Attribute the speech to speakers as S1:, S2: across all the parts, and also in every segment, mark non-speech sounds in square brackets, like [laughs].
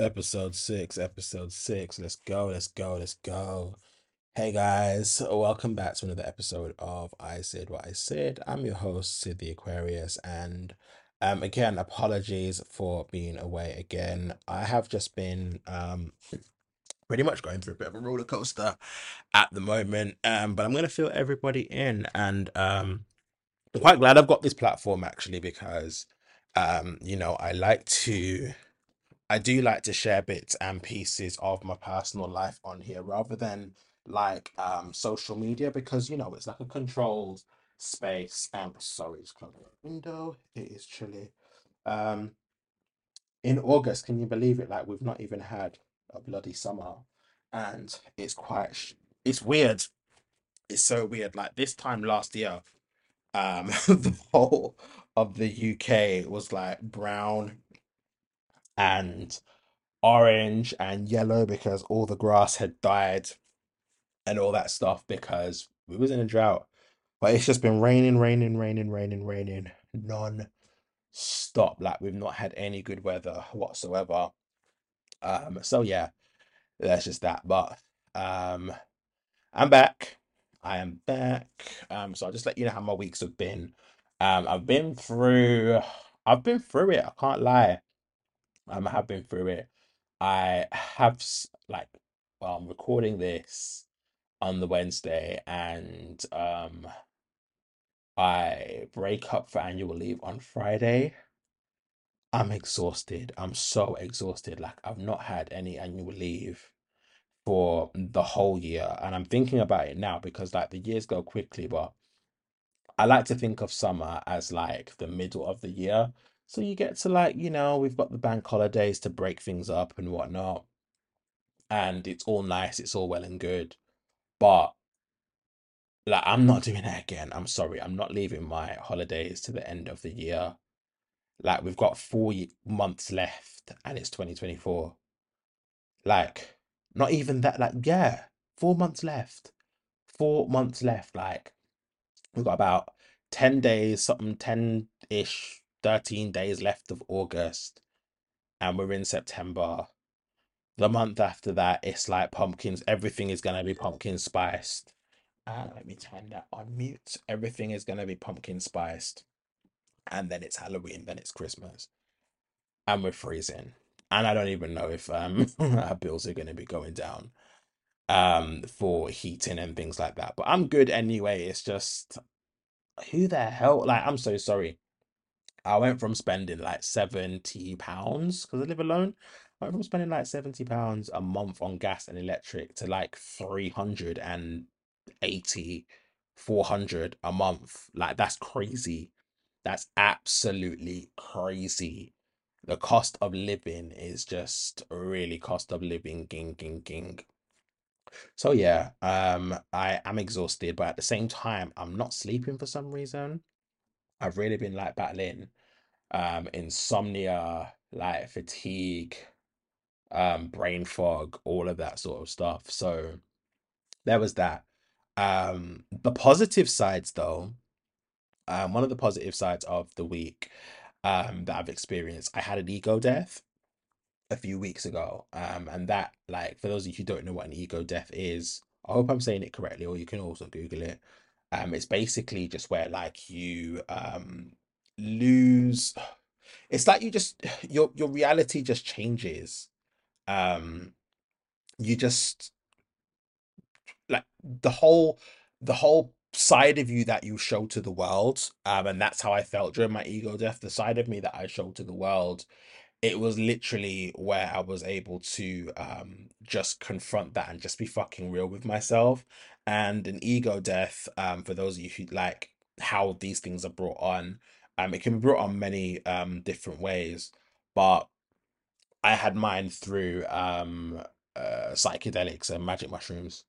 S1: Episode six, episode six. Let's go, let's go, let's go. Hey guys, welcome back to another episode of I Said What I Said. I'm your host, Sid the Aquarius, and um again, apologies for being away again. I have just been um pretty much going through a bit of a roller coaster at the moment. Um, but I'm gonna fill everybody in and um I'm quite glad I've got this platform actually because um, you know, I like to I do like to share bits and pieces of my personal life on here rather than like um social media because you know it's like a controlled space. Um sorry, it's close the window. It is chilly. Um in August, can you believe it? Like we've not even had a bloody summer and it's quite sh- it's weird. It's so weird. Like this time last year, um [laughs] the whole of the UK was like brown and orange and yellow because all the grass had died and all that stuff because we was in a drought. But it's just been raining, raining, raining, raining, raining non-stop. Like we've not had any good weather whatsoever. Um, so yeah, that's just that. But um, I'm back. I am back. Um, so I'll just let you know how my weeks have been. Um, I've been through, I've been through it. I can't lie. I have been through it. I have like, well, I'm recording this on the Wednesday, and um, I break up for annual leave on Friday. I'm exhausted. I'm so exhausted. Like I've not had any annual leave for the whole year, and I'm thinking about it now because like the years go quickly, but I like to think of summer as like the middle of the year. So you get to like, you know, we've got the bank holidays to break things up and whatnot, and it's all nice, it's all well and good. But like I'm not doing that again. I'm sorry. I'm not leaving my holidays to the end of the year. Like we've got four months left and it's 2024. Like not even that, like, yeah, four months left. Four months left. Like we've got about 10 days, something 10-ish, 13 days left of August, and we're in September. The month after that, it's like pumpkins. Everything is gonna be pumpkin spiced. Uh, let me turn that on mute. Everything is gonna be pumpkin spiced, and then it's Halloween, then it's Christmas, and we're freezing. And I don't even know if um [laughs] our bills are gonna be going down um for heating and things like that. But I'm good anyway. It's just who the hell? Like, I'm so sorry. I went from spending like 70 pounds because I live alone. I went from spending like 70 pounds a month on gas and electric to like 380, 400 a month. Like that's crazy. That's absolutely crazy. The cost of living is just really cost of living ging ging ging. So yeah, um I am exhausted, but at the same time, I'm not sleeping for some reason. I've really been like battling um insomnia, like fatigue, um brain fog, all of that sort of stuff. So there was that. Um the positive sides though, um one of the positive sides of the week um that I've experienced, I had an ego death a few weeks ago. Um and that like for those of you who don't know what an ego death is, I hope I'm saying it correctly, or you can also Google it. Um it's basically just where like you um lose [sighs] it's like you just [sighs] your your reality just changes. Um you just like the whole the whole side of you that you show to the world um and that's how I felt during my ego death the side of me that I showed to the world it was literally where I was able to um just confront that and just be fucking real with myself and an ego death um for those of you who like how these things are brought on um it can be brought on many um different ways but I had mine through um uh psychedelics and magic mushrooms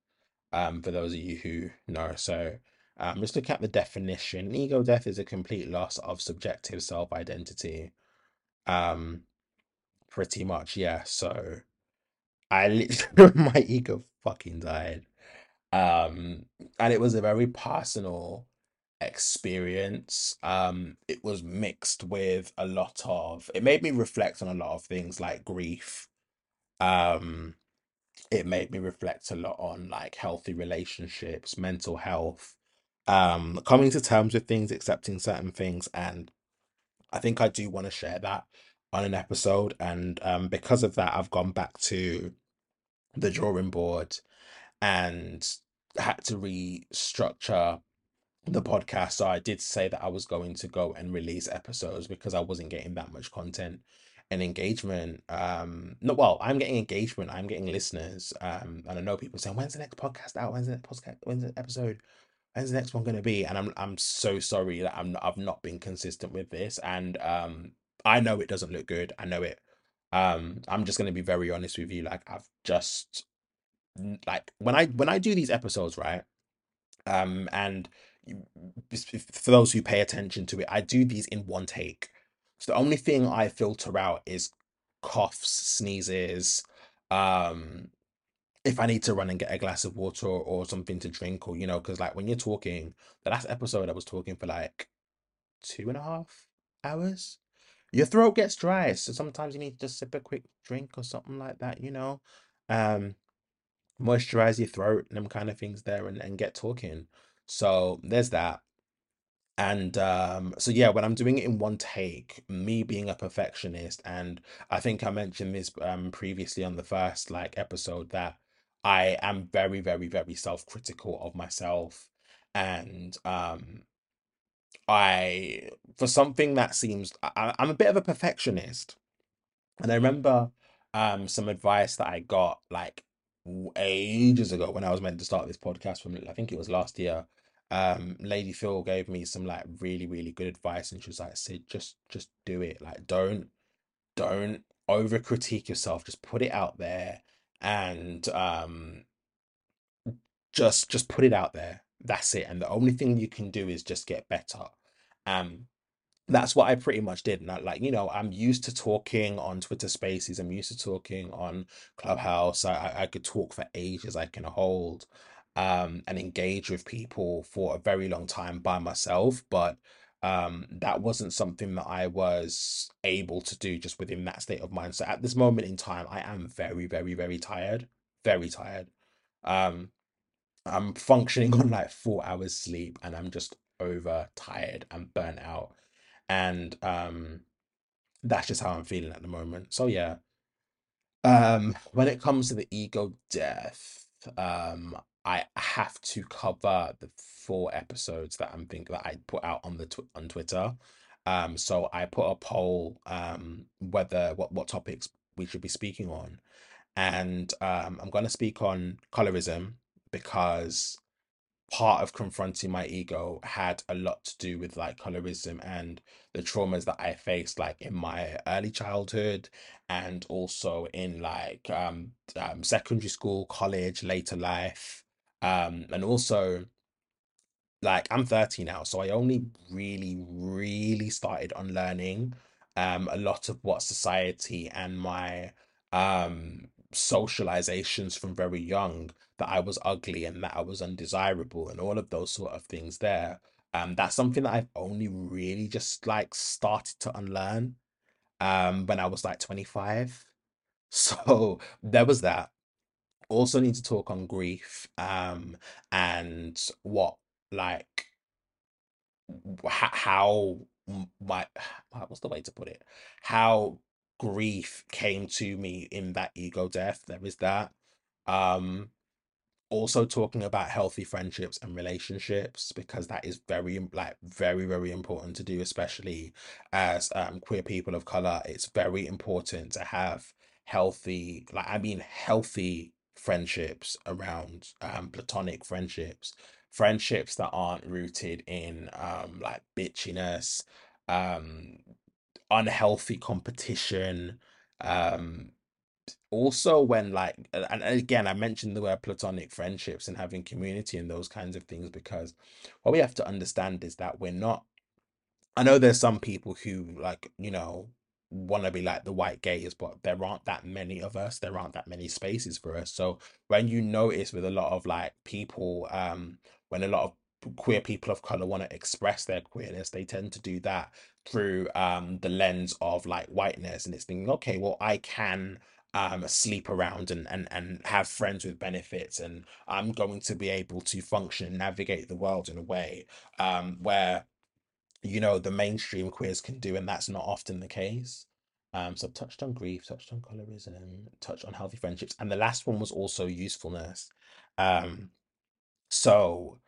S1: um, for those of you who know. So, um, just look at the definition. Ego death is a complete loss of subjective self-identity. Um, pretty much, yeah. So, I [laughs] literally, my ego fucking died. Um, and it was a very personal experience. Um, it was mixed with a lot of, it made me reflect on a lot of things like grief. Um, it made me reflect a lot on like healthy relationships, mental health, um, coming to terms with things, accepting certain things, and I think I do want to share that on an episode. And um, because of that, I've gone back to the drawing board and had to restructure the podcast. So I did say that I was going to go and release episodes because I wasn't getting that much content and engagement. Um, no, well, I'm getting engagement. I'm getting listeners. Um, and I know people saying, "When's the next podcast out? When's the next podcast? When's the episode? When's the next one going to be?" And I'm I'm so sorry that I'm I've not been consistent with this. And um, I know it doesn't look good. I know it. Um, I'm just going to be very honest with you. Like I've just like when I when I do these episodes, right? Um, and for those who pay attention to it, I do these in one take. So the only thing I filter out is coughs, sneezes, um, if I need to run and get a glass of water or, something to drink, or you know, because like when you're talking, the last episode I was talking for like two and a half hours. Your throat gets dry, so sometimes you need to just sip a quick drink or something like that, you know. Um, moisturize your throat and them kind of things there and, and get talking. So there's that. And um, so yeah, when I'm doing it in one take, me being a perfectionist, and I think I mentioned this um previously on the first like episode that I am very, very, very self-critical of myself. And um I for something that seems I, I'm a bit of a perfectionist. And I remember um some advice that I got like ages ago when I was meant to start this podcast from I think it was last year. Um, Lady Phil gave me some like really, really good advice and she was like, Sid, just just do it. Like don't don't over critique yourself. Just put it out there and um just just put it out there. That's it. And the only thing you can do is just get better. Um that's what I pretty much did. And I, like, you know, I'm used to talking on Twitter Spaces. I'm used to talking on Clubhouse. I, I could talk for ages. I can hold um, and engage with people for a very long time by myself. But um, that wasn't something that I was able to do just within that state of mind. So at this moment in time, I am very, very, very tired. Very tired. Um, I'm functioning [laughs] on like four hours sleep and I'm just over tired and burnt out. And um that's just how I'm feeling at the moment. So yeah. Um when it comes to the ego death, um I have to cover the four episodes that I'm thinking that I put out on the tw on Twitter. Um so I put a poll um whether what what topics we should be speaking on. And um I'm gonna speak on colorism because part of confronting my ego had a lot to do with like colorism and the traumas that I faced like in my early childhood and also in like um, um secondary school, college, later life. Um and also like I'm 30 now, so I only really, really started unlearning um a lot of what society and my um socializations from very young that I was ugly and that I was undesirable and all of those sort of things there. Um that's something that I've only really just like started to unlearn um when I was like 25. [laughs] So there was that. Also need to talk on grief um and what like how my [sighs] what's the way to put it? How grief came to me in that ego death. There is that. Um, also talking about healthy friendships and relationships because that is very like very very important to do especially as um queer people of color it's very important to have healthy like i mean healthy friendships around um platonic friendships friendships that aren't rooted in um like bitchiness um unhealthy competition um also when like and again i mentioned the word platonic friendships and having community and those kinds of things because what we have to understand is that we're not I know there's some people who like, you know, want to be like the white gays, but there aren't that many of us. There aren't that many spaces for us. So when you notice with a lot of like people, um, when a lot of queer people of color want to express their queerness, they tend to do that through um the lens of like whiteness, and it's thinking, okay, well, I can um sleep around and and and have friends with benefits and I'm going to be able to function and navigate the world in a way um where you know the mainstream queers can do and that's not often the case. Um so I've touched on grief touched on colorism touched on healthy friendships and the last one was also usefulness. Um so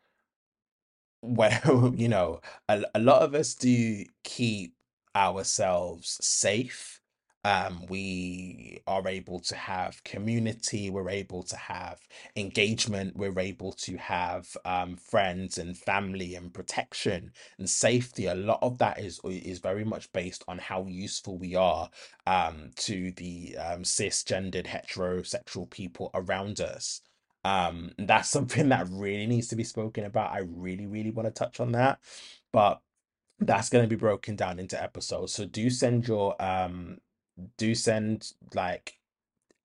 S1: well, [laughs] you know, a, a lot of us do keep ourselves safe. Um, we are able to have community, we're able to have engagement, we're able to have um, friends and family and protection and safety. A lot of that is is very much based on how useful we are um, to the um, cisgendered heterosexual people around us. Um, that's [laughs] something that really needs to be spoken about. I really, really want to touch on that, but that's going to be broken down into episodes. So do send your um, do send like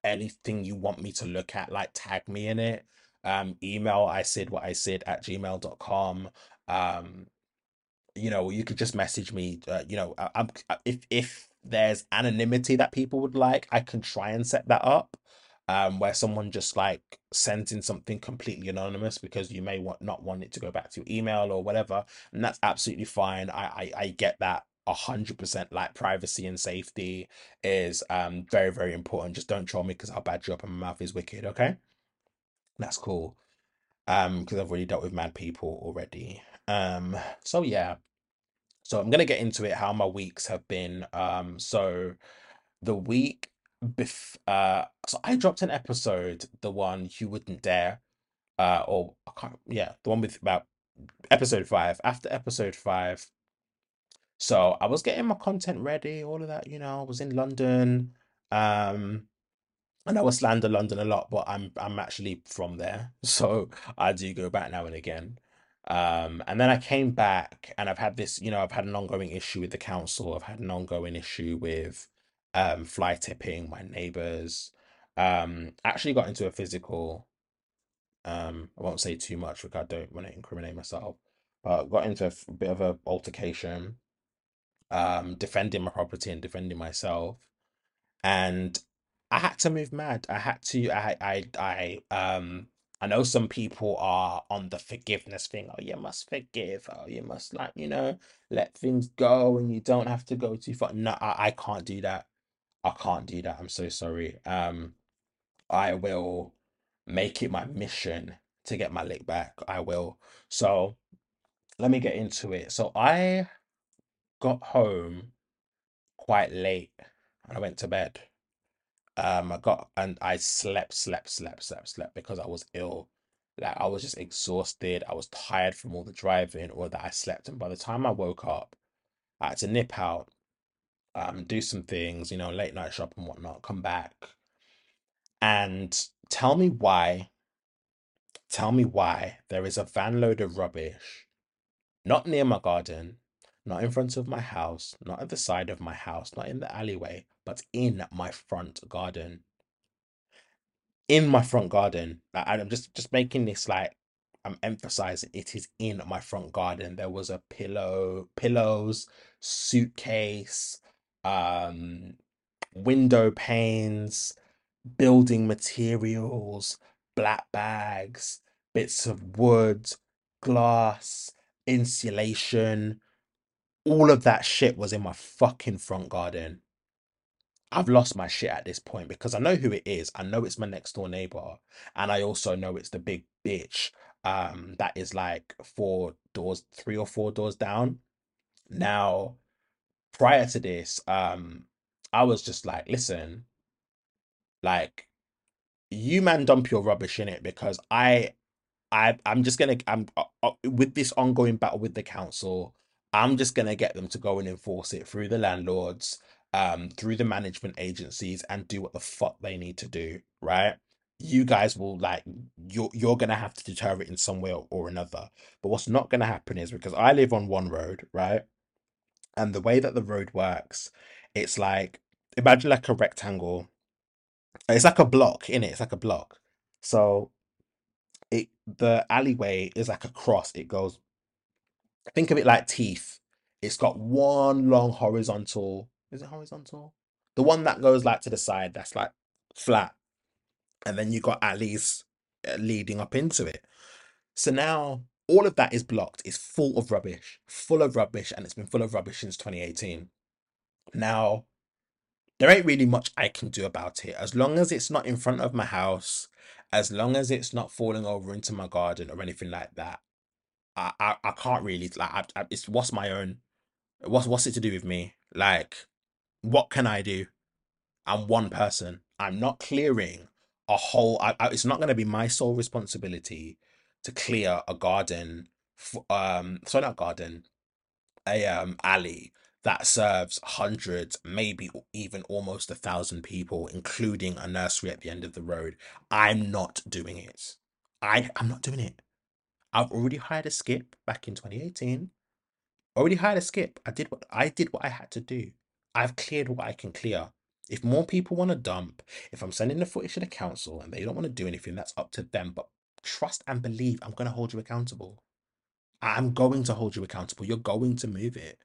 S1: anything you want me to look at, like tag me in it. Um, email I said what I said at gmail.com. Um, you know, you could just message me. Uh, you know, I, I'm if if there's anonymity that people would like, I can try and set that up. Um, where someone just like sends in something completely anonymous because you may want not want it to go back to your email or whatever, and that's absolutely fine. I I, I get that a hundred percent. Like privacy and safety is um very very important. Just don't troll me because I'll bad you up and my mouth is wicked. Okay, that's cool. Um, because I've already dealt with mad people already. Um, so yeah. So I'm gonna get into it, how my weeks have been. Um, so the week bef uh so I dropped an episode, the one You Wouldn't Dare, uh or I can't yeah, the one with about episode five. After episode five, so I was getting my content ready, all of that, you know, I was in London. Um and I know I slander London a lot, but I'm I'm actually from there, [laughs] so I do go back now and again. Um, and then I came back, and I've had this, you know, I've had an ongoing issue with the council. I've had an ongoing issue with um, fly tipping my neighbors. Um, actually got into a physical. Um, I won't say too much because I don't want to incriminate myself, but got into a bit of a altercation. Um, defending my property and defending myself and I had to move mad. I had to. I. I. I. Um. I know some people are on the forgiveness thing. Oh, you must forgive. Oh, you must like you know let things go, and you don't have to go too far. No, I, I can't do that. I can't do that. I'm so sorry. Um, I will make it my mission to get my lick back. I will. So let me get into it. So I got home quite late and I went to bed. Um, I got and I slept, slept, slept, slept, slept because I was ill. Like I was just exhausted. I was tired from all the driving or that I slept. And by the time I woke up, I had to nip out, um, do some things, you know, late night shop and whatnot, come back and tell me why, tell me why there is a van load of rubbish, not near my garden, not in front of my house, not at the side of my house, not in the alleyway, but in my front garden. in my front garden. I'm just just making this like I'm emphasizing it is in my front garden. There was a pillow, pillows, suitcase, um, window panes, building materials, black bags, bits of wood, glass, insulation. All of that shit was in my fucking front garden. I've lost my shit at this point because I know who it is. I know it's my next door neighbor, and I also know it's the big bitch um that is like four doors, three or four doors down. Now, prior to this, um, I was just like, listen, like you man dump your rubbish in it because I I I'm just gonna I'm uh, uh, with this ongoing battle with the council. I'm just gonna get them to go and enforce it through the landlords, um, through the management agencies, and do what the fuck they need to do. Right? You guys will like you're you're gonna have to deter it in some way or, or another. But what's not gonna happen is because I live on one road, right? And the way that the road works, it's like imagine like a rectangle. It's like a block in it. It's like a block. So it the alleyway is like a cross. It goes, think of it like teeth. It's got one long horizontal. Is it horizontal? The one that goes like to the side, that's like flat, and then you got alleys uh, leading up into it. So now all of that is blocked. It's full of rubbish, full of rubbish, and it's been full of rubbish since 2018. Now, there ain't really much I can do about it. As long as it's not in front of my house, as long as it's not falling over into my garden or anything like that, I I, I can't really like. I, I, it's what's my own. What's what's it to do with me? Like, what can I do? I'm one person. I'm not clearing a whole. I, I, it's not going to be my sole responsibility to clear a garden. f- Um, sorry, not garden, a um alley that serves hundreds, maybe even almost a thousand people, including a nursery at the end of the road. I'm not doing it. I I'm not doing it. I've already hired a skip back in 2018. Already hired a skip. I did what I did what I had to do. I've cleared what I can clear. If more people want to dump, if I'm sending the footage to the council and they don't want to do anything, that's up to them. But trust and believe I'm going to hold you accountable. I'm going to hold you accountable. You're going to move it.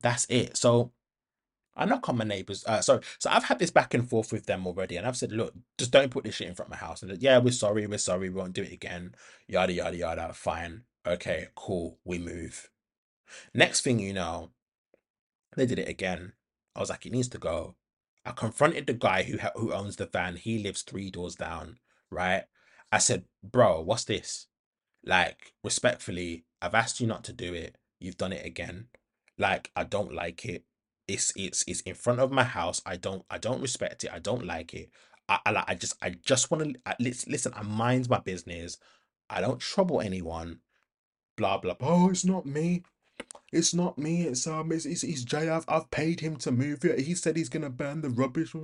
S1: That's it. So I knock on my neighbors. Uh, sorry. So I've had this back and forth with them already, and I've said, look, just don't put this shit in front of my house. And they're, yeah, we're sorry, we're sorry, we won't do it again. Yada yada yada. Fine. Okay, cool. We move. Next thing you know, they did it again. I was like, it needs to go. I confronted the guy who ha- who owns the van. He lives three doors down, right? I said, bro, what's this? Like, respectfully, I've asked you not to do it. You've done it again. Like, I don't like it. It's it's it's in front of my house. I don't I don't respect it. I don't like it. I I, I just I just want to listen. I mind my business. I don't trouble anyone. Blah blah. blah. Oh, it's not me. It's not me. It's um, it's it's, it's Jay. I've I've paid him to move it. He said he's gonna burn the rubbish.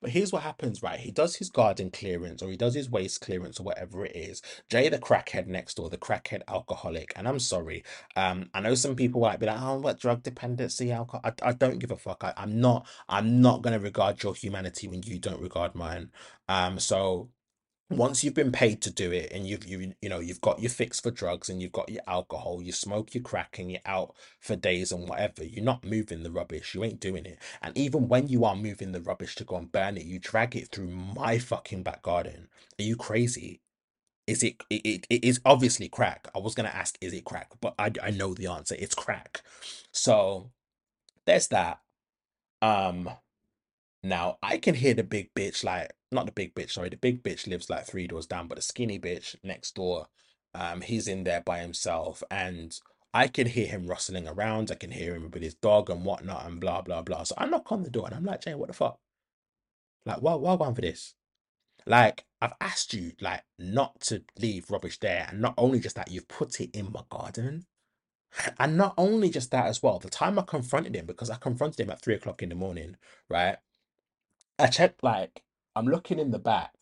S1: But here's what happens, right? He does his garden clearance or he does his waste clearance or whatever it is. Jay, the crackhead next door, the crackhead alcoholic, and I'm sorry. Um, I know some people might be like, oh, what drug dependency, alcohol. I, I don't give a fuck. I, I'm not. I'm not gonna regard your humanity when you don't regard mine. Um, so once you've been paid to do it and you've you you know you've got your fix for drugs and you've got your alcohol you smoke your crack and you're out for days and whatever you're not moving the rubbish you ain't doing it. And even when you are moving the rubbish to go and burn it you drag it through my fucking back garden. Are you crazy? Is it it, it, it is obviously crack. I was going to ask is it crack? But I, I know the answer. It's crack. So there's that. Um now I can hear the big bitch, like not the big bitch, sorry, the big bitch lives like three doors down, but the skinny bitch next door, um, he's in there by himself, and I can hear him rustling around. I can hear him with his dog and whatnot, and blah blah blah. So I knock on the door and I'm like, Jay, what the fuck? Like, what what going for this? Like, I've asked you like not to leave rubbish there, and not only just that, you've put it in my garden. And not only just that as well, the time I confronted him, because I confronted him at three o'clock in the morning, right? I checked like I'm looking in the back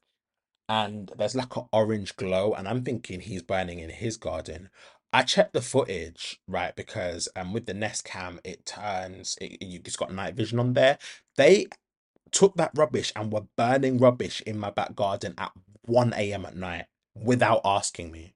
S1: and there's like an orange glow and I'm thinking he's burning in his garden. I checked the footage, right, because um with the Nest Cam it turns it, you- got night vision on there. They took that rubbish and were burning rubbish in my back garden at 1 a.m. at night without asking me.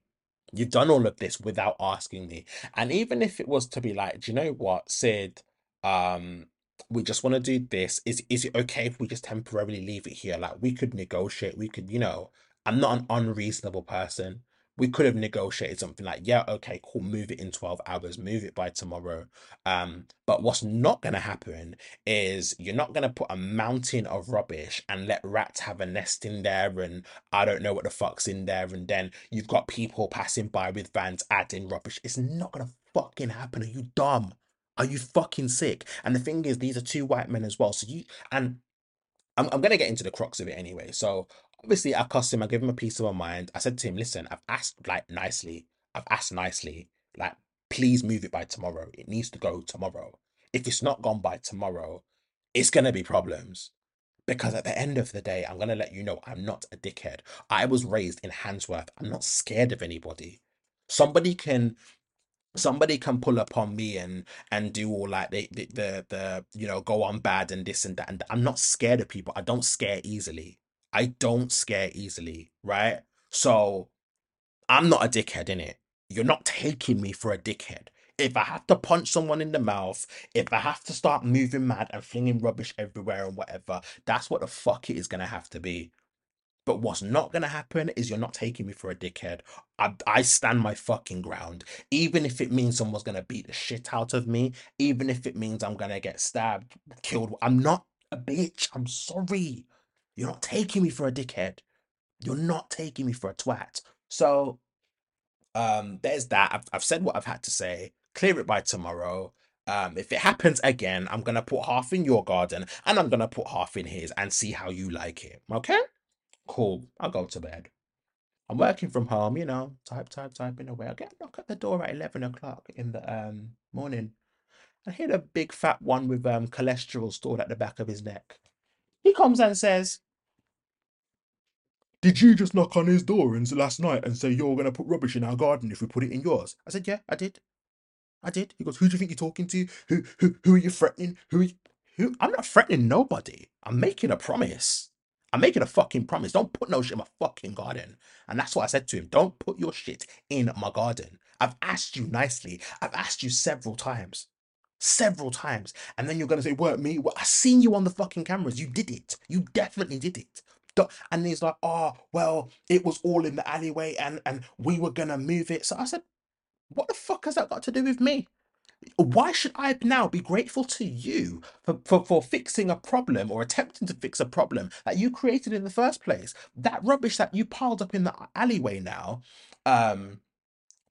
S1: You've done all of this without asking me. And even if it was to be like, do you know what, Sid? Um, we just want to do this. Is is it okay if we just temporarily leave it here? Like we could negotiate. We could, you know, I'm not an unreasonable person. We could have negotiated something like, yeah, okay, cool, move it in 12 hours, move it by tomorrow. Um, but what's not gonna happen is you're not gonna put a mountain of rubbish and let rats have a nest in there and I don't know what the fuck's in there, and then you've got people passing by with vans adding rubbish. It's not gonna fucking happen. Are you dumb? Are you fucking sick? And the thing is, these are two white men as well. So you and I'm I'm gonna get into the crux of it anyway. So obviously I cussed him, I gave him a piece of my mind. I said to him, listen, I've asked like nicely, I've asked nicely, like, please move it by tomorrow. It needs to go tomorrow. If it's not gone by tomorrow, it's gonna be problems. Because at the end of the day, I'm gonna let you know I'm not a dickhead. I was raised in Handsworth. I'm not scared of anybody. Somebody can somebody can pull up on me and and do all like the the the, the you know go on bad and this and that and I'm not scared of people. I don't scare easily. I don't scare easily, right? So I'm not a dickhead in it. You're not taking me for a dickhead. If I have to punch someone in the mouth, if I have to start moving mad and flinging rubbish everywhere and whatever, that's what the fuck it is gonna have to be. But what's not gonna happen is you're not taking me for a dickhead. I, I stand my fucking ground. Even if it means someone's gonna beat the shit out of me, even if it means I'm gonna get stabbed, killed. I'm not a bitch. I'm sorry. You're not taking me for a dickhead. You're not taking me for a twat. So um there's that. I've, I've said what I've had to say. Clear it by tomorrow. Um, if it happens again, I'm gonna put half in your garden and I'm gonna put half in his and see how you like it. Okay? Cool. I'll go to bed. I'm working from home, you know, type, type, typing away. I get a knock at the door at 11 o'clock in the um morning. I hear a big fat one with um cholesterol stored at the back of his neck. He comes and says, Did you just knock on his door and last night and say you're gonna put rubbish in our garden if we put it in yours? I said, Yeah, I did. I did. He goes, Who do you think you're talking to? Who who who are you threatening? Who who I'm not threatening nobody. I'm making a promise. I'm making a fucking promise. Don't put no shit in my fucking garden. And that's what I said to him. Don't put your shit in my garden. I've asked you nicely. I've asked you several times. Several times. And then you're gonna say, weren't me. Well, I seen you on the fucking cameras. You did it. You definitely did it. And he's like, oh, well, it was all in the alleyway and and we were gonna move it. So I said, what the fuck has that got to do with me? Why should I now be grateful to you for, for, for fixing a problem or attempting to fix a problem that you created in the first place? That rubbish that you piled up in the alleyway now, um,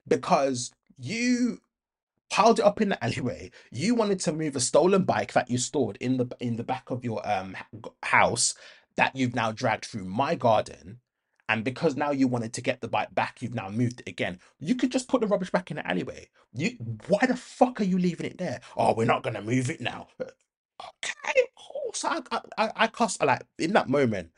S1: because you piled it up in the alleyway. You wanted to move a stolen bike that you stored in the in the back of your um house that you've now dragged through my garden. And because now you wanted to get the bike back, you've now moved it again. You could just put the rubbish back in the alleyway. You why the fuck are you leaving it there? Oh, we're not gonna move it now. Okay. So I, I I cuss like in that moment.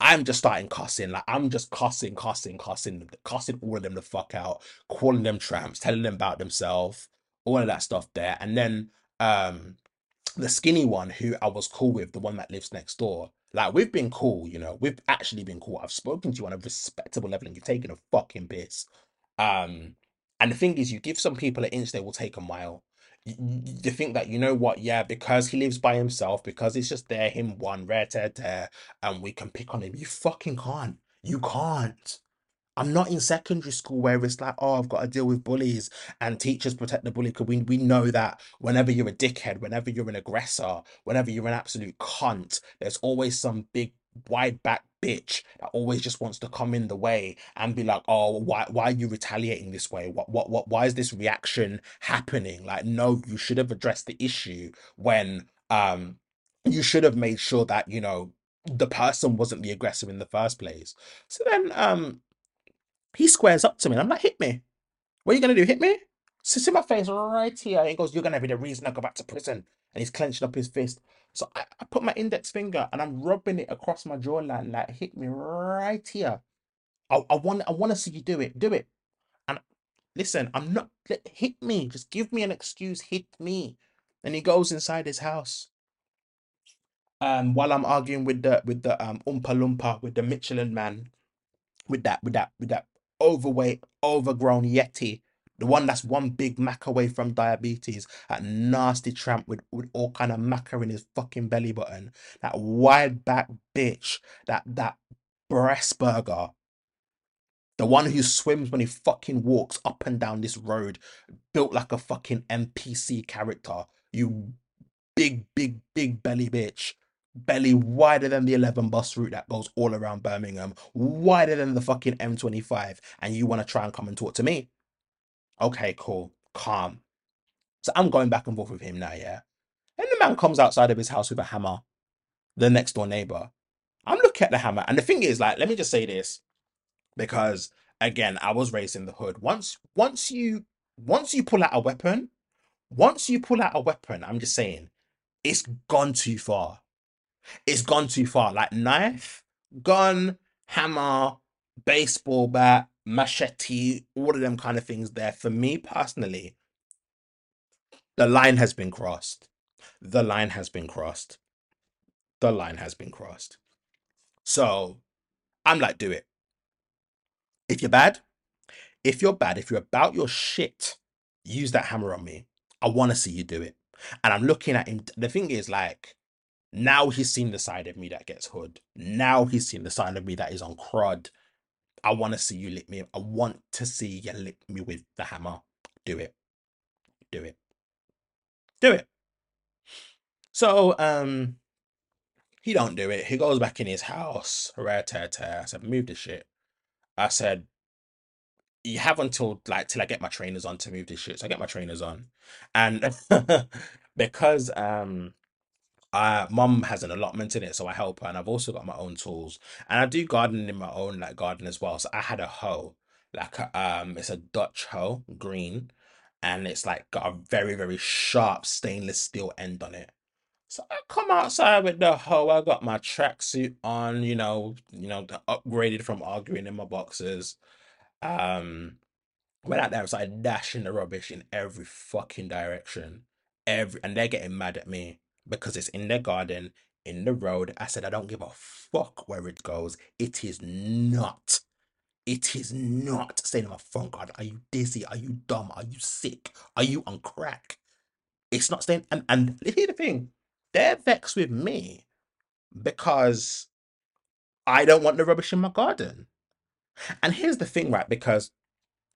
S1: I'm just starting cussing. Like I'm just cussing, cussing, cussing, cussing all of them the fuck out, calling them tramps, telling them about themselves, all of that stuff there. And then um the skinny one who I was cool with, the one that lives next door. Like we've been cool, you know, we've actually been cool. I've spoken to you on a respectable level and you're taking a fucking piss. Um, and the thing is, you give some people an inch, they will take a mile. You, you think that you know what, yeah, because he lives by himself, because it's just there, him one, rare tear tear, and we can pick on him. You fucking can't. You can't. I'm not in secondary school where it's like, oh, I've got to deal with bullies and teachers protect the bully. Because we, we know that whenever you're a dickhead, whenever you're an aggressor, whenever you're an absolute cunt, there's always some big wide back bitch that always just wants to come in the way and be like, oh, why why are you retaliating this way? What what what why is this reaction happening? Like, no, you should have addressed the issue when um you should have made sure that, you know, the person wasn't the aggressor in the first place. So then um he squares up to me and I'm like, hit me. What are you gonna do? Hit me? Sits in my face right here. And he goes, You're gonna be the reason I go back to prison. And he's clenching up his fist. So I, I put my index finger and I'm rubbing it across my jawline, like hit me right here. I, I want I want to see you do it. Do it. And listen, I'm not hit me. Just give me an excuse. Hit me. And he goes inside his house. Um, while I'm arguing with the with the um Oompa Loompa with the Michelin man with that with that with that overweight, overgrown Yeti, the one that's one big mac away from diabetes, that nasty tramp with, with all kind of maca in his fucking belly button, that wide back bitch, that that breast burger, the one who swims when he fucking walks up and down this road, built like a fucking NPC character. You big, big, big belly bitch. Belly wider than the 11 bus route that goes all around Birmingham, wider than the fucking M25, and you want to try and come and talk to me? Okay, cool, calm. So I'm going back and forth with him now, yeah? And the man comes outside of his house with a hammer, the next door neighbor. I'm looking at the hammer, and the thing is, like, let me just say this, because again, I was raised in the hood. Once, once you, once you pull out a weapon, once you pull out a weapon, I'm just saying, it's gone too far it's gone too far. Like knife, gun, hammer, baseball bat, machete, all of them kind of things there. For me personally, the line has been crossed. The line has been crossed. The line has been crossed. So I'm like, do it. If you're bad, if you're bad, if you're about your shit, use that hammer on me. I want to see you do it. And I'm looking at him. The thing is, like, now he's seen the side of me that gets hood. Now he's seen the side of me that is on crud. I want to see you lick me. I want to see you lick me with the hammer. Do it. Do it. Do it. So, um, he don't do it. He goes back in his house. Rare tear tear. I said, move the shit. I said, you have until like till I get my trainers on to move this shit. So I get my trainers on, and [laughs] because um uh mom has an allotment in it, so I help her, and I've also got my own tools, and I do gardening in my own like garden as well. So I had a hoe, like um, it's a Dutch hoe, green, and it's like got a very very sharp stainless steel end on it. So I come outside with the hoe. I got my tracksuit on, you know, you know, upgraded from arguing in my boxes. Um, went out there and started dashing the rubbish in every fucking direction. Every and they're getting mad at me because it's in their garden, in the road. I said I don't give a fuck where it goes. It is not. It is not staying in my front garden. Are you dizzy? Are you dumb? Are you sick? Are you on crack? It's not staying. And and here's the thing, they're vexed with me because I don't want the rubbish in my garden. And here's the thing, right? Because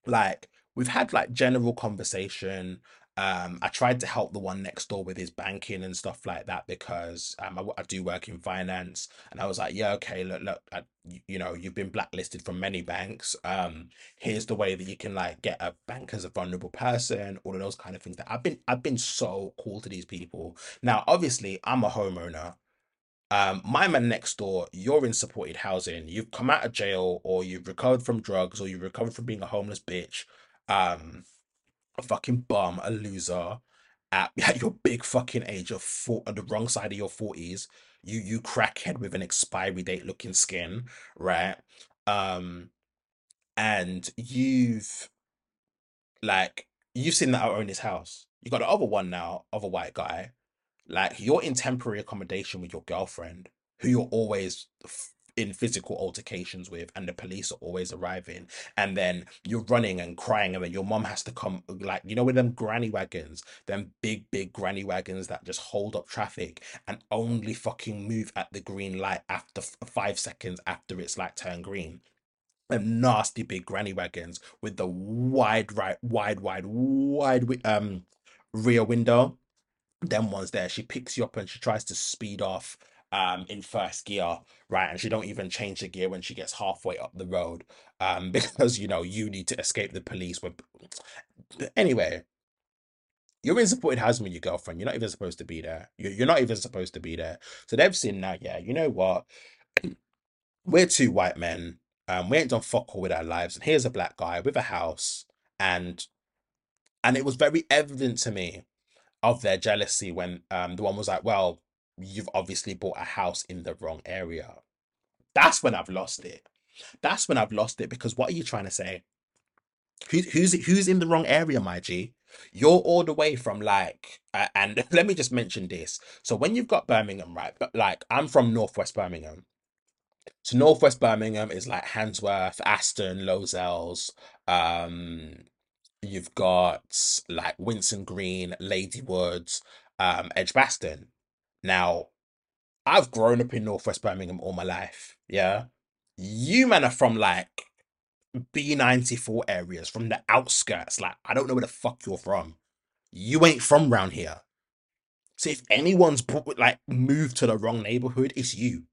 S1: like we've had like general conversation um i tried to help the one next door with his banking and stuff like that because um i, I do work in finance and i was like yeah okay look look I, you know you've been blacklisted from many banks. Um here's the way that you can like get a bank as a vulnerable person all of those kind of things that i've been i've been so cool to these people. Now obviously i'm a homeowner. Um, my man next door, you're in supported housing, you've come out of jail, or you've recovered from drugs, or you've recovered from being a homeless bitch, um, a fucking bum, a loser, at, [laughs] at your big fucking age of four, on the wrong side of your 40s, you you crackhead with an expiry date looking skin, right? Um, and you've like you've seen that I own his house. You got the other one now, other white guy like you're in temporary accommodation with your girlfriend, who you're always in physical altercations with, and the police are always arriving, and then you're running and crying, and then your mom has to come. Like you know, with them granny wagons, them big big granny wagons that just hold up traffic and only fucking move at the green light after f- five seconds after it's like turned green. Them nasty big granny wagons with the wide right, wide, wide, wide wi- um rear window them ones there she picks you up and she tries to speed off um in first gear right? And she don't even change the gear when she gets halfway up the road um [laughs] because you know you need to escape the police [sniffs] but anyway you're in supported housing with your girlfriend. You're not even supposed to be there. You're, you're not even supposed to be there. So they've seen now yeah you know what? [clears throat] We're two white men um we ain't done fuck all with our lives and here's a black guy with a house and and it was very evident to me of their jealousy when um the one was like, "Well, you've obviously bought a house in the wrong area." That's when I've lost it. That's when I've lost it because what are you trying to say? Who's who's who's in the wrong area, my G? You're all the way from like, uh, and [laughs] let me just mention this. So when you've got Birmingham, right? But like, I'm from Northwest Birmingham. So Northwest Birmingham is like Handsworth, Aston, Lozells, um, You've got like Winson Green, Ladywood, um, Edgbaston. Now, I've grown up in Northwest Birmingham all my life. Yeah. You men are from like B94 areas, from the outskirts. Like, I don't know where the fuck you're from. You ain't from round here. So if anyone's like moved to the wrong neighborhood, it's you.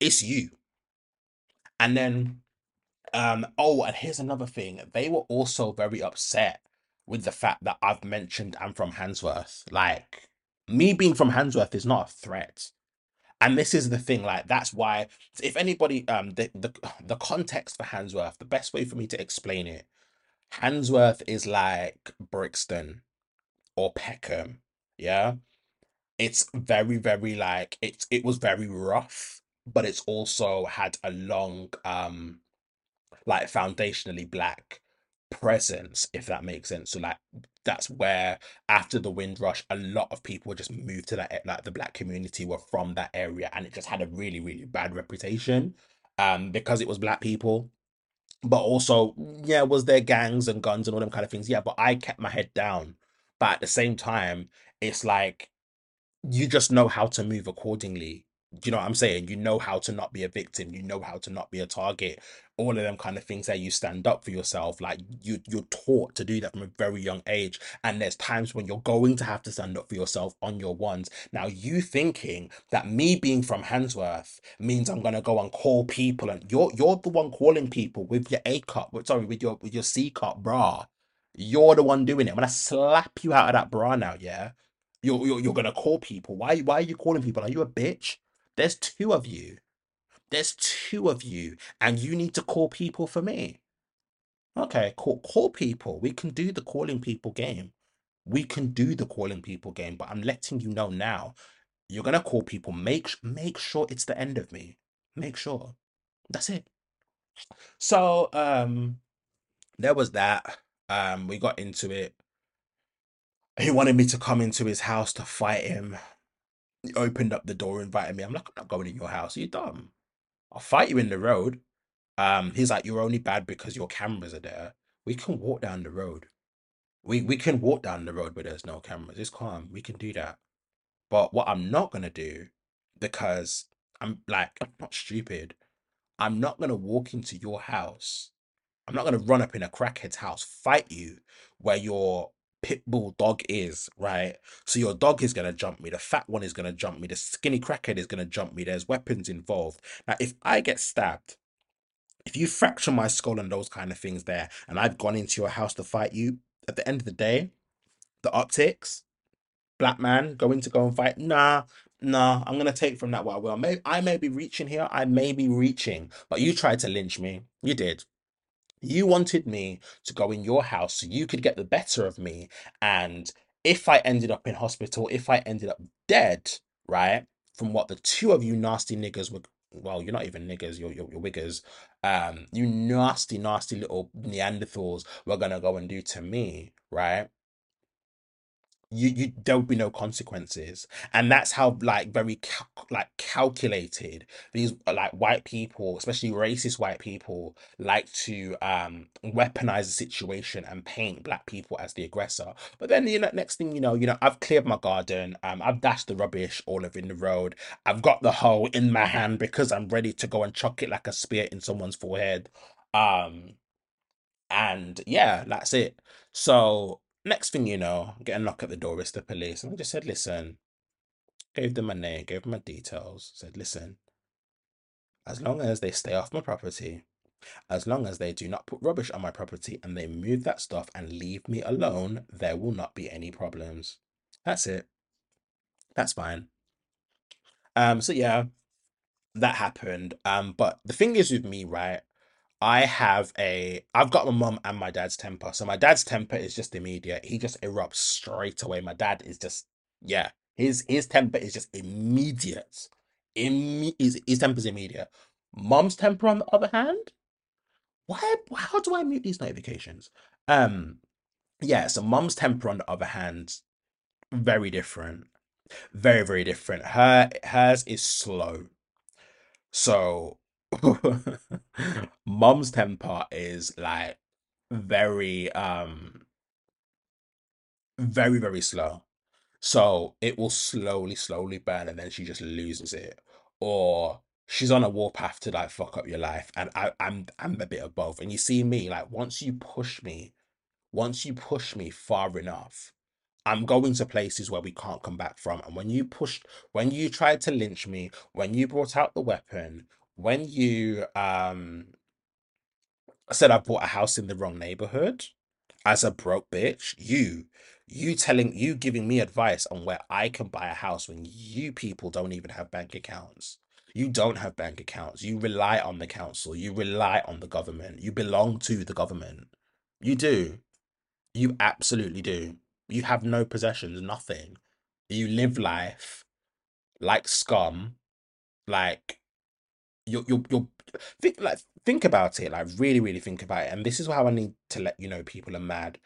S1: It's you. And then Um, oh, and here's another thing. They were also very upset with the fact that I've mentioned I'm from Handsworth. Like, me being from Handsworth is not a threat. And this is the thing, like that's why if anybody um the, the [sighs] the context for Handsworth, the best way for me to explain it, Handsworth is like Brixton or Peckham. Yeah. It's very, very like it's it was very rough, but it's also had a long um like foundationally black presence, if that makes sense. So like that's where after the Windrush, a lot of people just moved to that like the black community were from that area, and it just had a really really bad reputation, um, because it was black people. but also, yeah, was there gangs and guns and all them kind of things? Yeah, but I kept my head down. But at the same time, it's like you just know how to move accordingly. You know what I'm saying? You know how to not be a victim. You know how to not be a target. All of them kind of things that you stand up for yourself. Like you, you're taught to do that from a very young age. And there's times when you're going to have to stand up for yourself on your ones. Now, you thinking that me being from Handsworth means I'm gonna go and call people, and you're you're the one calling people with your A cup. Sorry, with your with your C cup bra. You're the one doing it. I'm gonna slap you out of that bra now. Yeah. You're, you're you're gonna call people. Why why are you calling people? Are you a bitch? There's two of you. There's two of you, and you need to call people for me. Okay, call call people. We can do the calling people game. We can do the calling people game, but I'm letting you know now. You're gonna call people. Make make sure it's the end of me. Make sure. That's it. So um there was that. Um we got into it. He wanted me to come into his house to fight him. He opened up the door, invited me. I'm like, I'm not going in your house. Are you dumb? I'll fight you in the road. Um, he's like, you're only bad because your cameras are there. We can walk down the road. We we can walk down the road where there's no cameras. It's calm. We can do that. But what I'm not gonna do, because I'm like, I'm not stupid. I'm not gonna walk into your house I'm not gonna run up in a crackhead's house, fight you where your pit bull dog is, right? So your dog is gonna jump me, the fat one is gonna jump me, the skinny crackhead is gonna jump me. There's weapons involved. Now, if I get stabbed, if you fracture my skull and those kind of things there, and I've gone into your house to fight you, at the end of the day, the optics, black man going to go and fight, nah, nah, I'm gonna take from that what I will. May I may be reaching here, I may be reaching, but you tried to lynch me. You did. You wanted me to go in your house so you could get the better of me. And if I ended up in hospital, if I ended up dead, right, from what the two of you nasty niggers were, well, you're not even niggers, you're, you're, you're wiggers, um, you nasty, nasty little Neanderthals were gonna go and do to me, right? You you there would be no consequences. And that's how like very cal- like calculated these like white people especially racist white people like to um weaponize the situation and paint black people as the aggressor. But then you know next thing you know you know I've cleared my garden um I've dashed the rubbish all over in the road. I've got the hoe in my hand because I'm ready to go and chuck it like a spear in someone's forehead. Um and yeah, that's it. So next thing you know, I get a knock at the door. It's the police, and I just said, "Listen." Gave them my name, gave them my details. Said, "Listen, as long as they stay off my property, as long as they do not put rubbish on my property and they move that stuff and leave me alone, there will not be any problems." That's it. That's fine. Um. So yeah, that happened. Um. But the thing is with me, right? I have a I've got my mum and my dad's temper. So my dad's temper is just immediate. He just erupts straight away. My dad is just yeah. His his temper is just immediate. Imme- his, his temper's immediate. Mum's temper on the other hand, why how do I mute these notifications? Um yeah, so mum's temper on the other hand, very different. Very, very different. Her hers is slow. So [laughs] Mum's temper is like very um very very slow. So it will slowly slowly burn and then she just loses it. Or she's on a warpath to like fuck up your life and I I'm I'm a bit of both. And you see me like once you push me, once you push me far enough, I'm going to places where we can't come back from. And when you pushed when you tried to lynch me, when you brought out the weapon, when you um said I bought a house in the wrong neighborhood as a broke bitch. You, you telling, you giving me advice on where I can buy a house when you people don't even have bank accounts. You don't have bank accounts. You rely on the council. You rely on the government. You belong to the government. You do. You absolutely do. You have no possessions, nothing. You live life like scum, like you're you're you're think like think about it, like really, really think about it. And this is how I need to let you know people are mad.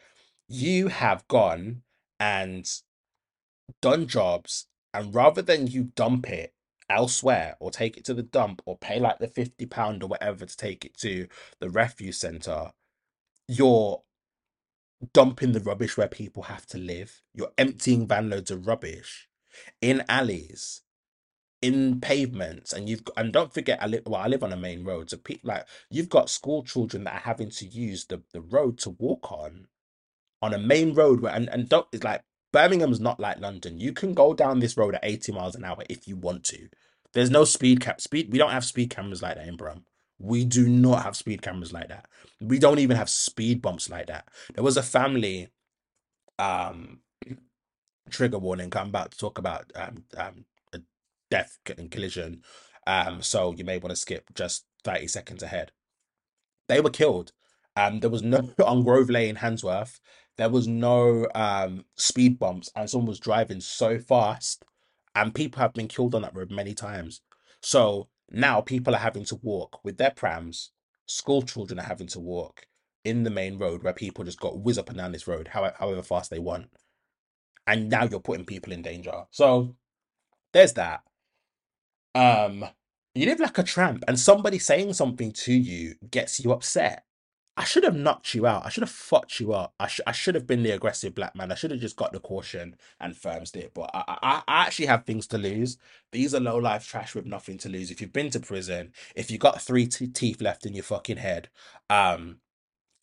S1: You have gone and done jobs, and rather than you dump it elsewhere or take it to the dump or pay like the 50 pound or whatever to take it to the refuse center, you're dumping the rubbish where people have to live. You're emptying van loads of rubbish in alleys, in pavements, and you've and don't forget, I live well, I live on a main road, so pe- like you've got school children that are having to use the the road to walk on on a main road where and, and don't it's like Birmingham's not like London. You can go down this road at 80 miles an hour if you want to. There's no speed cap speed. We don't have speed cameras like that in Brum. We do not have speed cameras like that. We don't even have speed bumps like that. There was a family um [clears throat] trigger warning. I'm about to talk about um um death and collision. Um so you may want to skip just 30 seconds ahead they were killed. Um, there was no [laughs] on Grove Lane, Handsworth. There was no um speed bumps, and someone was driving so fast, and people have been killed on that road many times. So now people are having to walk with their prams. School children are having to walk in the main road where people just got whiz up and down this road, however, however fast they want. And now you're putting people in danger. So there's that. Um, you live like a tramp, and somebody saying something to you gets you upset. I should have knocked you out. I should have fucked you up. I, sh- I should have been the aggressive black man. I should have just got the caution and firms it. But I, I, I actually have things to lose. These are low life trash with nothing to lose. If you've been to prison, if you got three t- teeth left in your fucking head, um,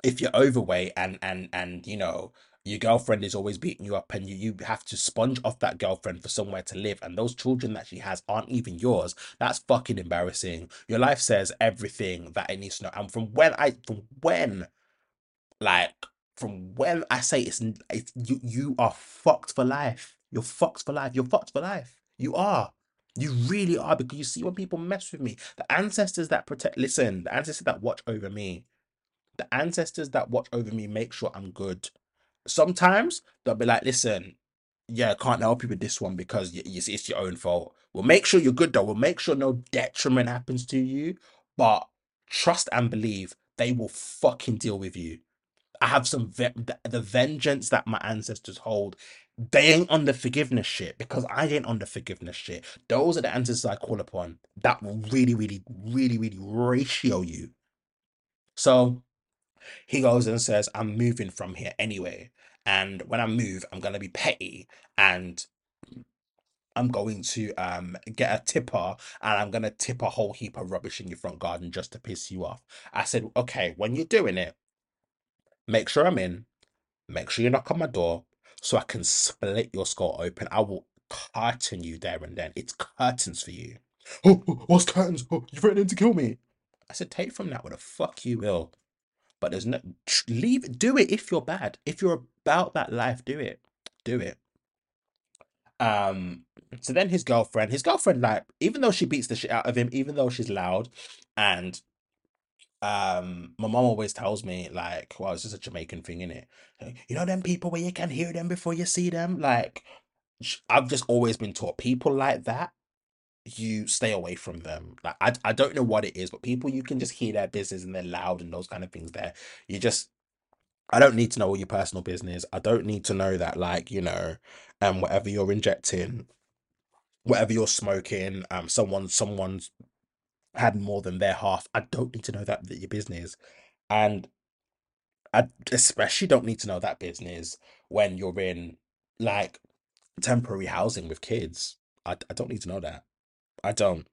S1: if you're overweight and and and you know your girlfriend is always beating you up and you, you have to sponge off that girlfriend for somewhere to live and those children that she has aren't even yours. That's fucking embarrassing. Your life says everything that it needs to know and from when i from when like from when i say it's, it's you you are fucked for life. You're fucked for life. You're fucked for life. You are. You really are because you see when people mess with me the ancestors that protect listen the ancestors that watch over me the ancestors that watch over me make sure I'm good. Sometimes they'll be like, listen, yeah, I can't help you with this one because it's your own fault. We'll make sure you're good though. We'll make sure no detriment happens to you. But trust and believe they will fucking deal with you. I have some ve- the, the vengeance that my ancestors hold. They ain't on the forgiveness shit because I ain't on the forgiveness shit. Those are the ancestors I call upon that will really, really, really, really ratio you. So he goes and says, I'm moving from here anyway. And when I move, I'm going to be petty and I'm going to um get a tipper and I'm going to tip a whole heap of rubbish in your front garden just to piss you off. I said, okay, when you're doing it, make sure I'm in, make sure you knock on my door so I can split your skull open. I will curtain you there and then. It's curtains for you. Oh, [gasps] what's curtains? Oh, you're threatening to kill me. I said, take from that what the fuck you will. But there's no leave do it if you're bad. If you're about that life, do it. Do it. Um so then his girlfriend, his girlfriend, like, even though she beats the shit out of him, even though she's loud, and um my mom always tells me, like, well, it's just a Jamaican thing, in it. You know them people where you can hear them before you see them? Like I've just always been taught people like that you stay away from them. Like I, I don't know what it is, but people you can just hear their business and they're loud and those kind of things there. You just I don't need to know all your personal business. I don't need to know that like, you know, um whatever you're injecting, whatever you're smoking, um someone someone's had more than their half. I don't need to know that, that your business. And I especially don't need to know that business when you're in like temporary housing with kids. I, I don't need to know that. I don't.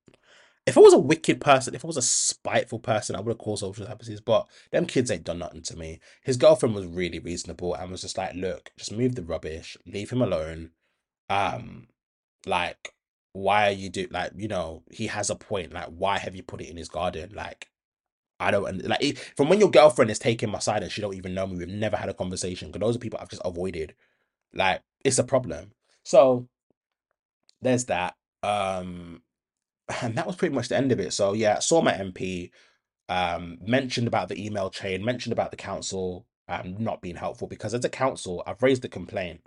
S1: If I was a wicked person, if I was a spiteful person, I would have called social services. But them kids ain't done nothing to me. His girlfriend was really reasonable and was just like, look, just move the rubbish, leave him alone. Um, like, why are you do like, you know, he has a point. Like, why have you put it in his garden? Like, I don't like from when your girlfriend is taking my side and she don't even know me. We've never had a conversation because those are people I've just avoided. Like, it's a problem. So there's that. Um, and that was pretty much the end of it. So yeah, saw my MP, um, mentioned about the email chain, mentioned about the council um, not being helpful because as a council, I've raised the complaint.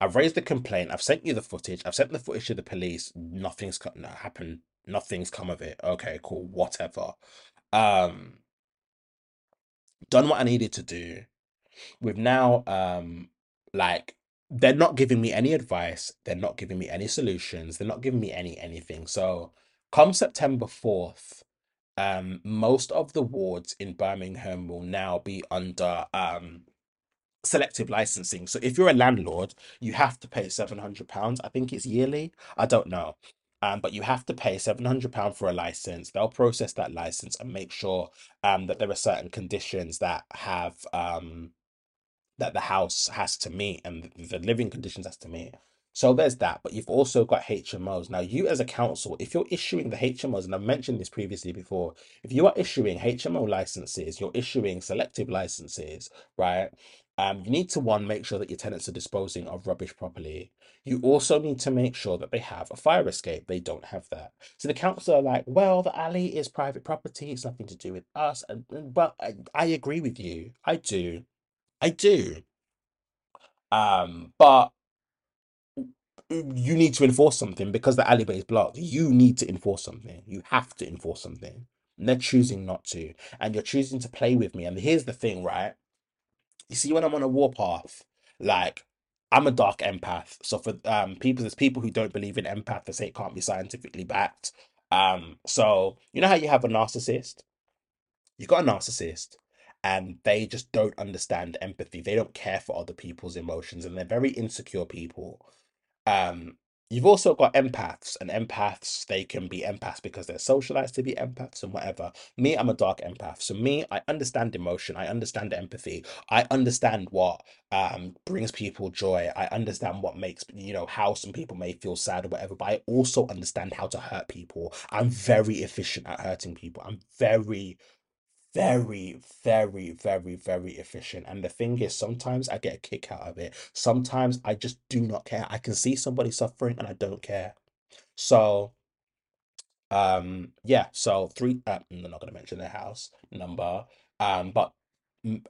S1: I've raised the complaint. I've sent you the footage. I've sent the footage to the police. Nothing's co- no, happened. Nothing's come of it. Okay, cool. Whatever. Um, done what I needed to do. We've now um like they're not giving me any advice. They're not giving me any solutions. They're not giving me any anything. So come September 4th, um, most of the wards in Birmingham will now be under um selective licensing. So if you're a landlord, you have to pay 700 pounds. I think it's yearly. I don't know. Um, but you have to pay 700 pound for a license. They'll process that license and make sure um that there are certain conditions that have um that the house has to meet and the living conditions has to meet. So there's that, but you've also got HMOs. Now, you as a council, if you're issuing the HMOs, and I've mentioned this previously before, if you are issuing HMO licenses, you're issuing selective licenses, right? Um, you need to one make sure that your tenants are disposing of rubbish properly. You also need to make sure that they have a fire escape. They don't have that. So the council are like, well, the alley is private property. It's nothing to do with us. And, and but I, I agree with you. I do. I do. Um, but you need to enforce something because the alleyway is blocked. You need to enforce something. You have to enforce something. And they're choosing not to. And you're choosing to play with me. And here's the thing, right? You see, when I'm on a warpath, like I'm a dark empath. So for um people, there's people who don't believe in empath, they say it can't be scientifically backed. Um, so you know how you have a narcissist? you've got a narcissist and they just don't understand empathy. They don't care for other people's emotions and they're very insecure people. Um, you've also got empaths, and empaths, they can be empaths because they're socialized to be empaths and whatever. Me, I'm a dark empath. So me, I understand emotion, I understand empathy, I understand what um brings people joy. I understand what makes, you know, how some people may feel sad or whatever, but I also understand how to hurt people. I'm very efficient at hurting people. I'm very very, very, very, very efficient. And the thing is, sometimes I get a kick out of it. Sometimes I just do not care. I can see somebody suffering and I don't care. So, um, yeah, so three, uh, I'm not gonna mention their house number. Um, but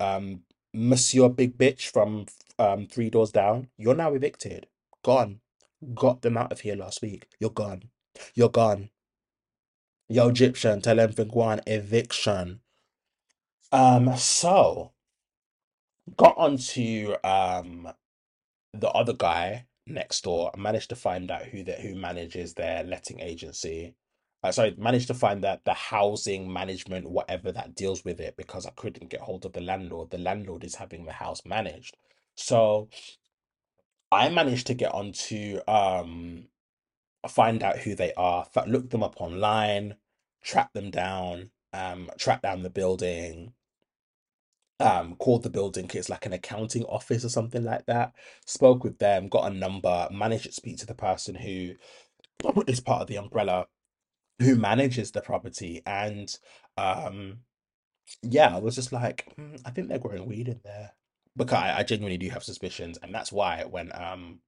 S1: um, Monsieur Big Bitch from um Three Doors Down, you're now evicted. Gone. Got them out of here last week. You're gone. You're gone. Yo, Egyptian, tell them go eviction. Um, so got onto um the other guy next door. Managed to find out who that who manages their letting agency. Uh, sorry, managed to find that the housing management, whatever that deals with it, because I couldn't get hold of the landlord. The landlord is having the house managed. So I managed to get onto um find out who they are, look them up online, track them down, um, track down the building, um called the building it's like an accounting office or something like that. Spoke with them got a number managed to speak to the person who is part of the umbrella who manages the property and um yeah I was just like "Hmm, I think they're growing weed in there. Because I, I genuinely do have suspicions and that's why when um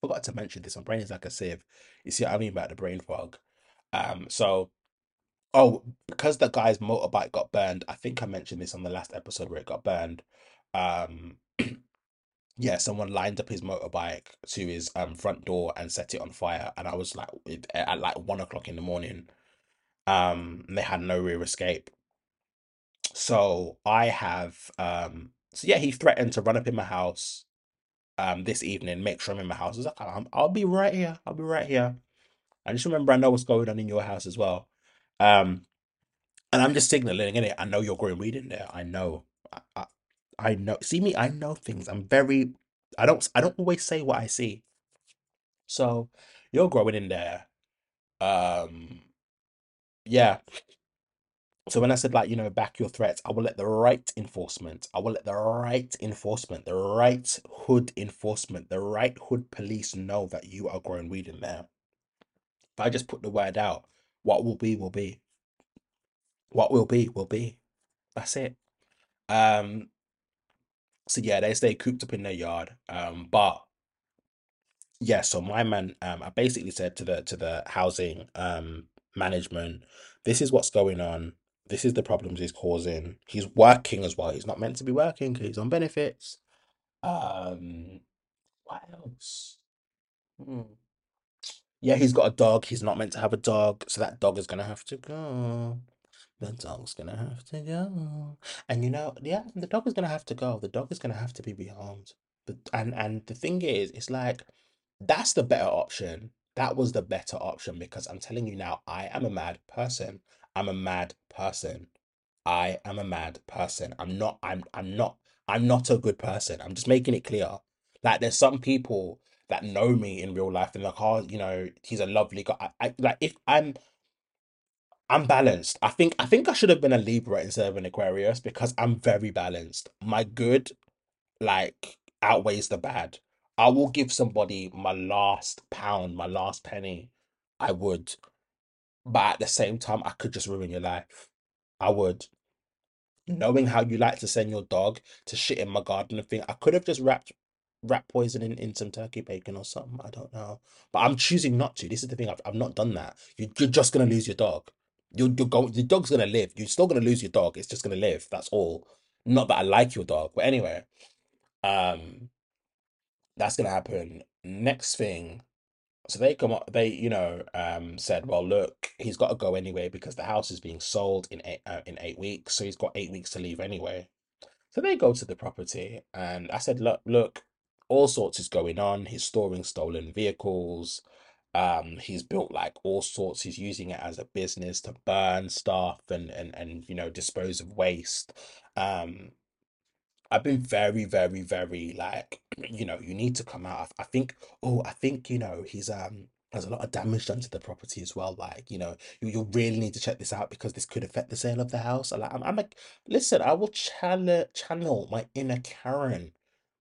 S1: forgot to mention this my brain is like a sieve. You see what I mean about the brain fog? Um so Oh, because the guy's motorbike got burned. I think I mentioned this on the last episode where it got burned. Um, [clears throat] yeah, someone lined up his motorbike to his um front door and set it on fire, and I was like, at like one o'clock in the morning. Um, they had no rear escape. So I have um, so yeah, he threatened to run up in my house um this evening, make sure I'm in my house. I was like, "I'm- I'll be right here. I'll be right here. I just remember I know what's going on in your house as well. Um. And I'm just signaling in it. I know you're growing weed in there. I know. I, I, I know. See me. I know things. I'm very. I don't. I don't always say what I see. So you're growing in there. Um. Yeah. So when I said like you know back your threats, I will let the right enforcement. I will let the right enforcement, the right hood enforcement, the right hood police know that you are growing weed in there. If I just put the word out, what will be will be. What will be will be. That's it. Um. So yeah, they stay cooped up in their yard. Um, but yeah, so my man, um, I basically said to the to the housing um management, this is what's going on. This is the problems he's causing. He's working as well. He's not meant to be working because he's on benefits. Um, what else? Hmm. Yeah, he's got a dog. He's not meant to have a dog, so that dog is gonna have to go. The dog's gonna have to go. And you know, yeah, the dog is gonna have to go. The dog is gonna have to be rehomed. But and and the thing is, it's like that's the better option. That was the better option because I'm telling you now, I am a mad person. I'm a mad person. I am a mad person. I'm not, I'm I'm not I'm not a good person. I'm just making it clear. Like there's some people that know me in real life and like, oh, you know, he's a lovely guy. I, I like if I'm I'm balanced. I think I think I should have been a Libra instead of an Aquarius because I'm very balanced. My good like outweighs the bad. I will give somebody my last pound, my last penny. I would, but at the same time, I could just ruin your life. I would. Knowing how you like to send your dog to shit in my garden and thing, I could have just wrapped rat poison in, some turkey bacon or something. I don't know. But I'm choosing not to. This is the thing. I've, I've not done that. You, you're just gonna lose your dog. You're, you're going, the dog's gonna live. You're still gonna lose your dog. It's just gonna live. That's all. Not that I like your dog, but anyway. Um, that's gonna happen. Next thing, so they come up, they you know um said, well, look, he's got to go anyway because the house is being sold in eight uh, in eight weeks, so he's got eight weeks to leave anyway. So they go to the property, and I said, look, look, all sorts is going on. He's storing stolen vehicles. Um, he's built like all sorts. He's using it as a business to burn stuff and and and you know dispose of waste. Um, I've been very, very, very like, [clears throat] you know, you need to come out. I, think, oh, I think, you know, he's um there's a lot of damage done to the property as well. Like, you know, you, you really need to check this out because this could affect the sale of the house. I'm like, I'm, I'm like, listen, I will channel channel my inner Karen,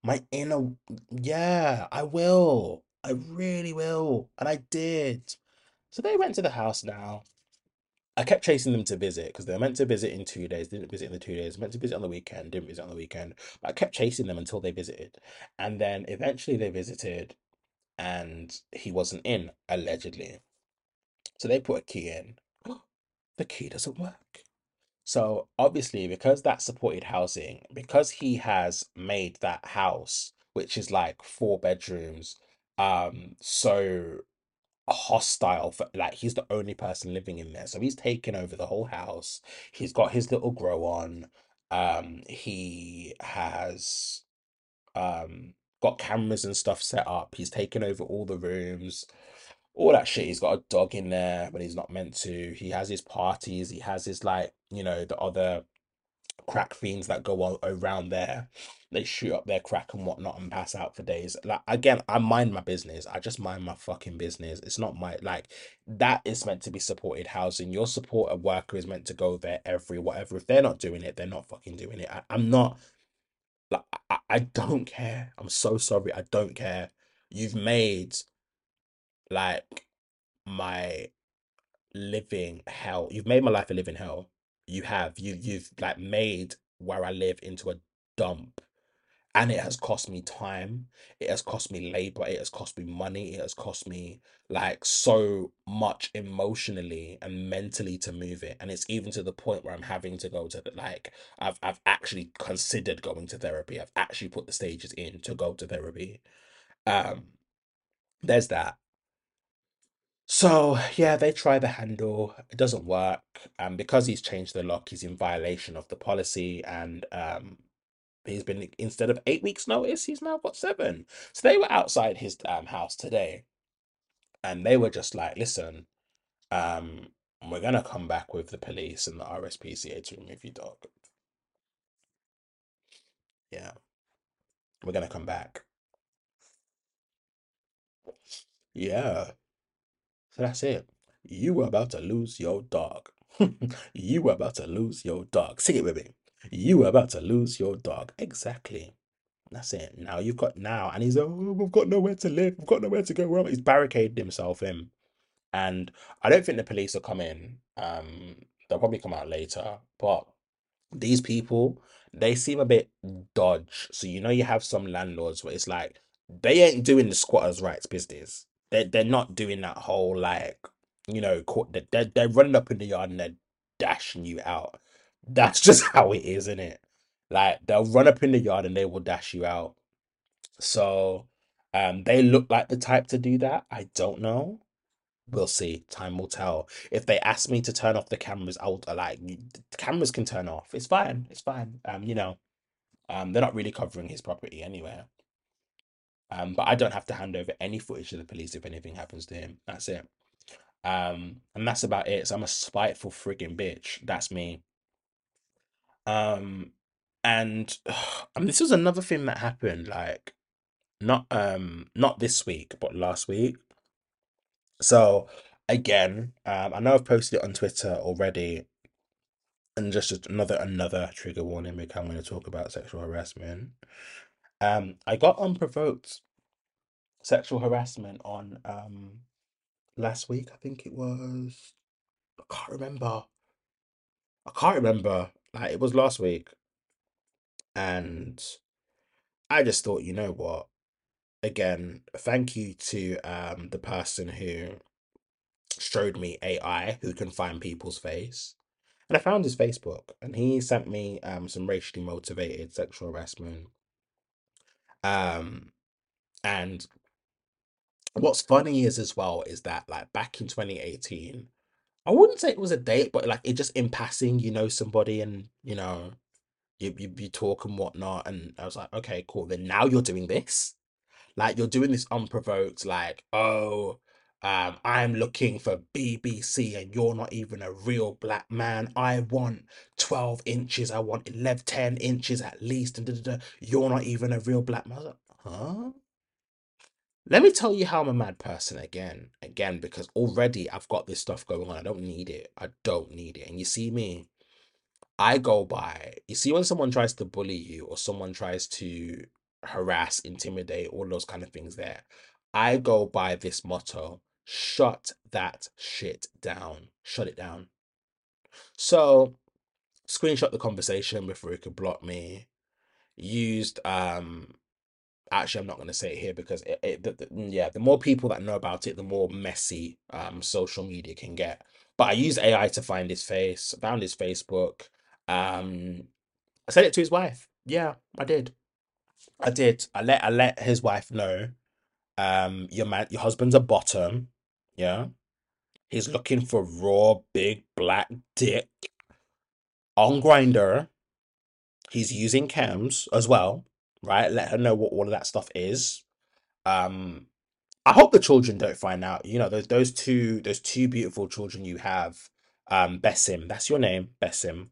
S1: my inner, yeah, I will. I really will. And I did. So they went to the house now. I kept chasing them to visit because they were meant to visit in two days, didn't visit in the two days, meant to visit on the weekend, didn't visit on the weekend. But I kept chasing them until they visited. And then eventually they visited and he wasn't in, allegedly. So they put a key in. [gasps] The key doesn't work. So obviously, because that's supported housing, because he has made that house, which is like four bedrooms, um, so hostile for like he's the only person living in there. So he's taken over the whole house. He's got his little grow on. Um, he has um got cameras and stuff set up. He's taken over all the rooms, all that shit. He's got a dog in there, but he's not meant to. He has his parties. He has his like, you know, the other crack fiends that go on around there. They shoot up their crack and whatnot and pass out for days. Like again, I mind my business. I just mind my fucking business. It's not my like that is meant to be supported housing. Your supporter worker is meant to go there every whatever. If they're not doing it, they're not fucking doing it. I, I'm not like I, I don't care. I'm so sorry. I don't care. You've made like my living hell. You've made my life a living hell. You have. You you've like made where I live into a dump. And it has cost me time. It has cost me labor. It has cost me money. It has cost me like so much emotionally and mentally to move it. And it's even to the point where I'm having to go to like I've I've actually considered going to therapy. I've actually put the stages in to go to therapy. Um, there's that. So yeah, they try the handle. It doesn't work. And because he's changed the lock, he's in violation of the policy. And um, he's been instead of eight weeks notice, he's now got seven. So they were outside his um house today, and they were just like, "Listen, um, we're gonna come back with the police and the RSPCA to remove your dog. Yeah, we're gonna come back. Yeah, so that's it. You were about to lose your dog. [laughs] You were about to lose your dog. Sing it with me. You were about to lose your dog. Exactly. That's it. Now you've got now, and he's oh, we've got nowhere to live. We've got nowhere to go. Where? He's barricaded himself in, and I don't think the police will come in. Um, they'll probably come out later, but these people, they seem a bit dodge. So you know you have some landlords where it's like they ain't doing the squatters' rights business. They they're not doing that whole like you know co- they they're, they're running up in the yard and they're dashing you out. That's just [laughs] how it is, isn't it? Like they'll run up in the yard and they will dash you out. So um they look like the type to do that. I don't know. We'll see. Time will tell. If they ask me to turn off the cameras, I'll uh, like the cameras can turn off. It's fine. It's fine. Um, you know, um, they're not really covering his property anyway. Um, but I don't have to hand over any footage to the police if anything happens to him. That's it. Um, and that's about it. So I'm a spiteful frigging bitch. That's me. Um, and [sighs] and this was another thing that happened, like not um not this week, but last week. So again, um, I know I've posted it on Twitter already, and just another another trigger warning because I'm going to talk about sexual harassment. Um, I got unprovoked sexual harassment on um last week. I think it was. I can't remember. I can't remember. Like it was last week, and I just thought, you know what? Again, thank you to um the person who showed me AI who can find people's face. And I found his Facebook and he sent me um some racially motivated sexual harassment. Um and what's funny is as well is that like back in 2018, I wouldn't say it was a date, but like it just in passing, you know somebody and you know you you, you talk and whatnot. And I was like, okay, cool. Then now you're doing this. Like you're doing this unprovoked, like, oh, um, I'm looking for BBC and you're not even a real black man. I want 12 inches, I want 11, 10 inches at least, and da, da, da. you're not even a real black man. Like, huh? Let me tell you how I'm a mad person again, again, because already I've got this stuff going on. I don't need it. I don't need it. And you see me, I go by, you see, when someone tries to bully you or someone tries to harass, intimidate, all those kind of things there, I go by this motto shut that shit down. Shut it down. So, screenshot the conversation before he could block me. Used, um, actually, I'm not going to say it here because it, it the, the, yeah, the more people that know about it, the more messy um social media can get. But I used AI to find his face, found his Facebook. Um, I sent it to his wife. Yeah, I did. I did. I let I let his wife know. Um, your man, your husband's a bottom. Yeah, he's looking for raw, big black dick on Grindr He's using cams as well, right? Let her know what all of that stuff is. Um, I hope the children don't find out. You know, those those two those two beautiful children you have. Um, Besim, that's your name, Besim.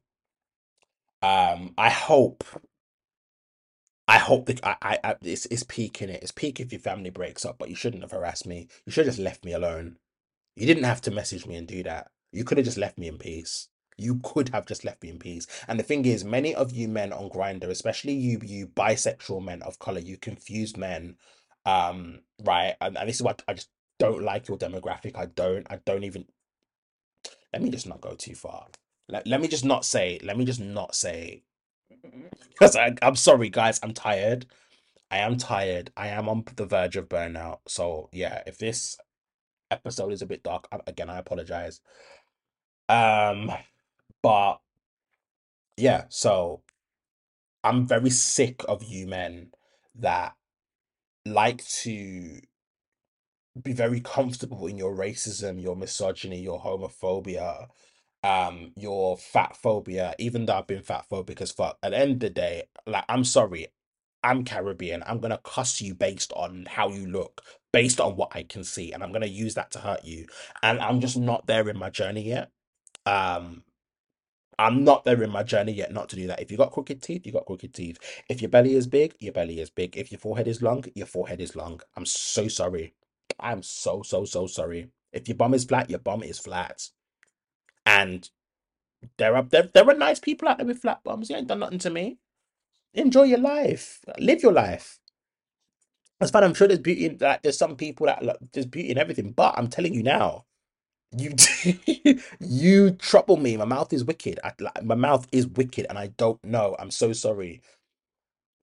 S1: Um, I hope I hope that I, I, I it's it's peak in it. It's peak if your family breaks up, but you shouldn't have harassed me. You should have just left me alone. You didn't have to message me and do that. You could have just left me in peace. You could have just left me in peace. And the thing is, many of you men on Grindr, especially you, you bisexual men of color, you confused men, um, right? And, and this is what I just don't like your demographic. I don't. I don't even. Let me just not go too far. Let, let me just not say. Let me just not say. [laughs] Because I'm sorry, guys. I'm tired. I am tired. I am on the verge of burnout. So yeah, if this episode is a bit dark, again, I apologize. Um, but yeah, so I'm very sick of you men that like to be very comfortable in your racism, your misogyny, your homophobia, um, your fat phobia, even though I've been fat phobic as fuck. At the end of the day, like I'm sorry, I'm Caribbean. I'm gonna cuss you based on how you look, based on what I can see, and I'm gonna use that to hurt you. And I'm just not there in my journey yet. Um, I'm not there in my journey yet not to do that. If you've got crooked teeth, you've got crooked teeth. If your belly is big, your belly is big. If your forehead is long, your forehead is long. I'm so sorry. I'm so, so, so sorry. If your bum is flat, your bum is flat. And there are there, there are nice people out there with flat bums. You ain't done nothing to me. Enjoy your life. Live your life. That's fine. I'm sure there's beauty in that. There's some people that like, there's beauty in everything. But I'm telling you now, you [laughs] you trouble me. My mouth is wicked. I, like, my mouth is wicked, and I don't know. I'm so sorry.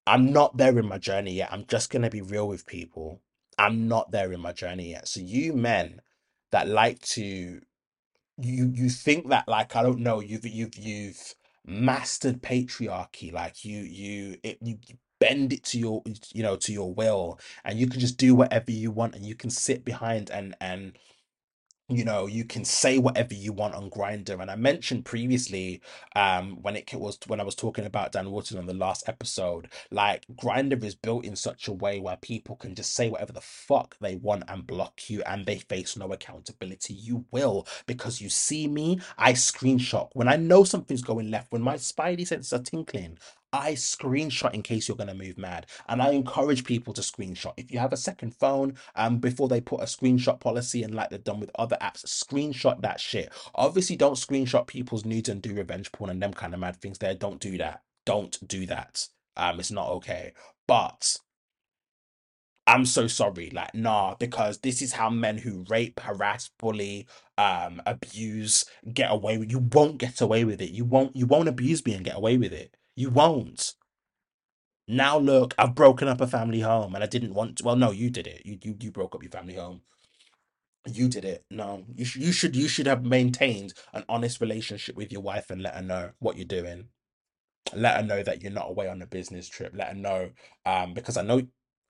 S1: I'm not there in my journey yet. I'm just gonna be real with people. I'm not there in my journey yet. So you men that like to you you think that like I don't know you've you've you've mastered patriarchy like you you it you you bend it to your you know to your will and you can just do whatever you want and you can sit behind and and you know you can say whatever you want on Grindr and I mentioned previously um when it was when I was talking about Dan Wootton on the last episode like Grindr is built in such a way where people can just say whatever the fuck they want and block you and they face no accountability. You will because you see me I screenshot. When I know something's going left when my spidey senses are tinkling I screenshot in case you're going to move mad. And I encourage people to screenshot. If you have a second phone, um, before they put a screenshot policy and like they've done with other apps, screenshot that shit. Obviously, don't screenshot people's nudes and do revenge porn and them kind of mad things there. Don't do that. Don't do that. Um, it's not okay. But I'm so sorry. Like, nah, because this is how men who rape, harass, bully, um, abuse get away with you won't get away with it. You won't you won't abuse me and get away with it. You won't. Now look, I've broken up a family home and I didn't want to. Well, no, you did it. You you you broke up your family home. You did it. No, you should you should you should have maintained an honest relationship with your wife and let her know what you're doing. Let her know that you're not away on a business trip. Let her know, um, because I know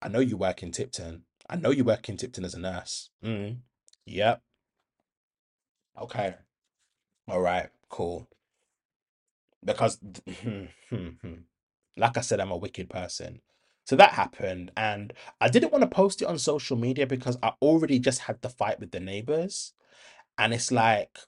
S1: I know you work in Tipton. I know you work in Tipton as a nurse. Mm. Yep. Okay. All right. Cool. Because hmm, hmm, hmm. like I said, I'm a wicked person. So that happened, and I didn't want to post it on social media because I already just had the fight with the neighbors. And it's like,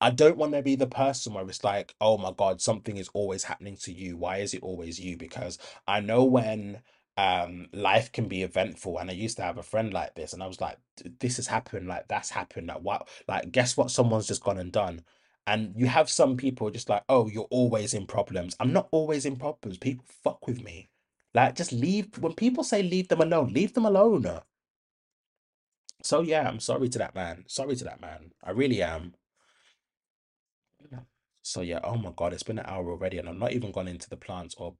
S1: I don't want to be the person where it's like, oh my God, something is always happening to you. Why is it always you? Because I know when um life can be eventful and I used to have a friend like this and I was like this has happened like that's happened like what like guess what someone's just gone and done and you have some people just like oh you're always in problems I'm not always in problems people fuck with me like just leave when people say leave them alone leave them alone so yeah, I'm sorry to that man. Sorry to that man. I really am. So yeah, oh my God, it's been an hour already, and I'm not even gone into the plants or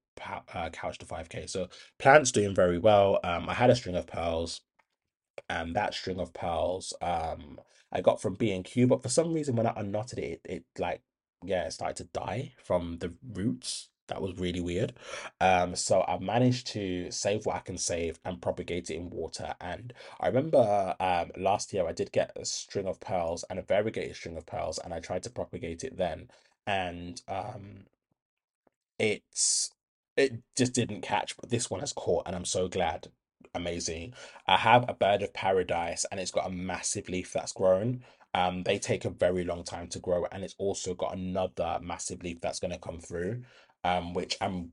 S1: uh, couch to 5K. So plants doing very well. Um, I had a string of pearls and that string of pearls um I got from B&Q, but for some reason when I unknotted it, it, it like yeah, it started to die from the roots. That was really weird. Um, so I managed to save what I can save and propagate it in water. And I remember um last year I did get a string of pearls and a variegated string of pearls, and I tried to propagate it then. And um it's it just didn't catch, but this one has caught, and I'm so glad. Amazing. I have a bird of paradise, and it's got a massive leaf that's grown. Um, they take a very long time to grow, and it's also got another massive leaf that's going to come through, um, which I'm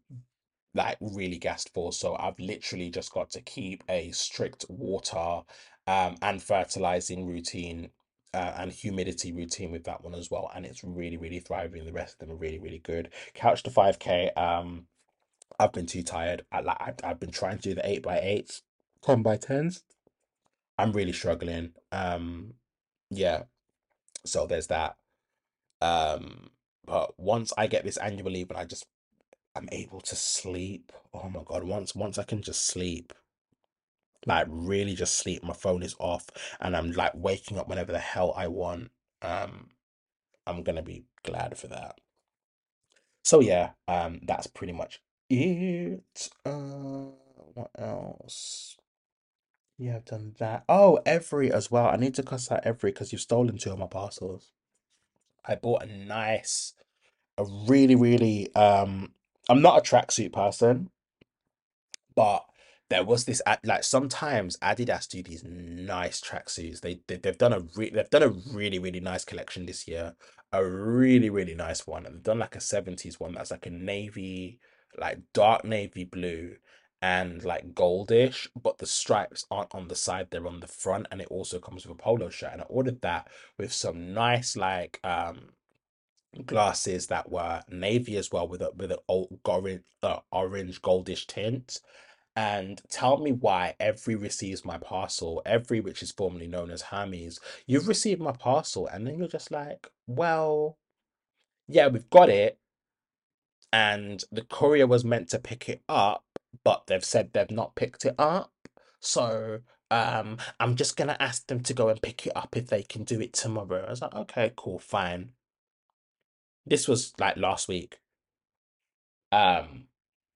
S1: like really gassed for. So I've literally just got to keep a strict water um and fertilizing routine uh, and humidity routine with that one as well. And it's really, really thriving. The rest of them are really, really good. Couch to 5K. Um, I've been too tired. I like I've, been trying to do the eight by eights, 10 by tens. I'm really struggling. Um, yeah. So there's that. Um, but once I get this annual leave and I just I'm able to sleep. Oh my God, once once I can just sleep, like really just sleep, my phone is off and I'm like waking up whenever the hell I want. Um, I'm gonna be glad for that. So yeah, um, that's pretty much it. Uh, what else? Yeah, I've done that. Oh, Evri as well. I need to cuss out Evri because you've stolen two of my parcels. I bought a nice, a really, really um I'm not a tracksuit person, but there was this like sometimes Adidas do these nice tracksuits. They, they they've done a re- they've done a really really nice collection this year. A really really nice one. And they've done like a 70s one that's like a navy, like dark navy blue and like goldish, but the stripes aren't on the side, they're on the front, and it also comes with a polo shirt. And I ordered that with some nice like um glasses that were navy as well with a with an old orange, uh, orange goldish tint. And tell me why Evri receives my parcel, Evri which is formerly known as Hermes, you've received my parcel, and then you're just like, well, yeah, we've got it, and the courier was meant to pick it up, but they've said they've not picked it up. So um, I'm just gonna ask them to go and pick it up if they can do it tomorrow. I was like, okay, cool, fine. This was like last week. Um,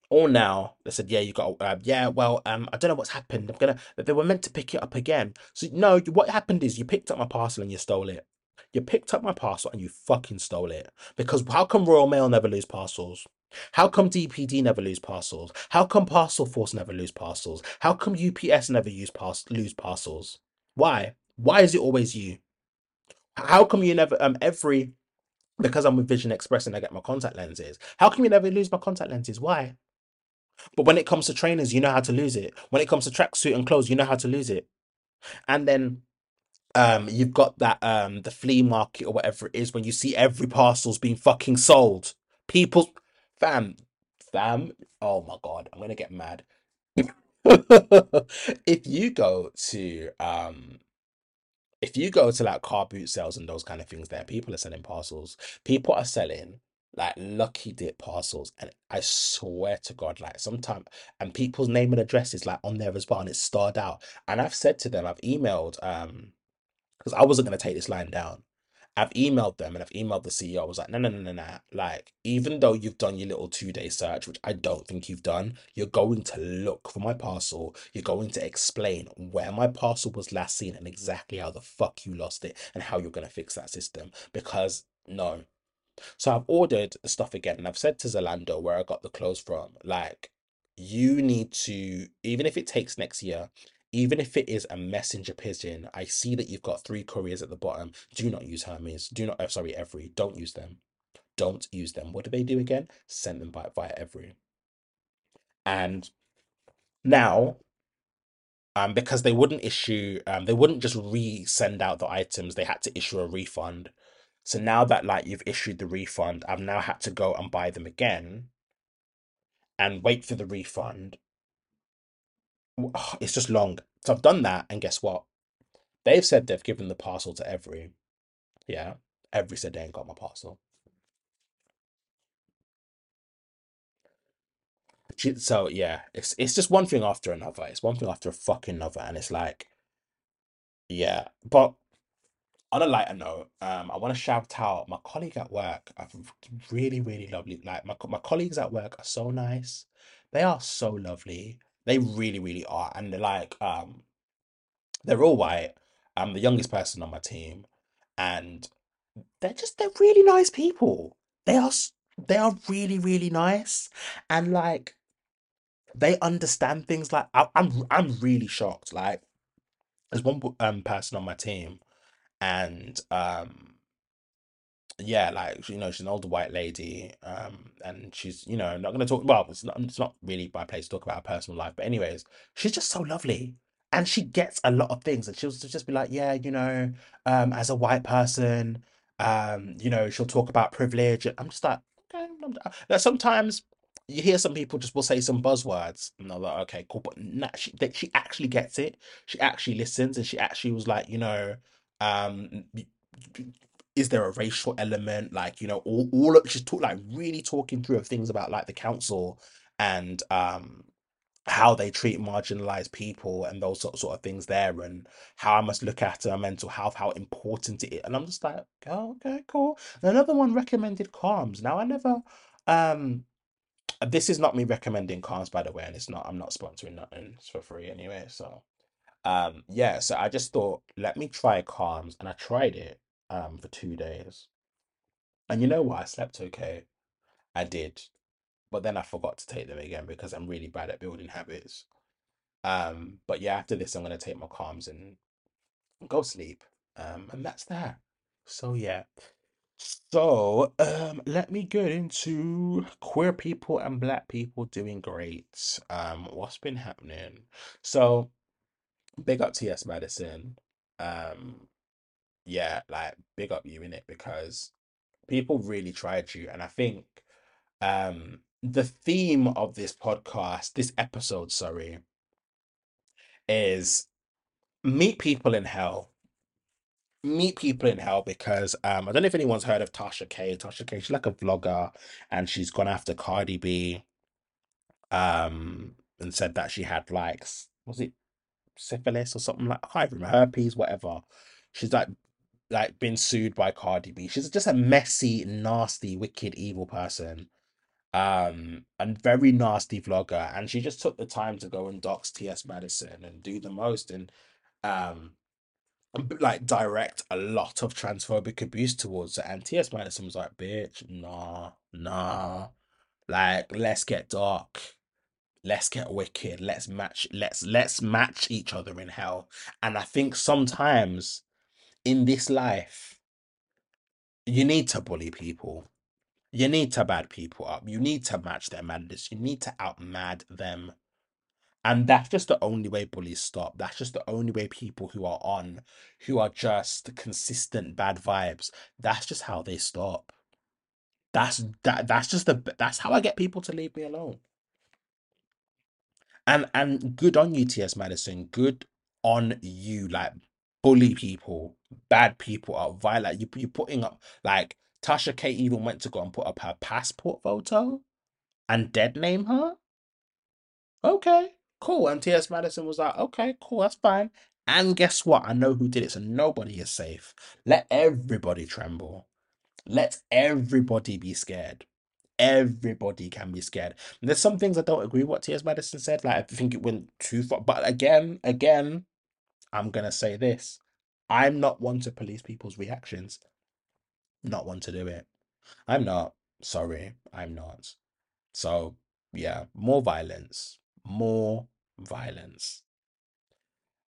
S1: Or now they said, yeah, you got, uh, yeah, well, um, I don't know what's happened. I'm gonna, they were meant to pick it up again. So no, what happened is you picked up my parcel and you stole it. You picked up my parcel and you fucking stole it. Because how come Royal Mail never lose parcels? How come DPD never lose parcels? How come Parcel Force never lose parcels? How come UPS never use lose parcels? Why? Why is it always you? How come you never um Evri because I'm with Vision Express and I get my contact lenses? How come you never lose my contact lenses? Why? But when it comes to trainers, you know how to lose it. When it comes to tracksuit and clothes, you know how to lose it. And then um you've got that um the flea market or whatever it is when you see Evri parcel's being fucking sold. People fam fam oh my god, I'm gonna get mad. [laughs] if you go to um if you go to like car boot sales and those kind of things there, people are selling parcels. People are selling like lucky dip parcels. And I swear to God, like sometimes and people's name and address is like on there as well, and it's starred out. And I've said to them, I've emailed um because I wasn't gonna take this line down. I've emailed them and I've emailed the CEO. I was like, no, no, no, no, no. Like, even though you've done your little two day search, which I don't think you've done, you're going to look for my parcel. You're going to explain where my parcel was last seen and exactly how the fuck you lost it and how you're going to fix that system. Because no. So I've ordered the stuff again and I've said to Zalando where I got the clothes from, like, you need to, even if it takes next year, even if it is a messenger pigeon, I see that you've got three couriers at the bottom. Do not use Hermes. Do not, oh, sorry, Evri. Don't use them. Don't use them. What do they do again? Send them by via Evri. And now, um, because they wouldn't issue, um, they wouldn't just resend out the items. They had to issue a refund. So now that like you've issued the refund, I've now had to go and buy them again and wait for the refund. It's just long. So I've done that, and guess what? They've said they've given the parcel to Evri, Yeah. Evri said they ain't got my parcel. So yeah, it's it's just one thing after another. It's one thing after a fucking another, and it's like, yeah. But on a lighter note, um, I want to shout out my colleague at work. I've really, really lovely. Like my my colleagues at work are so nice. They are so lovely. They really, really are, and they're like, um, they're all white. I'm the youngest person on my team, and they're just they're really nice people. They are s- they are really really nice, and like they understand things. Like I, I'm I'm really shocked. Like there's one um person on my team, and um yeah, like you know, she's an older white lady, um, and she's you know not gonna talk. Well, it's not it's not really my place to talk about her personal life, but anyways, she's just so lovely, and she gets a lot of things, and she'll just be like, yeah, you know, um, as a white person, um, you know, she'll talk about privilege. I'm just like, okay, I'm- that sometimes you hear some people just will say some buzzwords, and I'm like, okay, cool, but nah, she she actually gets it. She actually listens, and she actually was like, you know, um is there a racial element? Like, you know, all all of she's talk like really talking through of things about like the council and um how they treat marginalized people and those sort, sort of things there and how I must look after her mental health, how important it is. And I'm just like, oh, okay, cool. And another one recommended Kalms. Now I never um this is not me recommending Kalms by the way, and it's not I'm not sponsoring nothing. It's for free anyway. So um, yeah, so I just thought, let me try Kalms, and I tried it um for two days. And you know what? I slept okay. I did, but then I forgot to take them again because I'm really bad at building habits. Um, but yeah, after this, I'm gonna take my Kalms and go sleep. Um, and that's that. So yeah. So um, let me get into queer people and black people doing great. Um, what's been happening? So big up TS Madison. Um, yeah, like big up you in it because people really tried you. And I think um the theme of this podcast, this episode, sorry, is meet people in hell. Meet people in hell because um I don't know if anyone's heard of Tasha K. Tasha K, she's like a vlogger and she's gone after Cardi B um and said that she had like was it syphilis or something like I can't remember herpes, whatever. She's like like been sued by Cardi B. She's just a messy, nasty, wicked, evil person. um, and very nasty vlogger, and she just took the time to go and dox T.S. Madison and do the most and um like direct a lot of transphobic abuse towards her. And T.S. Madison was like, bitch, nah, nah. Like, let's get dark. Let's get wicked. Let's match, let's let's match each other in hell. And I think sometimes in this life, you need to bully people. You need to bad people up. You need to match their madness. You need to outmad them. And that's just the only way bullies stop. That's just the only way people who are on, who are just consistent bad vibes, that's just how they stop. That's that that's just the that's how I get people to leave me alone. And and good on you, T.S. Madison. Good on you. Like bully people, bad people are violent. You you putting up like Tasha K even went to go and put up her passport photo and dead name her. Okay, cool. And T.S. Madison was like, okay, cool, that's fine. And guess what? I know who did it, so nobody is safe. Let everybody tremble. Let everybody be scared. Everybody can be scared. And there's some things I don't agree with what T.S. Madison said. Like I think it went too far. But again, again, I'm gonna say this. I'm not one to police people's reactions. Not one to do it. I'm not. Sorry, I'm not. So yeah, more violence. More violence.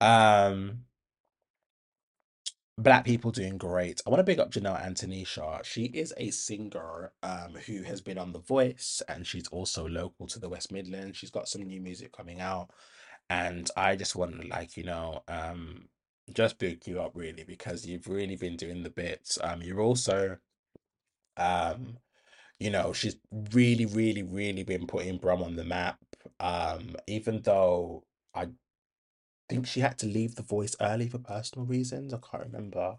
S1: Um, black people doing great. I want to big up Janelle Antonisha. She is a singer um who has been on The Voice and she's also local to the West Midlands. She's got some new music coming out. And I just want to like, you know, um just big you up really because you've really been doing the bits. Um you're also um you know, she's really, really, really been putting Brum on the map. Um, even though I think she had to leave the voice early for personal reasons. I can't remember.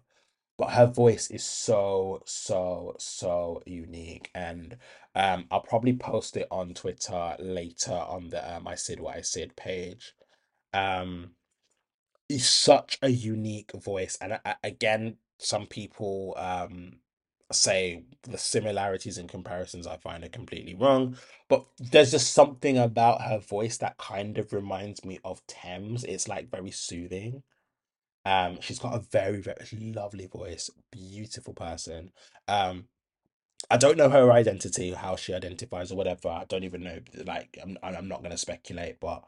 S1: But her voice is so, so, so unique. And um, I'll probably post it on Twitter later on the um, I Said What I Said page. Um, is such a unique voice. And uh, again, some people um say the similarities and comparisons I find are completely wrong. But there's just something about her voice that kind of reminds me of Tems. It's like very soothing. Um, she's got a very, very lovely voice, beautiful person. Um, I don't know her identity, how she identifies or whatever. I don't even know. Like, I'm I'm not gonna speculate, but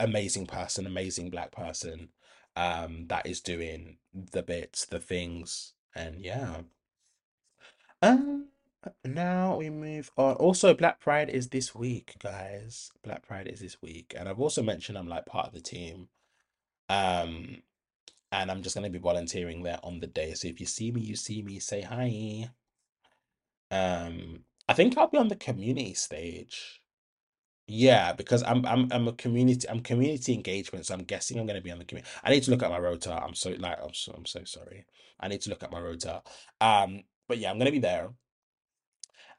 S1: amazing person, amazing black person, um, that is doing the bits, the things, and yeah. Um, now we move on. Also, Black Pride is this week, guys. Black Pride is this week, and I've also mentioned I'm like part of the team. Um, and I'm just gonna be volunteering there on the day. So if you see me, you see me, say hi. Um, I think I'll be on the community stage. Yeah, because I'm I'm I'm a community I'm community engagement, so I'm guessing I'm gonna be on the community. I need to look at my rota. I'm so like I'm so I'm so sorry. I need to look at my rota. Um, but yeah, I'm gonna be there,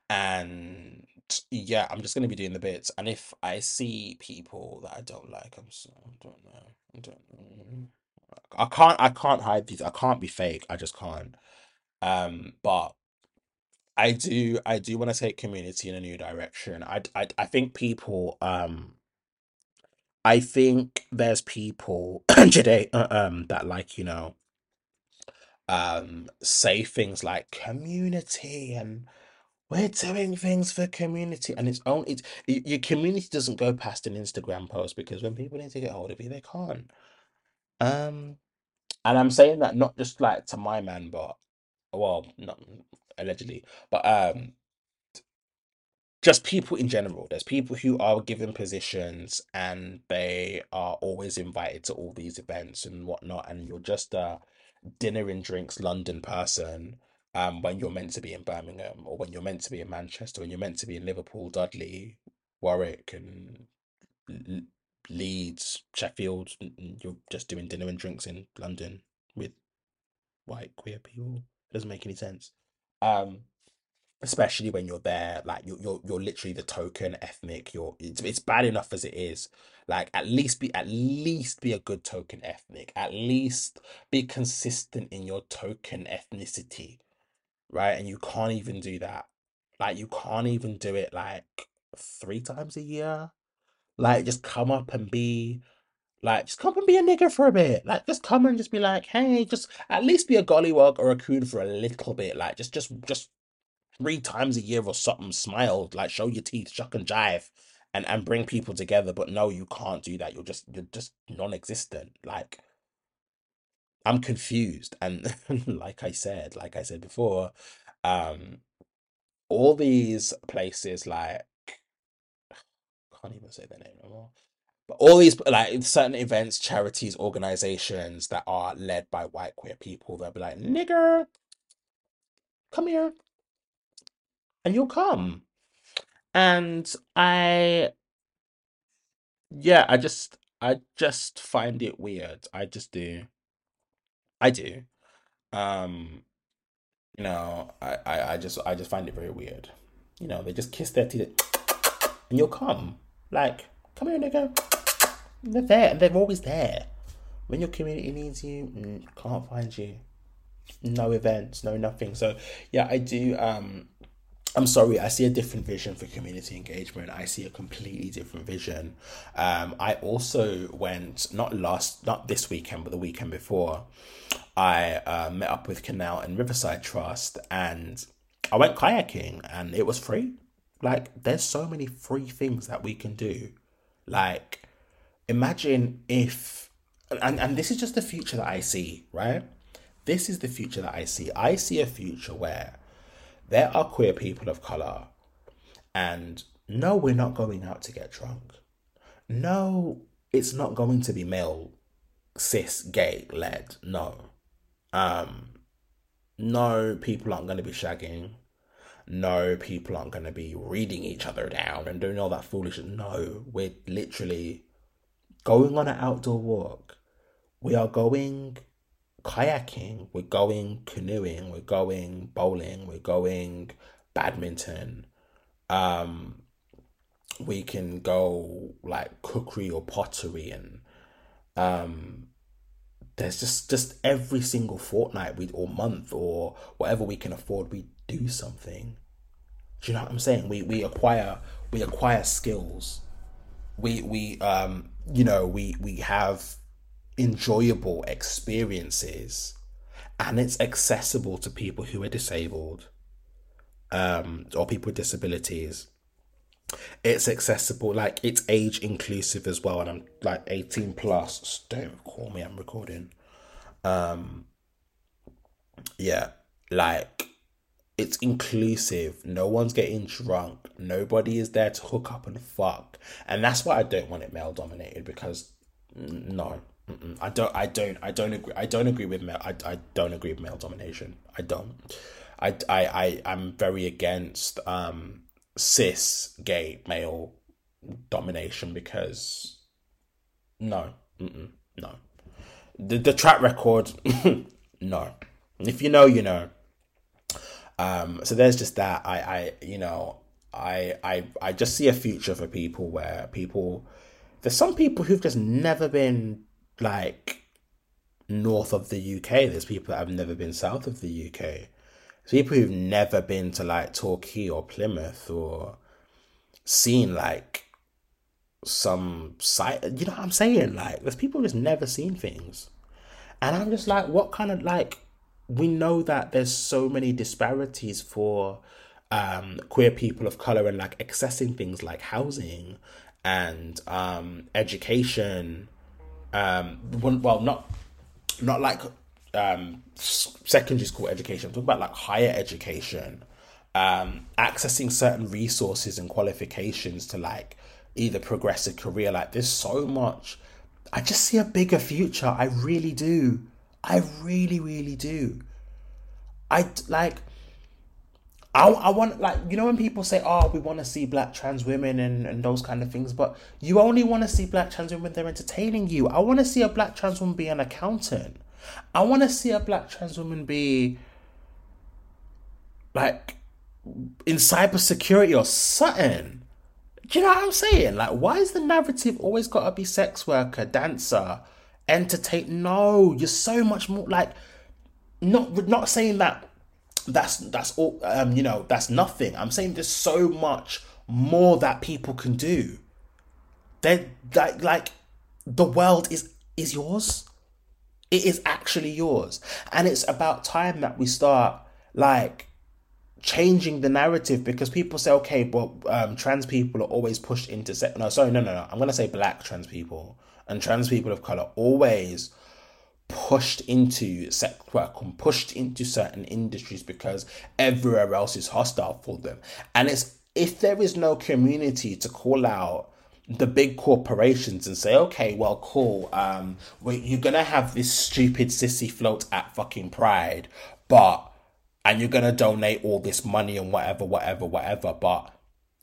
S1: and yeah, I'm just gonna be doing the bits. And if I see people that I don't like, I'm so I don't know. I don't know. I can't I can't hide these. I can't be fake. I just can't. Um, but I do I do want to take community in a new direction. I I I think people um I think there's people [clears throat] today uh, um that like, you know, um say things like community and we're doing things for community and it's only it's, your community doesn't go past an Instagram post because when people need to get hold of you they can't. Um and I'm saying that not just like to my man but well not allegedly but um just people in general. There's people who are given positions and they are always invited to all these events and whatnot, and you're just a dinner and drinks London person um when you're meant to be in Birmingham or when you're meant to be in Manchester, when you're meant to be in Liverpool, Dudley, Warwick, and Leeds, Sheffield. You're just doing dinner and drinks in London with white queer people. It doesn't make any sense. Um, especially when you're there like you're you're, you're literally the token ethnic you're it's, it's bad enough as it is. Like at least be at least be a good token ethnic. At least be consistent in your token ethnicity right? And you can't even do that. Like you can't even do it like three times a year. Like just come up and be like just come and be a nigger for a bit. Like just come and just be like, hey, just at least be a gollywog or a coon for a little bit. Like just just just three times a year or something. Smile, like show your teeth, shuck and jive, and and bring people together. But no, you can't do that. You're just you're just non-existent. Like I'm confused. And [laughs] like I said, like I said before, um, all these places like [sighs] can't even say their name no more. But all these like certain events, charities, organizations that are led by white queer people, they'll be like, nigger, come here. And you'll come. And I yeah, I just I just find it weird. I just do. I do. Um, you know, I, I, I just I just find it very weird. You know, they just kiss their teeth and you'll come. Like, come here, nigga. They're there, and they're always there. When your community needs you, mm, can't find you. No events, no nothing. So yeah, I do. Um, I'm sorry, I see a different vision for community engagement. I see a completely different vision. Um, I also went not last, not this weekend, but the weekend before. I uh, met up with Canal and Riverside Trust, and I went kayaking, and it was free. Like, there's so many free things that we can do. Like, imagine if, and, and this is just the future that I see, right? This is the future that I see. I see a future where there are queer people of color, and no, we're not going out to get drunk. No, it's not going to be male, cis, gay led. No. Um, no, people aren't going to be shagging no, people aren't going to be reading each other down and doing all that foolishness. No, we're literally going on an outdoor walk. We are going kayaking, we're going canoeing, we're going bowling, we're going badminton. Um, we can go like cookery or pottery and um there's just just every single fortnight we or month or whatever we can afford we do something. Do you know what I'm saying? We we acquire we acquire skills. We we um you know we we have enjoyable experiences and it's accessible to people who are disabled um or people with disabilities it's accessible like it's age inclusive as well and i'm like 18 plus don't call me i'm recording um yeah like it's inclusive. No one's getting drunk. Nobody is there to hook up and fuck. And that's why I don't want it male dominated because no, I don't. I don't. I don't agree. I don't agree with male. I, I don't agree with male domination. I don't. I I I I'm very against um cis gay male domination because no, no. The the track record, [laughs] no. If you know, you know. Um, so there's just that. I, I, you know, I, I, I just see a future for people where people, there's some people who've just never been like north of the UK. There's people that have never been south of the UK. There's people who've never been to like Torquay or Plymouth or seen like some site. You know what I'm saying? Like, there's people who've just never seen things. And I'm just like, what kind of like we know that there's so many disparities for um, queer people of color and like accessing things like housing and um, education. Um, well, not not like um, secondary school education. I'm talking about like higher education, um, accessing certain resources and qualifications to like either progress a career. Like there's so much. I just see a bigger future. I really do. I really, really do. I like. I, I want like you know when people say oh we want to see black trans women and, and those kind of things but you only want to see black trans women they're entertaining you I want to see a black trans woman be an accountant I want to see a black trans woman be like in cybersecurity or something do you know what I'm saying like why is the narrative always got to be sex worker dancer entertain. No, you're so much more like not not saying that that's that's all um you know that's nothing. I'm saying there's so much more that people can do. They like like the world is is yours. It is actually yours. And it's about time that we start like changing the narrative because people say okay but um, trans people are always pushed into se- no sorry no no no. I'm to say black trans people and trans people of color always pushed into sex work and pushed into certain industries because everywhere else is hostile for them. And it's if there is no community to call out the big corporations and say, okay, well, cool, um, well, you're gonna have this stupid sissy float at fucking Pride, but and you're gonna donate all this money and whatever, whatever, whatever. But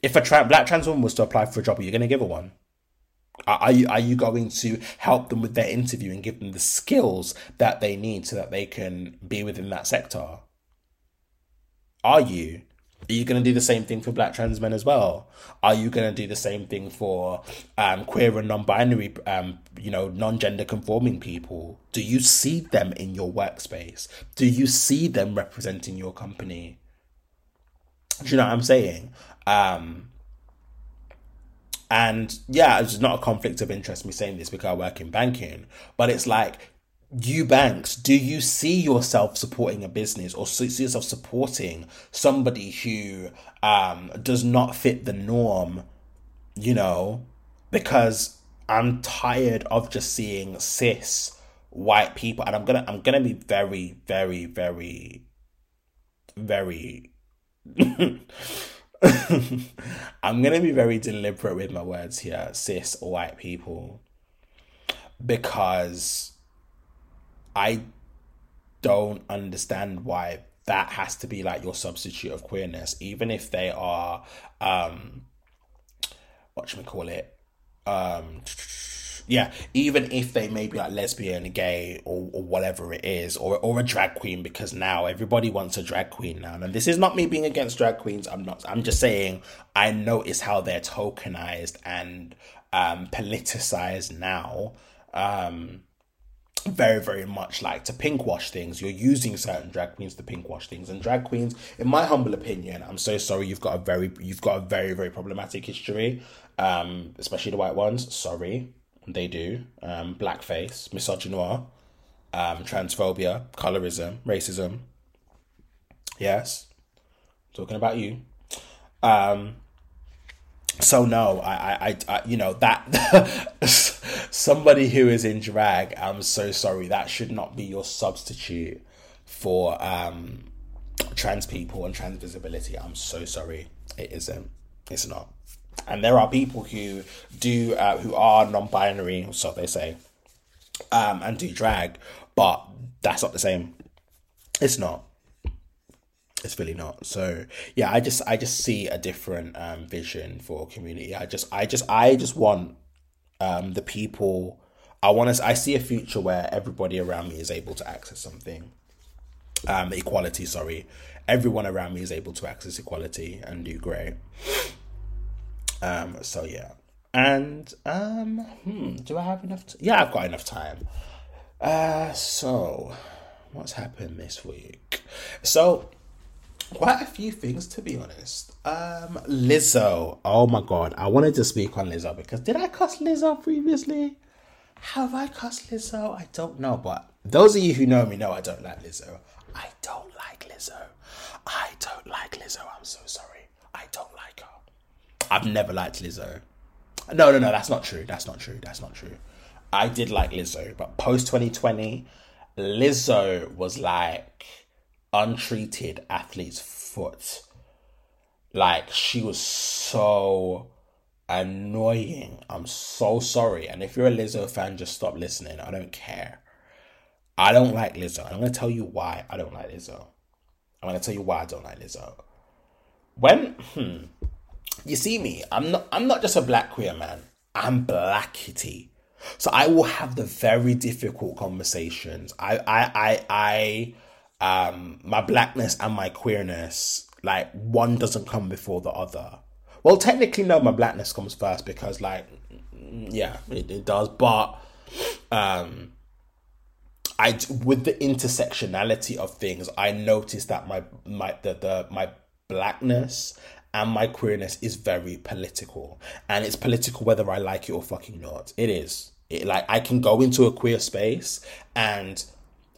S1: if a tra- black trans woman was to apply for a job, are you gonna give her one? Are you, are you going to help them with their interview and give them the skills that they need so that they can be within that sector? Are you? Are you going to do the same thing for black trans men as well? Are you going to do the same thing for um, queer and non-binary, um, you know, non-gender conforming people? Do you see them in your workspace? Do you see them representing your company? Do you know what I'm saying? Um, and yeah, it's not a conflict of interest me saying this because I work in banking, but it's like you banks, do you see yourself supporting a business or see yourself supporting somebody who um, does not fit the norm, you know? Because I'm tired of just seeing cis white people, and I'm gonna I'm gonna be very, very, very, very [laughs] [laughs] I'm going to be very deliberate with my words here, cis white people, because I don't understand why that has to be like your substitute of queerness, even if they are, um, what should we call it? Um, yeah, even if they may be like lesbian, gay, or, or whatever it is, or or a drag queen, because now everybody wants a drag queen now. And this is not me being against drag queens. I'm not. I'm just saying I notice how they're tokenized and um, politicized now. Um, very very much like to pink wash things you're using certain drag queens to pink wash things and drag queens in my humble opinion i'm so sorry you've got a very you've got a very very problematic history um especially the white ones sorry they do um, blackface, misogynoir, um, transphobia, colorism, racism. Yes, talking about you. Um, so no, I, I, I, you know that [laughs] somebody who is in drag. I'm so sorry. That should not be your substitute for um, trans people and trans visibility. I'm so sorry. It isn't. It's not and there are people who do uh, who are non-binary, so they say, um, and do drag, but that's not the same. It's not. It's really not. So yeah, I just I just see a different um, vision for community. I just I just I just want um, the people. I want to. I see a future where everybody around me is able to access something. Um, equality. Sorry, everyone around me is able to access equality and do great. Um, so yeah. And um, hmm, do I have enough? T- yeah, I've got enough time. Uh, so what's happened this week? So quite a few things to be honest. Um, Lizzo. Oh my god, I wanted to speak on Lizzo because did I cuss Lizzo previously? Have I cussed Lizzo? I don't know, but those of you who know me know I don't like Lizzo. I don't like Lizzo. I don't like Lizzo. I'm so sorry. I don't like her. I've never liked Lizzo. No, no, no, that's not true. That's not true. That's not true. I did like Lizzo, but post 2020, Lizzo was like untreated athlete's foot. Like she was so annoying. I'm so sorry. And if you're a Lizzo fan, just stop listening. I don't care. I don't like Lizzo. I'm going to tell you why I don't like Lizzo. I'm going to tell you why I don't like Lizzo. When, hmm, you see me, I'm not I'm not just a black queer man. I'm blackity. So I will have the very difficult conversations. I I I I um my blackness and my queerness, like one doesn't come before the other. Well, technically no, my blackness comes first because like yeah, it, it does, but um I with the intersectionality of things, I noticed that my my the, the my blackness and my queerness is very political, and it's political whether I like it or fucking not. It is. It, like I can go into a queer space and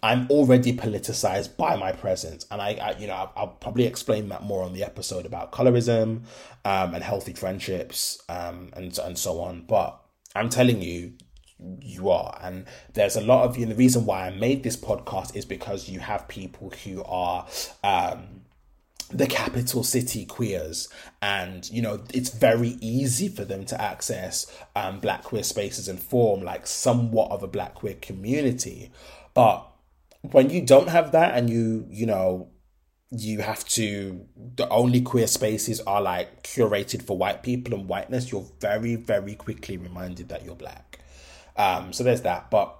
S1: I'm already politicized by my presence, and I, I you know, I'll, I'll, probably explain that more on the episode about colorism um, and healthy friendships um, and and so on. But I'm telling you, you are, and there's a lot of you. And the reason why I made this podcast is because you have people who are. Um, the capital city queers. And you know it's very easy for them to access um, black queer spaces and form like somewhat of a black queer community. But when you don't have that and you you know you have to the only queer spaces are like curated for white people and whiteness you're very very quickly reminded that you're black. Um so there's that. But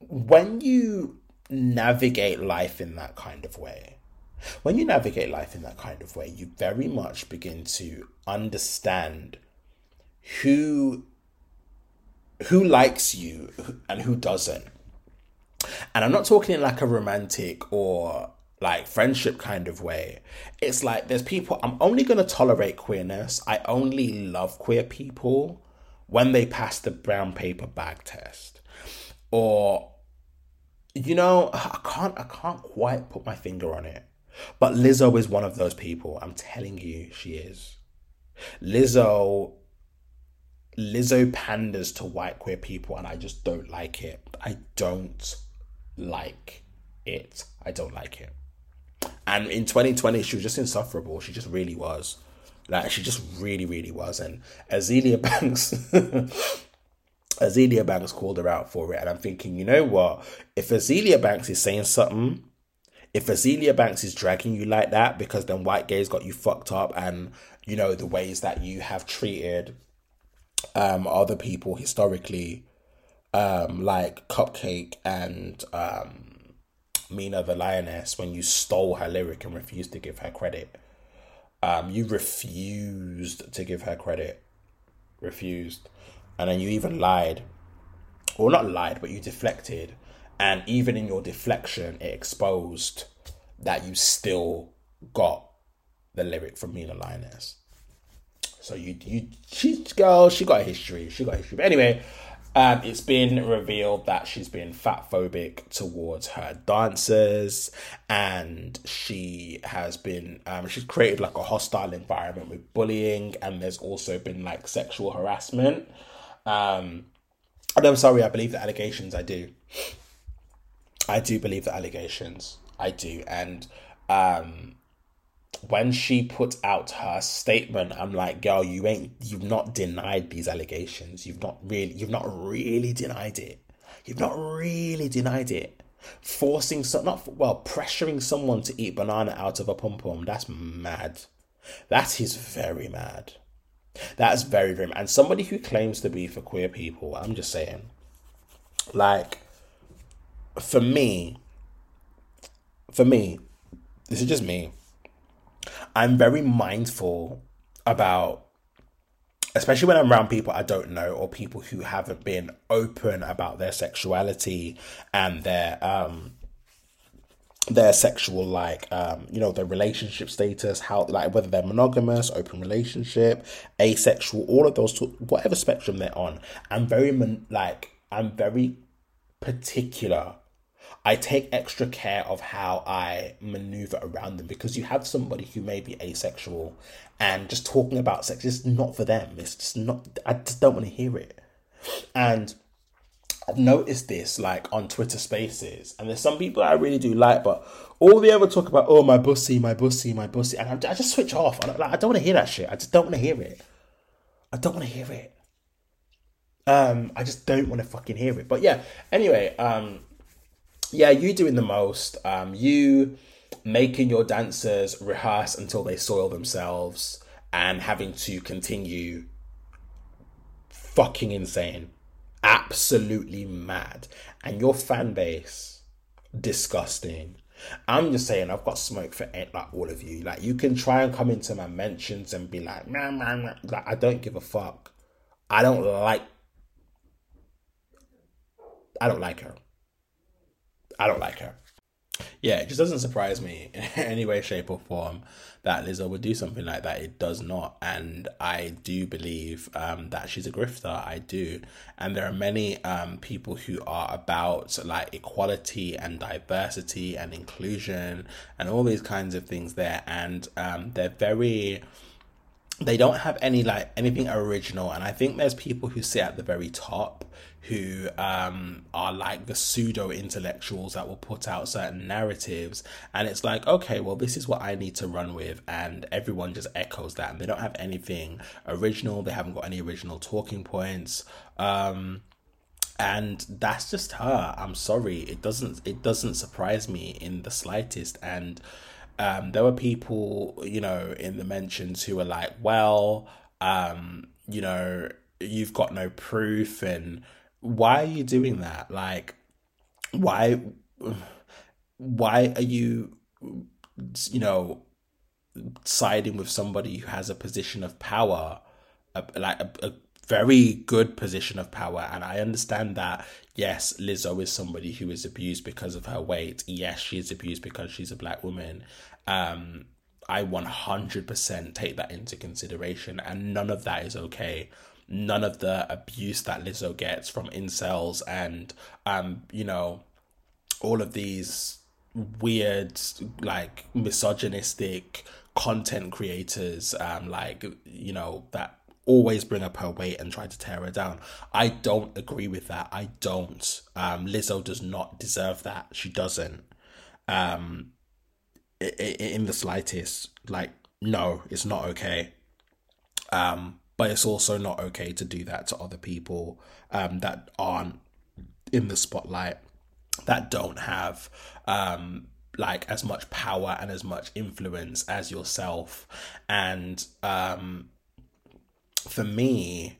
S1: when you navigate life in that kind of way when you navigate life in that kind of way you very much begin to understand who who likes you and who doesn't and I'm not talking in like a romantic or like friendship kind of way. It's like there's people, I'm only going to tolerate queerness. I only love queer people when they pass the brown paper bag test. Or, you know, I can't, I can't quite put my finger on it. But Lizzo is one of those people. I'm telling you, she is. Lizzo Lizzo panders to white queer people and I just don't like it. I don't like it. I don't like it. And in 2020, she was just insufferable. She just really was. Like, she just really, really was. And Azealia [laughs] Banks. Azealia Banks called her out for it. And I'm thinking, you know what? If Azealia Banks is saying something, if Azealia Banks is dragging you like that because then white gays got you fucked up and, you know, the ways that you have treated um, other people historically um, like CupcakKe and um, Mina the Lioness when you stole her lyric and refused to give her credit. Um, you refused to give her credit. Refused. And then you even lied. Or not lied, but you deflected. And even in your deflection, it exposed that you still got the lyric from Mina Lioness. So you you she girl, she got a history. She got a history. But anyway, um, it's been revealed that she's been fat phobic towards her dancers, and she has been um, she's created like a hostile environment with bullying, and there's also been like sexual harassment. Um, and I'm sorry, I believe the allegations. I do. I do believe the allegations. I do, and um, when she put out her statement, I'm like, girl, you ain't you've not denied these allegations. You've not really you've not really denied it. You've not really denied it. Forcing some not well, pressuring someone to eat banana out of a pom pom, that's mad. That is very mad. That's very, very mad. And somebody who claims to be for queer people, I'm just saying, like, for me, for me, this is just me. I'm very mindful about especially when I'm around people I don't know or people who haven't been open about their sexuality and their um their sexual like um you know their relationship status how like whether they're monogamous open relationship asexual all of those whatever spectrum they're on. I'm very like i'm very particular I take extra care of how I maneuver around them because you have somebody who may be asexual and just talking about sex is not for them. It's just not, I just don't want to hear it. And I've noticed this like on Twitter spaces, and there's some people I really do like, but all they ever talk about, oh, my bussy, my bussy, my bussy, and I, I just switch off. I, like, I don't want to hear that shit. I just don't want to hear it. I don't want to hear it. Um, I just don't want to fucking hear it. But yeah, anyway, um, yeah, you doing the most. Um, you making your dancers rehearse until they soil themselves and having to continue fucking insane. Absolutely mad. And your fan base, disgusting. I'm just saying, I've got smoke for like all of you. Like, you can try and come into my mentions and be like, man, man, man. Like, I don't give a fuck. I don't like. I don't like her. I don't like her. Yeah, it just doesn't surprise me in [laughs] any way, shape, or form that Lizzo would do something like that. It does not. And I do believe um, that she's a grifter. I do. And there are many um, people who are about like equality and diversity and inclusion and all these kinds of things there. And um, they're very they don't have any like anything original and i think there's people who sit at the very top who um, are like the pseudo intellectuals that will put out certain narratives and it's like okay well this is what i need to run with and everyone just echoes that and they don't have anything original they haven't got any original talking points um, and that's just her. I'm sorry. It doesn't it doesn't surprise me in the slightest and um, there were people, you know, in the mentions who were like, well, um, you know, you've got no proof and why are you doing that? Like, why, why are you, you know, siding with somebody who has a position of power, a, like a, a very good position of power. And I understand that, yes, Lizzo is somebody who is abused because of her weight. Yes, she is abused because she's a black woman. Um, I 100% take that into consideration, and none of that is okay. None of the abuse that Lizzo gets from incels and, um, you know, all of these weird, like, misogynistic content creators, um, like, you know, that always bring up her weight and try to tear her down. I don't agree with that. I don't. Um, Lizzo does not deserve that. She doesn't. Um, in the slightest. Like, no, it's not okay. Um, but it's also not okay to do that to other people um, that aren't in the spotlight, that don't have um, like as much power and as much influence as yourself. And um, for me,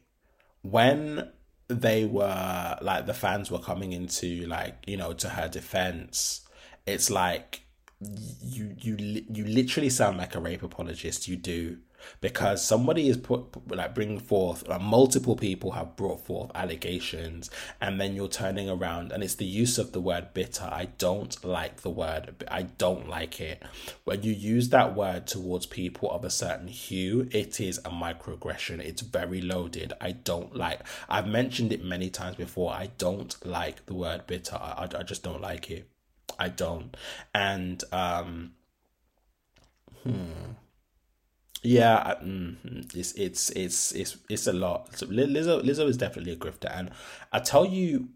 S1: when they were like the fans were coming into like you know to her defense, it's like you you you literally sound like a rape apologist. You do. Because somebody is put like bringing forth like multiple people have brought forth allegations and then you're turning around and it's the use of the word bitter. I don't like the word i don't like it. When you use that word towards people of a certain hue it is a microaggression. It's very loaded. I don't like i've mentioned it many times before. I don't like the word bitter. I, I just don't like it i don't and um hmm yeah, mm, it's it's it's it's it's a lot. So Lizzo Lizzo is definitely a grifter, and I tell you,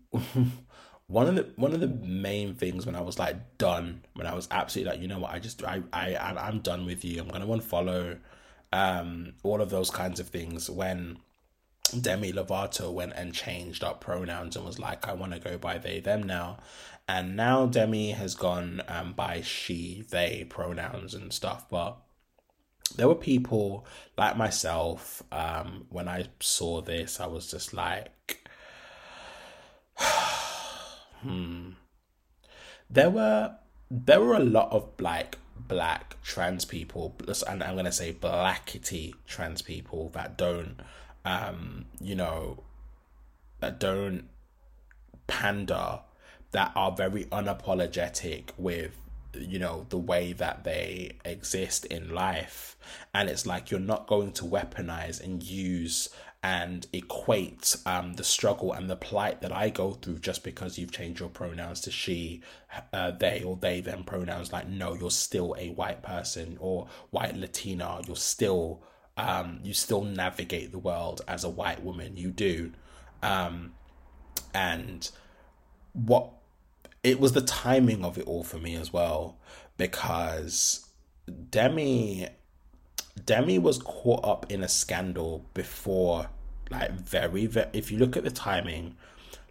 S1: [laughs] one of the one of the main things when I was like done, when I was absolutely like, you know what, I just I I I'm done with you. I'm gonna unfollow, um, all of those kinds of things. When Demi Lovato went and changed up pronouns and was like, I want to go by they them now, and now Demi has gone um by she they pronouns and stuff, but there were people like myself um, when i saw this i was just like [sighs] hmm. There were there were a lot of like black trans people and i'm to say blackity trans people that don't um you know that don't pander that are very unapologetic with you know the way that they exist in life and it's like you're not going to weaponize and use and equate um, the struggle and the plight that I go through just because you've changed your pronouns to she, uh, they, or they, them pronouns. Like, no, you're still a white person or white Latina. You're still, um, you still navigate the world as a white woman. You do. Um, and what it was the timing of it all for me as well because Demi Demi was caught up in a scandal before like very, very if you look at the timing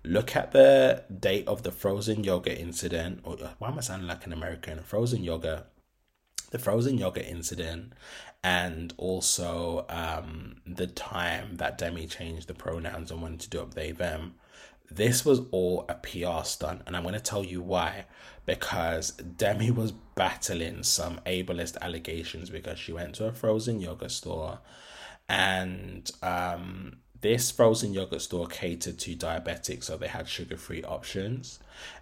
S1: look at the date of the frozen yogurt incident or why am I sounding like an American? Frozen yogurt the frozen yogurt incident and also um, the time that Demi changed the pronouns and wanted to do up they them this was all a PR stunt, and I'm going to tell you why. Because Demi was battling some ableist allegations because she went to a frozen yogurt store and um, this frozen yogurt store catered to diabetics, so they had sugar free options.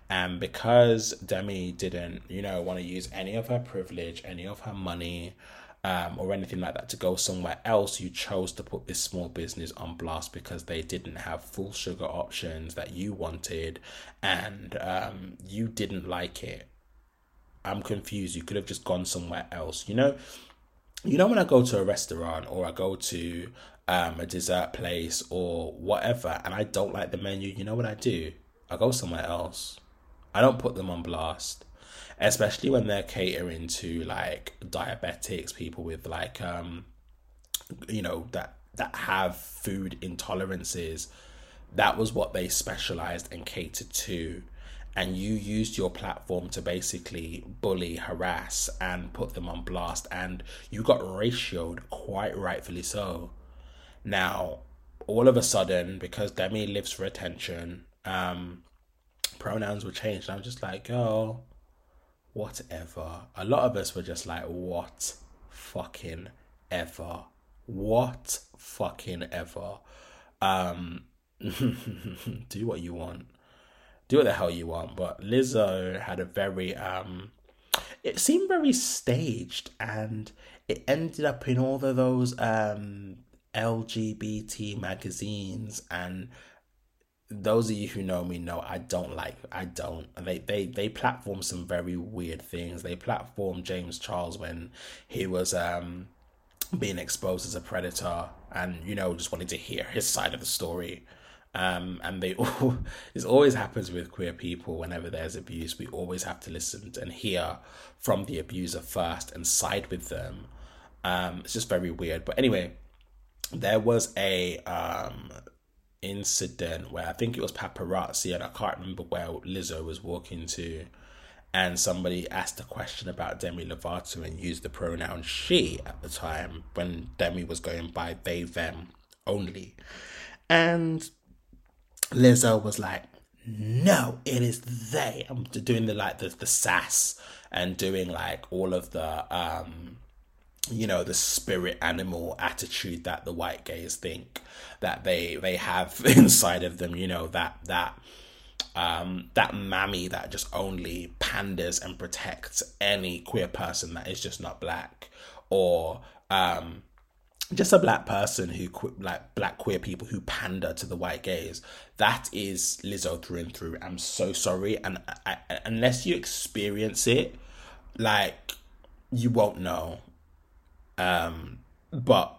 S1: And because Demi didn't, you know, want to use any of her privilege, any of her money, um, or anything like that to go somewhere else, you chose to put this small business on blast because they didn't have full sugar options that you wanted and um, you didn't like it. I'm confused. You could have just gone somewhere else. You know, you know when I go to a restaurant or I go to um, a dessert place or whatever, and I don't like the menu. You know what I do? I go somewhere else. I don't put them on blast, especially when they're catering to like diabetics, people with like um, you know that that have food intolerances. That was what they specialized and catered to and you used your platform to basically bully, harass, and put them on blast, and you got ratioed quite rightfully so. Now, all of a sudden, because Demi lives for attention, um, pronouns were changed. And I'm just like, oh, whatever. A lot of us were just like, what fucking ever? What fucking ever? Um, [laughs] do what you want do what the hell you want. But Lizzo had a very um it seemed very staged and it ended up in all of those um LGBT magazines and those of you who know me know I don't like I don't they they they platform some very weird things. They platform James Charles when he was um being exposed as a predator and you know just wanted to hear his side of the story um, and they [laughs] all, this always happens with queer people whenever there's abuse. We always have to listen and hear from the abuser first and side with them. Um, it's just very weird. But anyway, there was a um, incident where I think it was paparazzi, and I can't remember where Lizzo was walking to, and somebody asked a question about Demi Lovato and used the pronoun she at the time when Demi was going by they them only, and Lizzo was like, no, it is they. I'm doing the like the, the sass and doing like all of the um you know the spirit animal attitude that the white gays think that they they have [laughs] inside of them you know that that um that mammy that just only panders and protects any queer person that is just not black or um just a black person who like black queer people who pander to the white gays that is lizzo through and through. I'm so sorry. And I, I, unless you experience it like you won't know um but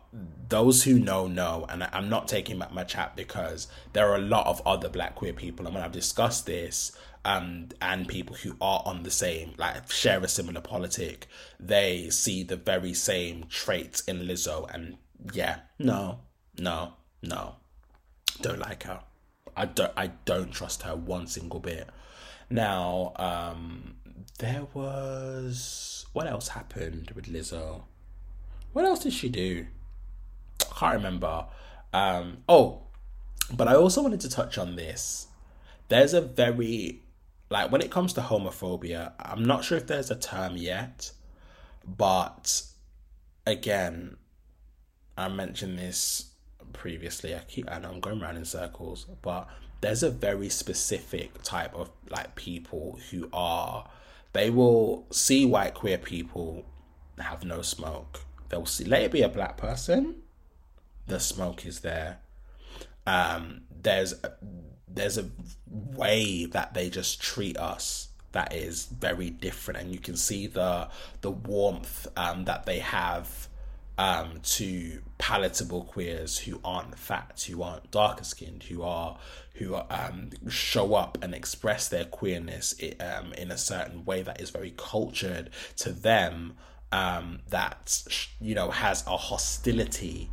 S1: those who know know and i'm not taking back my chat because there are a lot of other black queer people and when i've discussed this um, and people who are on the same, like share a similar politic, they see the very same traits in Lizzo and yeah, no, no, no, don't like her. I don't. I don't trust her one single bit. Now, um, there was what else happened with Lizzo? What else did she do? I can't remember. Um, oh, but I also wanted to touch on this. There's a very like when it comes to homophobia, I'm not sure if there's a term yet, but again, I mentioned this previously. I keep and I'm going around in circles, but there's a very specific type of like people who are they will see white queer people have no smoke. They'll see let it be a black person, the smoke is there. Um, there's a, there's a way that they just treat us that is very different, and you can see the the warmth um, that they have um, to palatable queers who aren't fat, who aren't darker skinned, who are who um, show up and express their queerness um, in a certain way that is very cultured to them. Um, that you know has a hostility,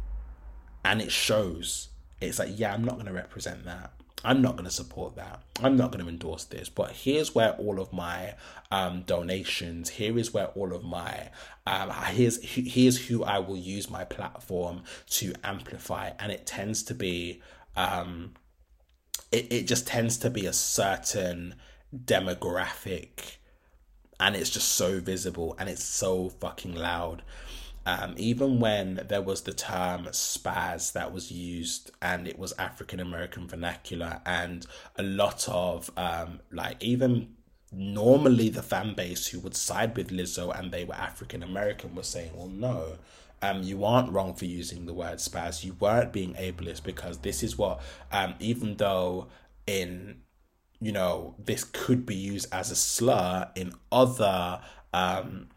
S1: and it shows. It's like, yeah, I'm not going to represent that. I'm not going to support that. I'm not going to endorse this. But here's where all of my um, donations, here is where all of my, um, here's here's who I will use my platform to amplify, and it tends to be, um, it it just tends to be a certain demographic, and it's just so visible and it's so fucking loud. Um, even when there was the term spaz that was used and it was African American vernacular, and a lot of um, like even normally the fan base who would side with Lizzo and they were African American were saying, well, no, um, you aren't wrong for using the word spaz. You weren't being ableist because this is what, um, even though in, you know, this could be used as a slur in other, um,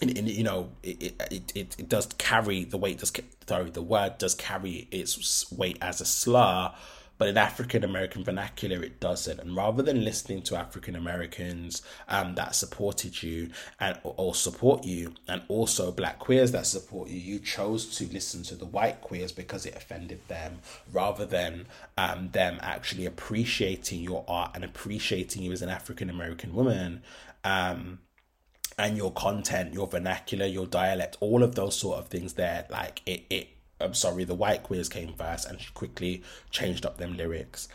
S1: in, in you know, it, it, it, it does carry the weight, does, sorry, the word does carry its weight as a slur but in African American vernacular, it doesn't. And rather than listening to African Americans um, that supported you and or support you, and also black queers that support you, you chose to listen to the white queers because it offended them, rather than um, them actually appreciating your art and appreciating you as an African American woman. Um, and your content, your vernacular, your dialect, all of those sort of things there, like it, it I'm sorry, the white queers came first and she quickly changed up them lyrics.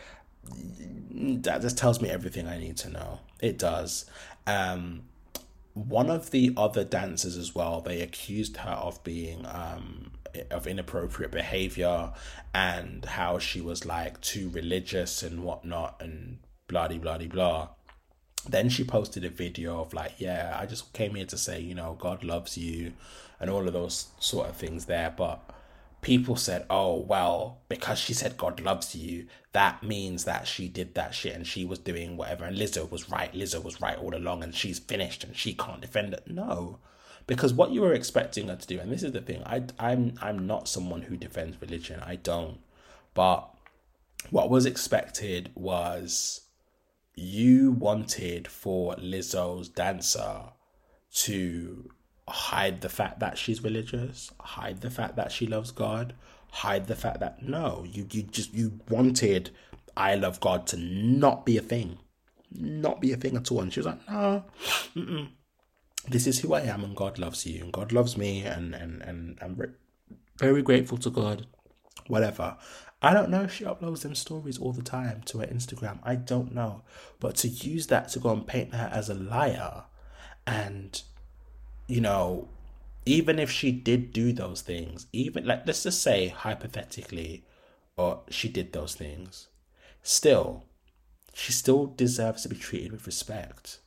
S1: That just tells me everything I need to know. It does. Um, one of the other dancers as well, they accused her of being um, of inappropriate behavior and how she was like too religious and whatnot and blah blah blah blah. Then she posted a video of like, yeah, I just came here to say, you know, God loves you and all of those sort of things there, but people said, oh, well, because she said God loves you, that means that she did that shit and she was doing whatever. And Lizzo was right. Lizzo was right all along and she's finished and she can't defend it. No. Because what you were expecting her to do, and this is the thing, I, I'm I'm not someone who defends religion. I don't. But what was expected was you wanted for Lizzo's dancer to hide the fact that she's religious, hide the fact that she loves God, hide the fact that no, you you just you wanted I love God to not be a thing, not be a thing at all. And she was like, no, mm-mm. this is who I am, and God loves you, and God loves me, and and and I'm very grateful to God. Whatever. I don't know if she uploads them stories all the time to her Instagram. I don't know. But to use that to go and paint her as a liar and you know, even if she did do those things, even like let's just say hypothetically, or she did those things, still, she still deserves to be treated with respect,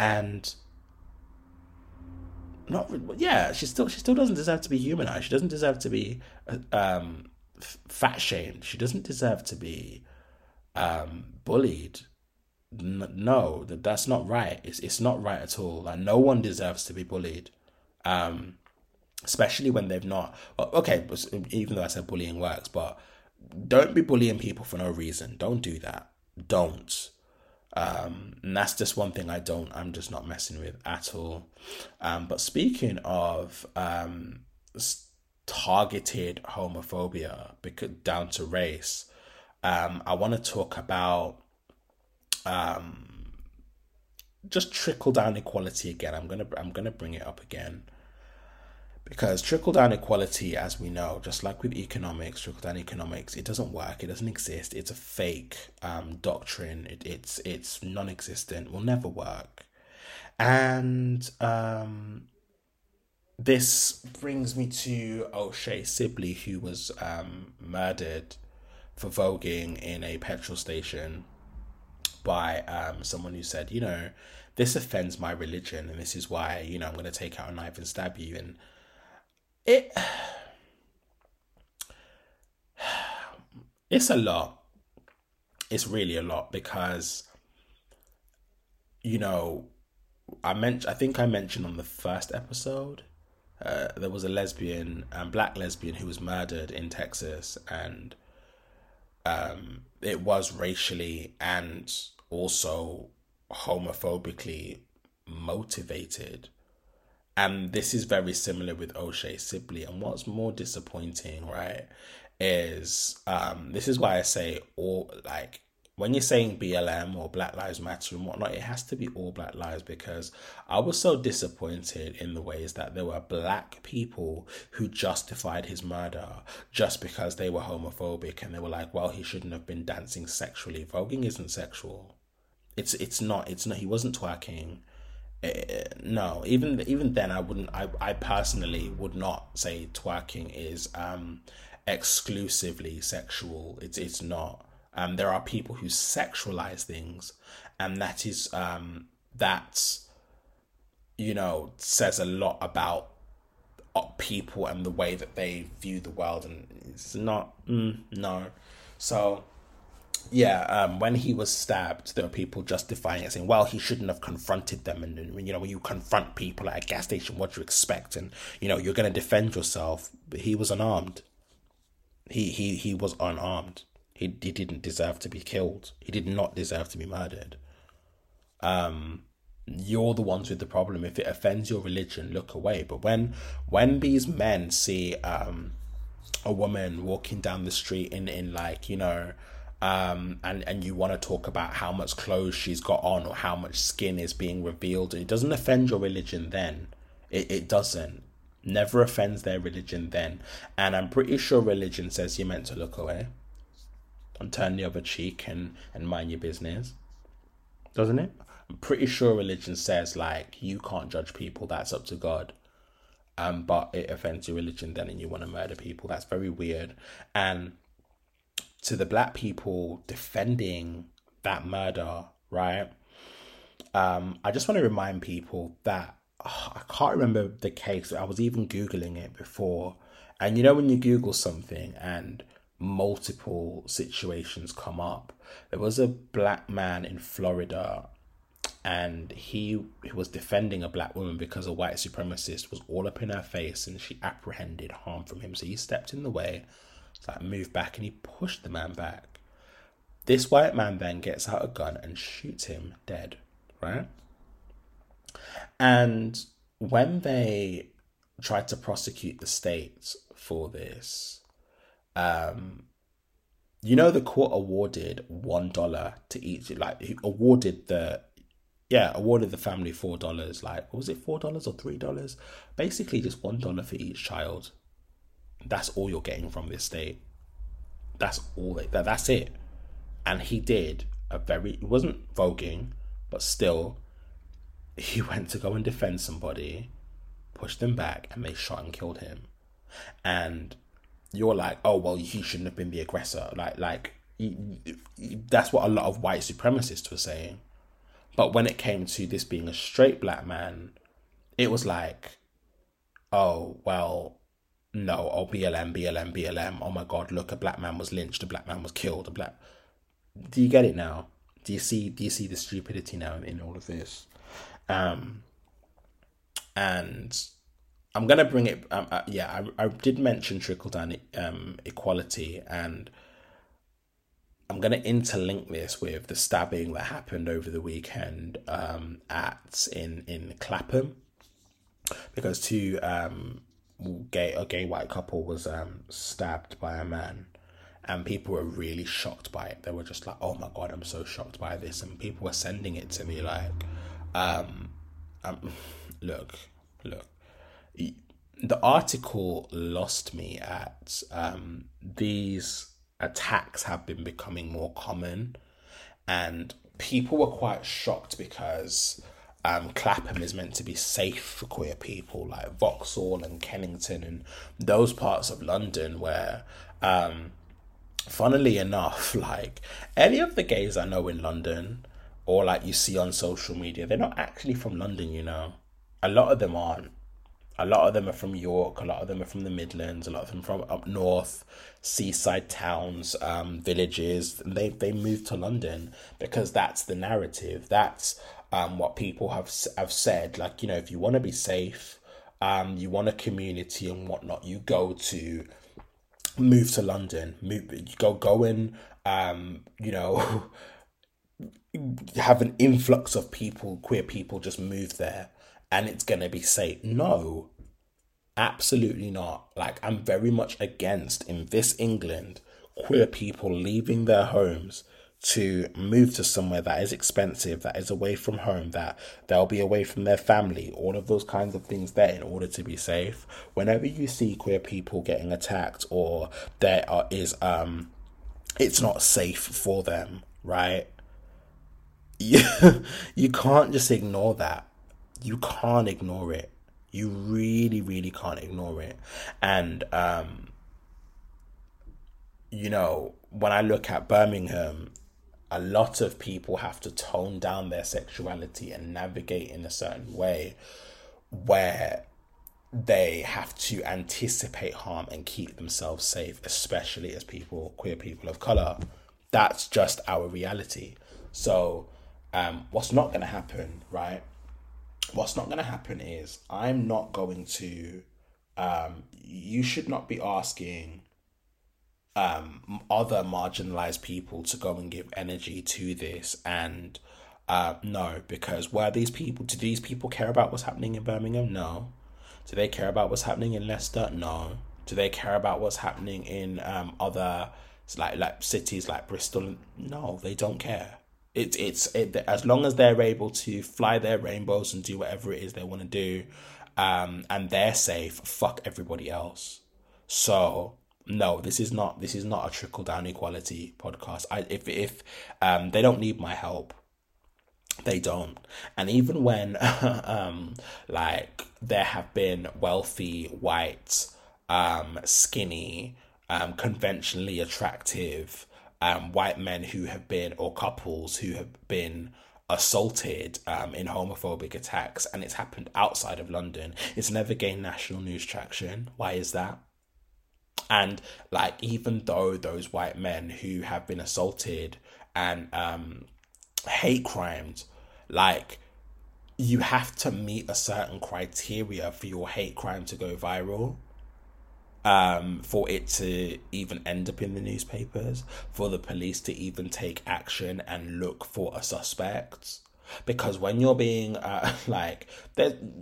S1: and not yeah, she still she still doesn't deserve to be humanized. She doesn't deserve to be um, fat shamed. She doesn't deserve to be um, bullied no, that that's not right. It's it's not right at all. Like no one deserves to be bullied, um, especially when they've not. Okay, even though I said bullying works, but don't be bullying people for no reason. Don't do that. Don't. Um, and that's just one thing I don't. I'm just not messing with at all. Um, but speaking of um, targeted homophobia, because down to race, um, I want to talk about um, just trickle down equality again. I'm gonna I'm gonna bring it up again because trickle down equality, as we know, just like with economics, trickle down economics, it doesn't work. It doesn't exist. It's a fake um, doctrine. It, it's it's non-existent. Will never work. And um, this brings me to O'Shea Sibley, who was um, murdered for voguing in a petrol station by um, someone who said, you know, this offends my religion and this is why, you know, I'm going to take out a knife and stab you. And it, [sighs] it's a lot. It's really a lot because, you know, I meant I think I mentioned on the first episode, uh, there was a lesbian, um, black lesbian who was murdered in Texas, and um, it was racially and also homophobically motivated. And this is very similar with O'Shea Sibley. And what's more disappointing, right, is um, this is why I say all like when you're saying BLM or Black Lives Matter and whatnot, it has to be all Black Lives because I was so disappointed in the ways that there were black people who justified his murder just because they were homophobic and they were like, well, he shouldn't have been dancing sexually. Voguing isn't sexual. It's it's not. It's not. He wasn't twerking. uh, no, even even then, I wouldn't. I I personally would not say twerking is um exclusively sexual. It's it's not. Um, there are people who sexualize things, and that is um that you know says a lot about uh, people and the way that they view the world, and it's not mm, no. So yeah, um, when he was stabbed, there were people justifying it, saying, "Well, he shouldn't have confronted them." And, and you know, when you confront people at a gas station, what do you expect? And you know, you're going to defend yourself. But he was unarmed. He he he was unarmed. He he didn't deserve to be killed. He did not deserve to be murdered. Um, you're the ones with the problem. If it offends your religion, look away. But when when these men see um a woman walking down the street in in like you know um, and and you want to talk about how much clothes she's got on or how much skin is being revealed, it doesn't offend your religion then. It it doesn't. Never offends their religion then. And I'm pretty sure religion says you're meant to look away and turn the other cheek and, and mind your business. Doesn't it? I'm pretty sure religion says like you can't judge people, that's up to God. Um, but it offends your religion then and you want to murder people. That's very weird. And to the black people defending that murder, right? Um, I just want to remind people that oh, I can't remember the case. I was even Googling it before. And you know, when you Google something and multiple situations come up, there was a black man in Florida and he, he was defending a black woman because a white supremacist was all up in her face and she apprehended harm from him. So he stepped in the way so I moved back and he pushed the man back. This white man then gets out a gun and shoots him dead, right? And when they tried to prosecute the state for this, um, you know, the court awarded one dollar to each, like, awarded the, yeah, awarded the family four dollars. Like, was it four dollars or three dollars? Basically, just one dollar for each child that's all you're getting from this state. That's all that, that's it. And he did a very it wasn't voguing, but still he [laughs] went to go and defend somebody, pushed them back, and they shot and killed him. And you're like, oh well, he shouldn't have been the aggressor. Like like that's what a lot of white supremacists were saying. But when it came to this being a straight black man, it was like, oh well, no, oh BLM, BLM, BLM. Oh my God, look, a black man was lynched, a black man was killed, a black. Do you get it now? Do you see? Do you see the stupidity now in, in all of this? Um, and I'm gonna bring it. Um, uh, yeah, I, I did mention trickle down um, equality, and I'm gonna interlink this with the stabbing that happened over the weekend um, at in in Clapham, because two um, gay a gay white couple was um, stabbed by a man and people were really shocked by it they were just like oh my god i'm so shocked by this and people were sending it to me like um, um look look the article lost me at um, these attacks have been becoming more common and people were quite shocked because um, Clapham is meant to be safe for queer people, like Vauxhall and Kennington and those parts of London where, um, funnily enough, [laughs] like any of the gays I know in London or like you see on social media, they're not actually from London, you know. A lot of them aren't. A lot of them are from York, a lot of them are from the Midlands, a lot of them from up north, seaside towns, um, villages. They they moved to London because that's the narrative. That's um, what people have have said. Like you know, if you want to be safe, um, you want a community and whatnot, you go to move to London. Move, go go and um, you know, [laughs] have an influx of people, queer people, just move there, and it's gonna be safe. No, absolutely not. Like I'm very much against in this England queer people leaving their homes to move to somewhere that is expensive, that is away from home, that they'll be away from their family, all of those kinds of things there in order to be safe. Whenever you see queer people getting attacked or there are, is um it's not safe for them, right? You, [laughs] you can't just ignore that. you can't ignore it. You really, really can't ignore it. And um, you know, when I look at Birmingham, a lot of people have to tone down their sexuality and navigate in a certain way where they have to anticipate harm and keep themselves safe, especially as people, queer people of color. That's just our reality. So, um, what's not going to happen, right? What's not going to happen is I'm not going to. Um, you should not be asking um, other marginalized people to go and give energy to this and uh, no because where these people do these people care about what's happening in birmingham? No. Do they care about what's happening in leicester? No. Do they care about what's happening in um, other like like cities like bristol? No they don't care it, it's it, as long as they're able to fly their rainbows and do whatever it is they want to do um, and they're safe fuck everybody else so no, this is not this is not a trickle down equality podcast. I if if um they don't need my help, they don't. And even when [laughs] um like there have been wealthy white um skinny um conventionally attractive um white men who have been or couples who have been assaulted um, in homophobic attacks and it's happened outside of London. It's never gained national news traction. Why is that? and like even though those white men who have been assaulted and um hate crimes like you have to meet a certain criteria for your hate crime to go viral um, for it to even end up in the newspapers, for the police to even take action and look for a suspect. Because when you're being uh, [laughs] like,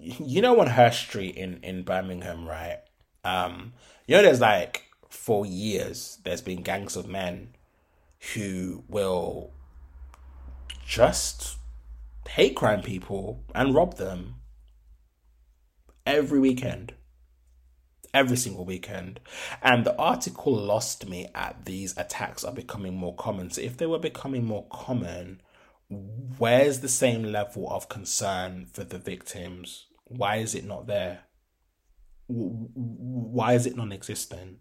S1: you know, on Hurst Street in in Birmingham, right? Um, you know, there's like for years, there's been gangs of men who will just hate crime people and rob them every weekend. Every single weekend. And the article lost me at these attacks are becoming more common. So if they were becoming more common, where's the same level of concern for the victims? Why is it not there? why is it non-existent?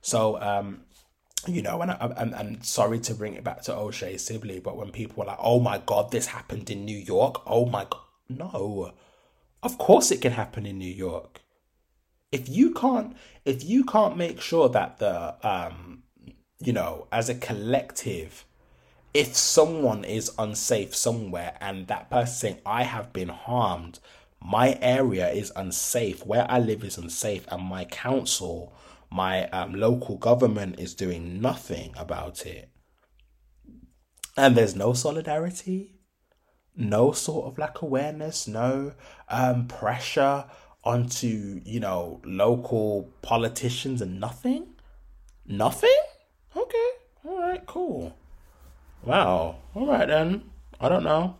S1: So, um, you know, and I, am I'm sorry to bring it back to O'Shea Sibley, but when people are like, "Oh my God, this happened in New York," oh my God, no, of course it can happen in New York. If you can't, if you can't make sure that the, um, you know, as a collective, if someone is unsafe somewhere and that person saying, "I have been harmed," my area is unsafe, where I live is unsafe, and my council, my um, local government is doing nothing about it. And there's no solidarity, no sort of like awareness, no um, pressure onto, you know, local politicians and nothing? Nothing? Okay. All right, cool. Wow. All right then. I don't know.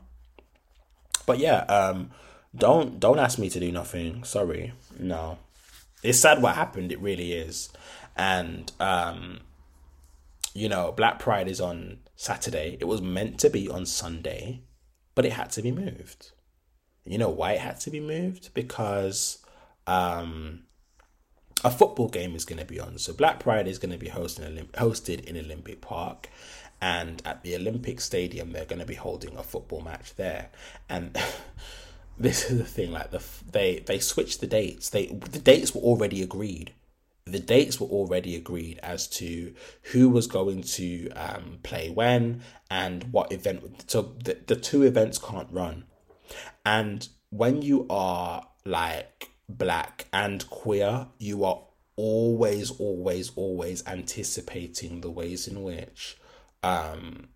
S1: But yeah, um don't don't ask me to do nothing. Sorry. No. It's sad what happened, it really is. And um you know, Black Pride is on Saturday. It was meant to be on Sunday, but it had to be moved. You know why it had to be moved? Because um a football game is going to be on. So Black Pride is going to be hosting hosted in Olympic Park and at the Olympic Stadium they're going to be holding a football match there. And [laughs] this is the thing like the they they switched the dates they the dates were already agreed the dates were already agreed as to who was going to um, play when and what event so the, the two events can't run and when you are like black and queer you are always always always anticipating the ways in which um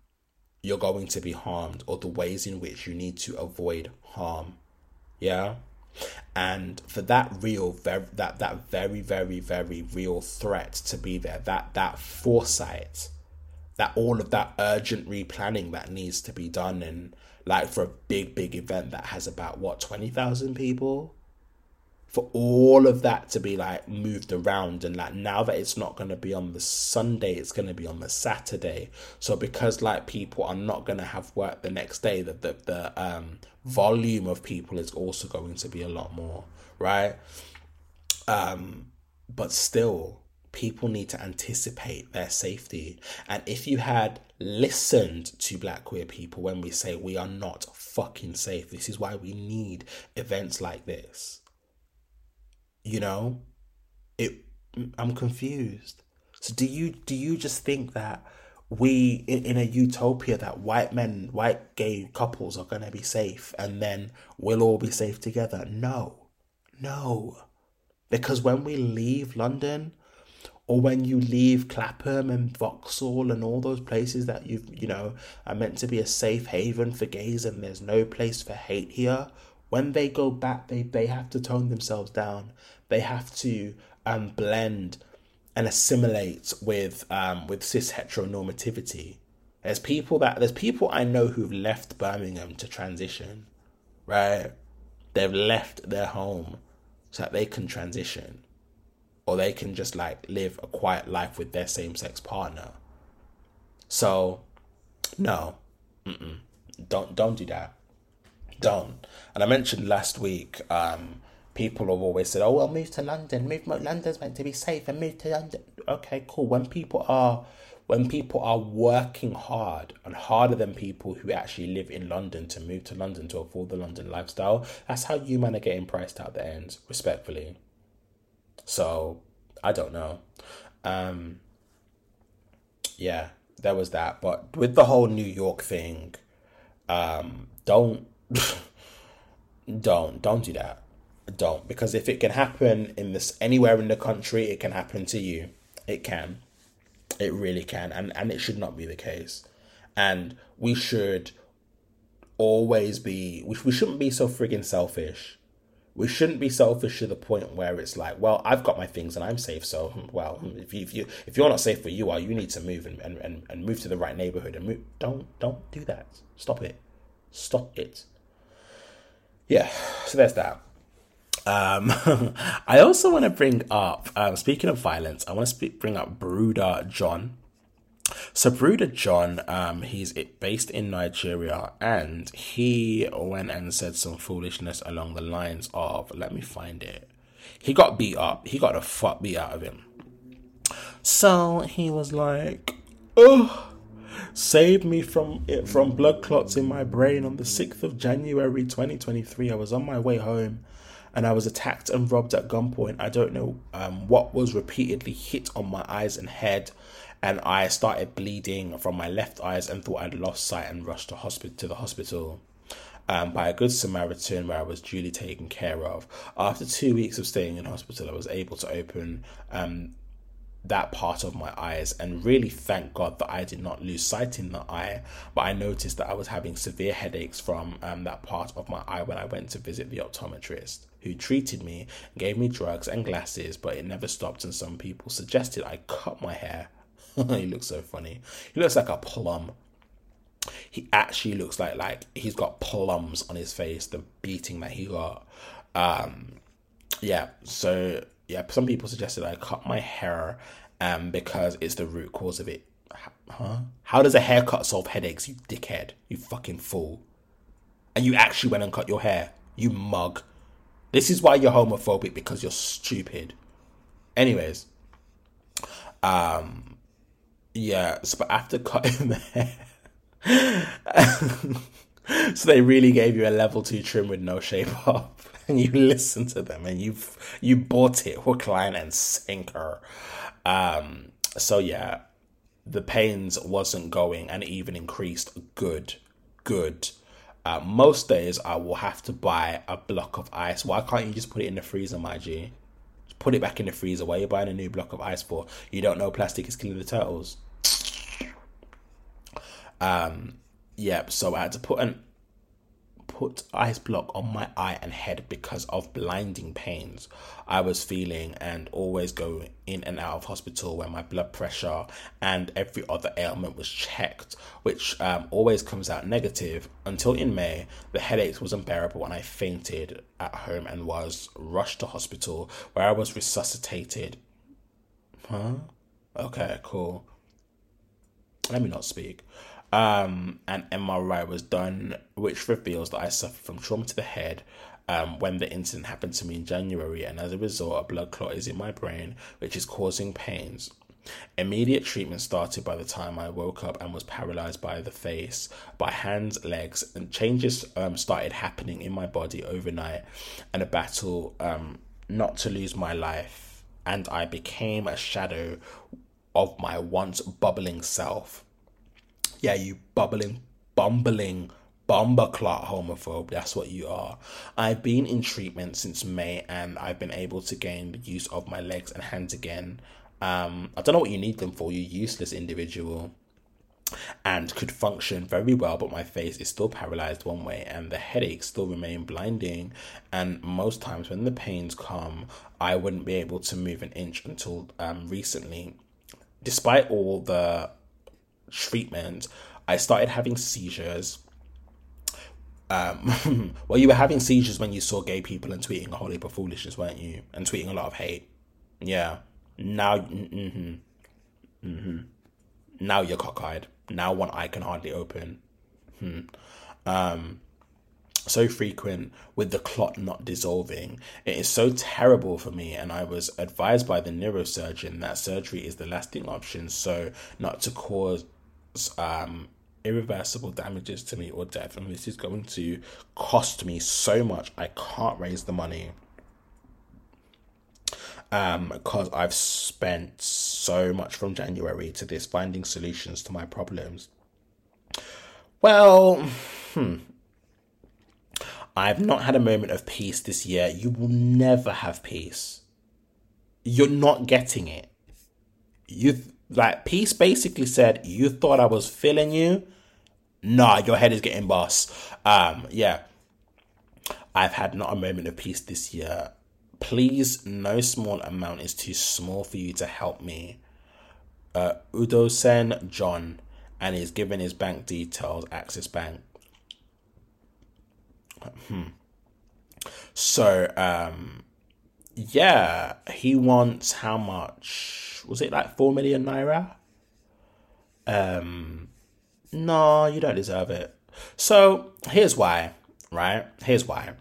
S1: you're going to be harmed or the ways in which you need to avoid harm. Yeah? And for that real very that that very very very real threat to be there that that foresight that all of that urgent replanning that needs to be done and like for a big big event that has about what 20,000 people? For all of that to be like moved around and like now that it's not going to be on the sunday it's going to be on the saturday. So because like people are not going to have work the next day that the, the um volume of people is also going to be a lot more right? Um but still people need to anticipate their safety. And if you had listened to black queer people when we say we are not fucking safe this is why we need events like this. You know? It i'm confused. So do you do you just think that we in, in a utopia that white men white gay couples are to be safe and then we'll all be safe together? No. No. Because when we leave london or when you leave Clapham and Vauxhall and all those places that you've you know are meant to be a safe haven for gays and there's no place for hate here when they go back they they have to tone themselves down they have to um, blend and assimilate with um, with cis heteronormativity. There's people that there's people I know who've left Birmingham to transition, right? They've left their home so that they can transition, or they can just like live a quiet life with their same sex partner. So, no, Mm-mm. don't don't do that. Don't. And I mentioned last week um, people have always said, "Oh, well, move to London. Move. London's meant to be safe, and move to London." Okay, cool. When people are when people are working hard and harder than people who actually live in London to move to London to afford the London lifestyle, that's how you man are getting priced out the ends, respectfully. So I don't know. Um, yeah, there was that. But with the whole New York thing, um, don't [laughs] don't don't do that. Don't. Because if it can happen in this anywhere in the country it can happen to you. It can. It really can. And and it should not be the case. And we should always be we, we shouldn't be so friggin selfish we shouldn't be selfish to the point where it's like well i've got my things and i'm safe so hmm, well hmm, if you if, you, if you're not safe where you are you need to move and, and, and move to the right neighborhood and move don't don't do that. Stop it. Stop it. Yeah so there's that. Um, [laughs] I also want to bring up, um, speaking of violence, I want to speak, bring up Brother John. Brother John, um, he's based in Nigeria, and he went and said some foolishness along the lines of, let me find it. He got beat up. He got the fuck beat out of him. So he was like, "Oh, save me from it from blood clots in my brain on the sixth of January, twenty twenty three. I was on my way home." and I was attacked and robbed at gunpoint. I don't know um, what was repeatedly hit on my eyes and head, and I started bleeding from my left eyes and thought I'd lost sight and rushed to hospital to the hospital. Um, by a good Samaritan where I was duly taken care of. After two weeks of staying in hospital, I was able to open um, that part of my eyes and really thank God that I did not lose sight in the eye. But I noticed that I was having severe headaches from um, that part of my eye when I went to visit the optometrist who treated me, gave me drugs and glasses, but it never stopped. And some people suggested I cut my hair. [laughs] he looks so funny. He looks like a plum. He actually looks like like he's got plums on his face. The beating that he got. Um, yeah. So yeah, some people suggested I cut my hair, um, because it's the root cause of it. Huh? How does a haircut solve headaches? You dickhead. You fucking fool. And you actually went and cut your hair. You mug. This is why you're homophobic because you're stupid. Anyways, um, yeah. So after cutting [laughs] the hair, so they really gave you a level two trim with no shape [laughs] up, and you listened to them and you you bought it hook, line, and sinker. Um, so yeah, the pains wasn't going and it even increased. Good, good. Uh, most days I will have to buy a block of ice. Why can't you just put it in the freezer, my G? Just put it back in the freezer. Why are you buying a new block of ice for? You don't know plastic is killing the turtles. Um, yeah. So I had to put an put ice block on my eye and head because of blinding pains I was feeling and always go in and out of hospital where my blood pressure and every other ailment was checked, which um, always comes out negative until in May the headaches was unbearable and I fainted at home and was rushed to hospital where I was resuscitated. Huh? Okay, cool. Let me not speak. Um, an MRI was done, which reveals that I suffer from trauma to the head um, when the incident happened to me in January, and as a result, a blood clot is in my brain, which is causing pains. Immediate treatment started by the time I woke up and was paralyzed by the face, by hands, legs, and changes um, started happening in my body overnight, and a battle um, not to lose my life. And I became a shadow of my once bubbling self. Yeah, you bubbling, bumbling clot homophobe. That's what you are. I've been in treatment since May and I've been able to gain the use of my legs and hands again. Um, I don't know what you need them for, you useless individual. And could function very well, but my face is still paralyzed one way, and the headaches still remain blinding. And most times, when the pains come, I wouldn't be able to move an inch until um, recently. Despite all the treatment, I started having seizures um, [laughs] well, you were having seizures when you saw gay people and tweeting a whole heap of foolishness, weren't you? And tweeting a lot of hate. Yeah. Now, mm-hmm, mm-hmm. Now you're cockeyed. Now one eye can hardly open. Hmm. Um, so frequent with the clot not dissolving. It is so terrible for me, and I was advised by the neurosurgeon that surgery is the lasting option, so not to cause um, irreversible damages to me or death, and this is going to cost me so much. I can't raise the money um because I've spent so much from January to this finding solutions to my problems. Well, hmm. I've not had a moment of peace this year. You will never have peace. You're not getting it. You like peace basically said you thought I was feeling you nah, your head is getting boss. Um, yeah. I've had not a moment of peace this year. Please, no small amount is too small for you to help me. Uh, Udosen John, and he's given his bank details, Access Bank. So, um, yeah, he wants how much? Was it like four million naira? Um, no, you don't deserve it. So here's why, right? Here's why.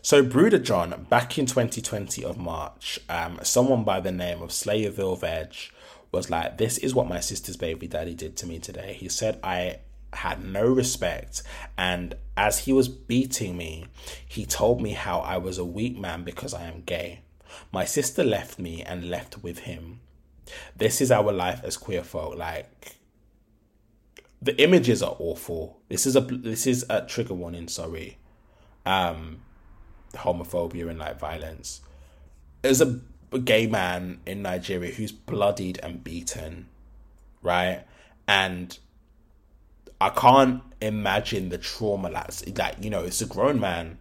S1: So Brother John, back in 2020 of March, um, someone by the name of Slayerville Veg was like, "This is what my sister's baby daddy did to me today." He said I had no respect, and as he was beating me, he told me how I was a weak man because I am gay. My sister left me and left with him. This is our life as queer folk. Like the images are awful. This is a this is a trigger warning. Sorry, um, homophobia and like violence. There's a, a gay man in Nigeria who's bloodied and beaten, right? And I can't imagine the trauma that's like you know it's a grown man.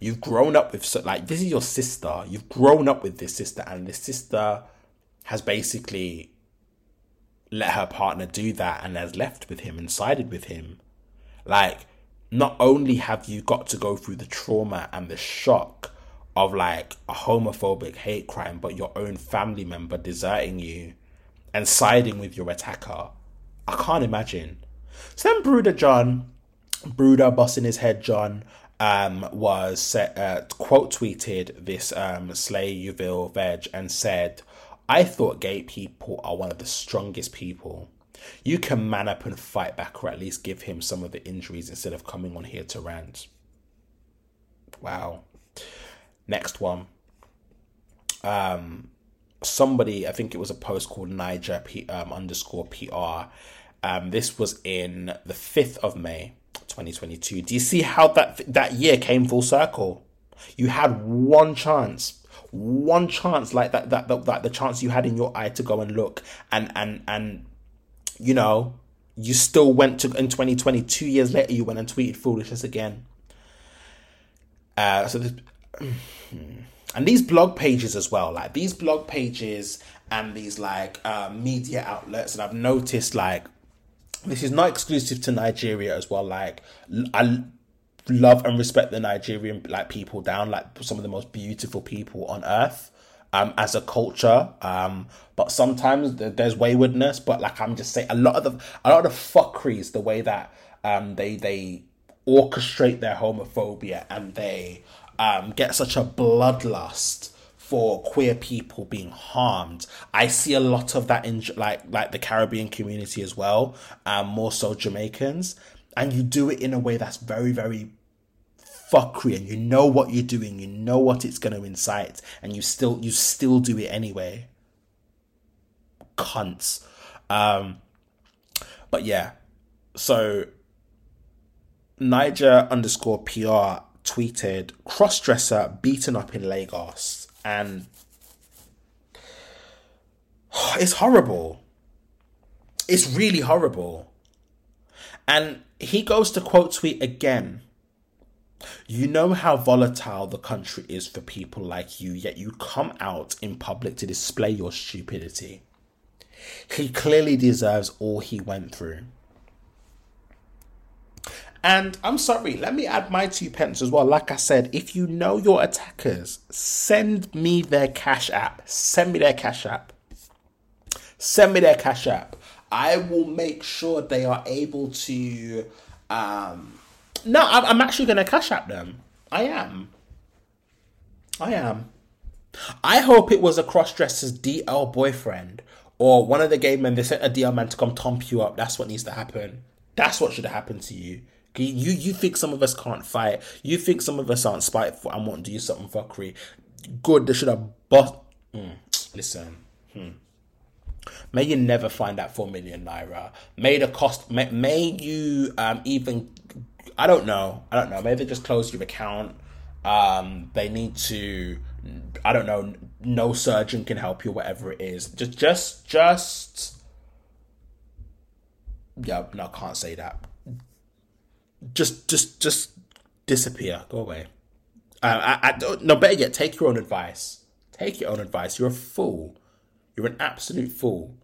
S1: You've grown up with so like this is your sister. You've grown up with this sister, and this sister has basically let her partner do that and has left with him and sided with him. Like, not only have you got to go through the trauma and the shock of like a homophobic hate crime, but your own family member deserting you and siding with your attacker. I can't imagine. So then Brother John, Bruder busting his head John, um, was set, uh, quote tweeted this um, Slay Uville Veg and said, I thought gay people are one of the strongest people. You can man up and fight back, or at least give him some of the injuries instead of coming on here to rant. Wow. Next one. Um, somebody, I think it was a post called Naija P, um, underscore PR. Um, this was in the 5th of May, 2022. Do you see how that that year came full circle? You had one chance one chance like that that that, that the chance you had in your eye to go and look and and and you know you still went to in 2020, two years later, you went and tweeted foolishness again. Uh, so, this, [clears throat] and these blog pages as well, like these blog pages and these like uh, media outlets, and I've noticed like this is not exclusive to Nigeria as well. Like I love and respect the Nigerian like people down, like some of the most beautiful people on earth um, as a culture. Um, but sometimes there's waywardness. But like I'm just saying, a lot of the a lot of the fuckeries, the way that um, they they orchestrate their homophobia and they um, get such a bloodlust for queer people being harmed. I see a lot of that in like like the Caribbean community as well, um, more so Jamaicans, and you do it in a way that's very very fuckery and you know what you're doing, you know what it's going to incite, and you still you still do it anyway. Cunts. Um, but yeah, so Naija underscore PR tweeted crossdresser beaten up in Lagos, and [sighs] it's horrible. It's really horrible. And he goes to quote tweet again you know how volatile the country is for people like you, yet you come out in public to display your stupidity. He clearly deserves all he went through. And I'm sorry, let me add my two pence as well. Like I said, if you know your attackers, send me their cash app. Send me their cash app. Send me their cash app. I will make sure they are able to um, no, I'm actually going to cash app them. I am. I am. I hope it was a cross-dresser's DL boyfriend or one of the gay men. They sent a DL man to come tomp you up. That's what needs to happen. That's what should have happened to you. You you think some of us can't fight? You think some of us aren't spiteful and want to do something fuckery? Good. They should have bought. Mm, listen. Hmm. May you never find that four million naira. May the cost. May, may you um even I don't know. I don't know. Maybe just close your account. Um, they need to. I don't know. No surgeon can help you. Whatever it is, just, just, just. Yeah, no, I can't say that. Just, just, just disappear. Go away. Uh, I, I don't. No, better yet, take your own advice. Take your own advice. You're a fool. You're an absolute fool,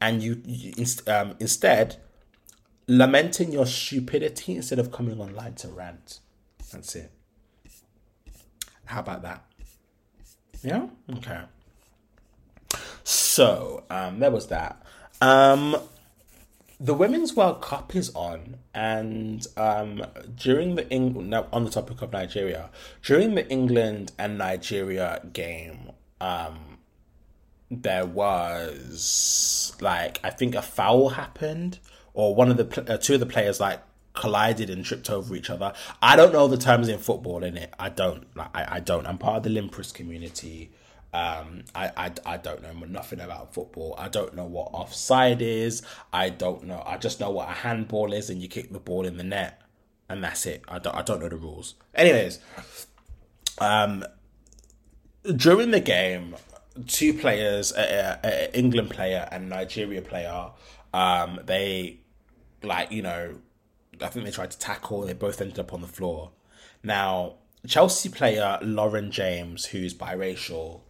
S1: and you, you um, instead lamenting your stupidity instead of coming online to rant. That's it. How about that? Yeah? Okay. So, um, there was that. Um, the Women's World Cup is on, and um, during the England, on the topic of Nigeria, during the England and Nigeria game, um, there was like I think a foul happened or one of the uh, two of the players like collided and tripped over each other. I don't know the terms in football in it. I don't. Like, I, I don't. I'm part of the Limpress community. Um, I, I, I don't know nothing about football. I don't know what offside is. I don't know. I just know what a handball is, and you kick the ball in the net, and that's it. I don't. I don't know the rules. Anyways, um, during the game, two players, an England player and Nigeria player, um, they like you know, I think they tried to tackle. They both ended up on the floor. Now, Chelsea player Lauren James, who's biracial,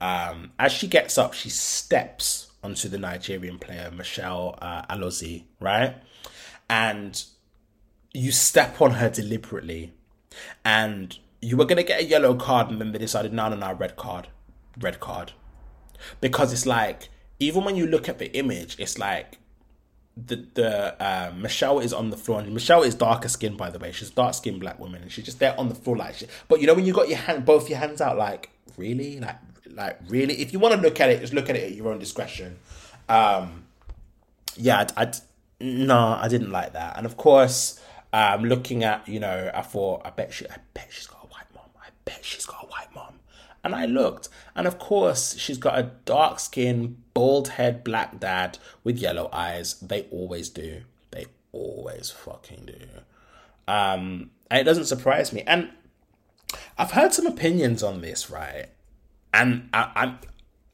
S1: um, as she gets up, she steps onto the Nigerian player Michelle uh, Alozie, right? And you step on her deliberately, and you were gonna get a yellow card, and then they decided, no, no, no, red card, red card, because it's like even when you look at the image, it's like the the uh, Michelle is on the floor, and Michelle is darker skinned by the way. She's dark skinned black woman, and she's just there on the floor like. She, but you know when you got your hand, both your hands out, like really, like like really. If you want to look at it, just look at it at your own discretion. Um, yeah, I, no, I didn't like that, and of course, um, looking at you know, I thought, I bet she, I bet she's got a white mom. I bet she's got a white mom. And I looked, and of course, she's got a dark skin, bald head, black dad with yellow eyes. They always do. They always fucking do. Um, and it doesn't surprise me. And I've heard some opinions on this, right? And I, I'm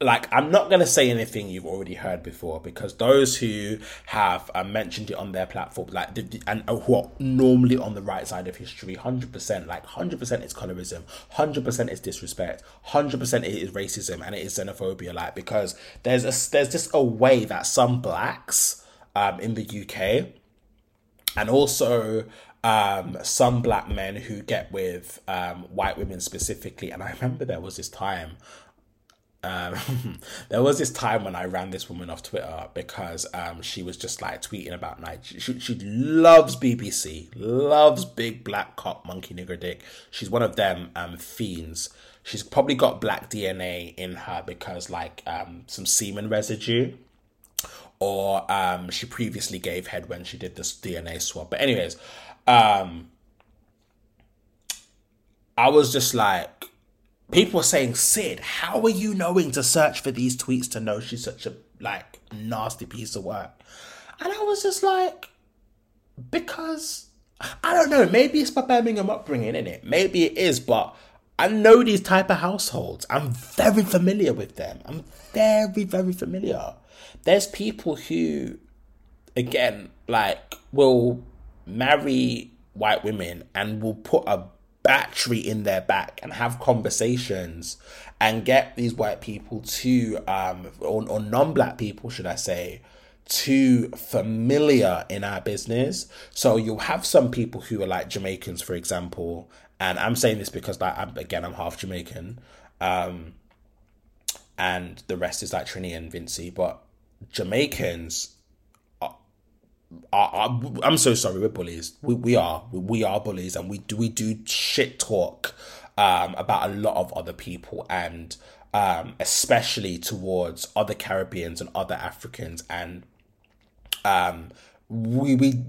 S1: like I'm not going to say anything you've already heard before because those who have uh, mentioned it on their platform, like the, the, and uh, who are normally on the right side of history, hundred percent, like hundred percent is colorism, hundred percent is disrespect, hundred percent it is racism, and it is xenophobia. Like because there's a there's just a way that some blacks um, in the UK and also um, some black men who get with um, white women specifically. And I remember there was this time um, [laughs] there was this time when I ran this woman off Twitter because um, she was just like tweeting about night. She, she loves BBC, loves big black cop monkey nigger dick. She's one of them um, fiends. She's probably got black DNA in her because like um, some semen residue, or um, she previously gave head when she did this DNA swab. But anyways, um, I was just like people were saying, Sydd, how are you knowing to search for these tweets to know she's such a like nasty piece of work? And I was just like, because I don't know, maybe it's my Birmingham upbringing, in it? Maybe it is, but I know these type of households. I'm very familiar with them. I'm very, very familiar. There's people who, again, like will marry white women and will put a battery in their back and have conversations and get these white people to um or, or non-black people should i say too familiar in our business. So you'll have some people who are like jamaicans for example and i'm saying this because like I'm, again i'm half jamaican um and the rest is like trini and vincy but jamaicans I, am so sorry, we're bullies. We, we are. We, we are bullies and we do, we do shit talk um, about a lot of other people and um, especially towards other Caribbeans and other Africans. And um, we, we,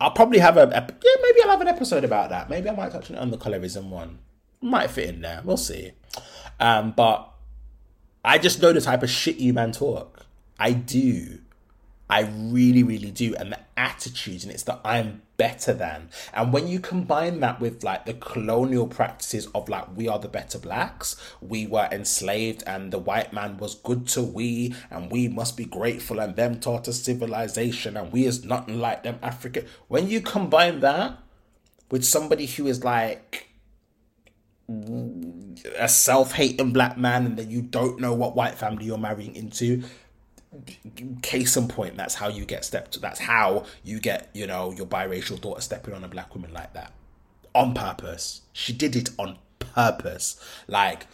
S1: I'll probably have a, a, yeah, maybe I'll have an episode about that. Maybe I might touch on the colorism one. Might fit in there. We'll see. Um, but I just know the type of shit you man talk. I do. I really, really do. And the attitude, and it's that I'm better than. And when you combine that with like the colonial practices of like, we are the better blacks, we were enslaved, and the white man was good to we, and we must be grateful, and them taught us civilization, and we is nothing like them African. When you combine that with somebody who is like, a self-hating black man and then you don't know what white family you're marrying into case in point that's how you get stepped that's how you get you know your biracial daughter stepping on a black woman like that. On purpose. She did it on purpose. Like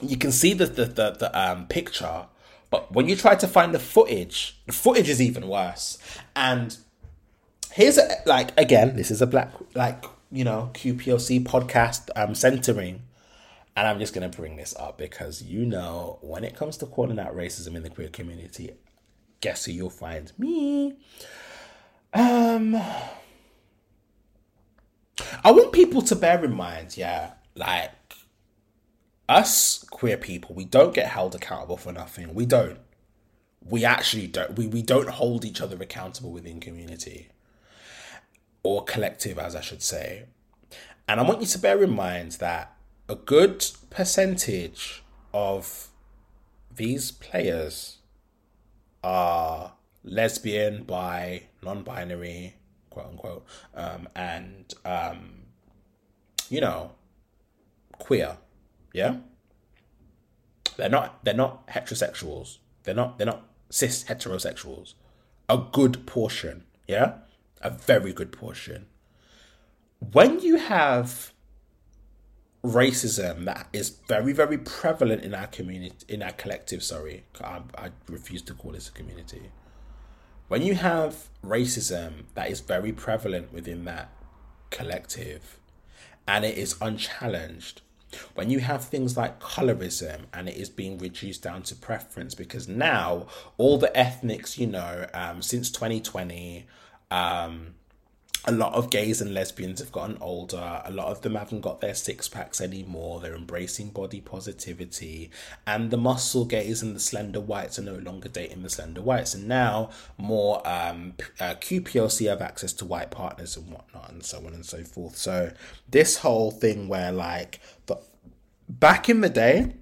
S1: you can see the the, the, the um picture but when you try to find the footage the footage is even worse. And here's a, like again this is a black like you know QPOC podcast um centering and I'm just going to bring this up because you know, when it comes to calling out racism in the queer community, guess who you'll find? Me. Um, I want people to bear in mind, yeah, like us queer people, we don't get held accountable for nothing. We don't. We actually don't. We, we don't hold each other accountable within community or collective, as I should say. And I want you to bear in mind that a good percentage of these players are lesbian, bi, non-binary, quote unquote, um, and um, you know, queer. Yeah, they're not. They're not heterosexuals. They're not. They're not cis heterosexuals. A good portion. Yeah, a very good portion. When you have racism that is very very prevalent in our community in our collective sorry I, I refuse to call this a community. When you have racism that is very prevalent within that collective and it is unchallenged when you have things like colorism and it is being reduced down to preference because now all the ethnics you know um, since 2020 um, a lot of gays and lesbians have gotten older. A lot of them haven't got their six packs anymore. They're embracing body positivity. And the muscle gays and the slender whites are no longer dating the slender whites. And now more um, uh, QPOC have access to white partners and whatnot, and so on and so forth. So, this whole thing where, like, the, back in the day,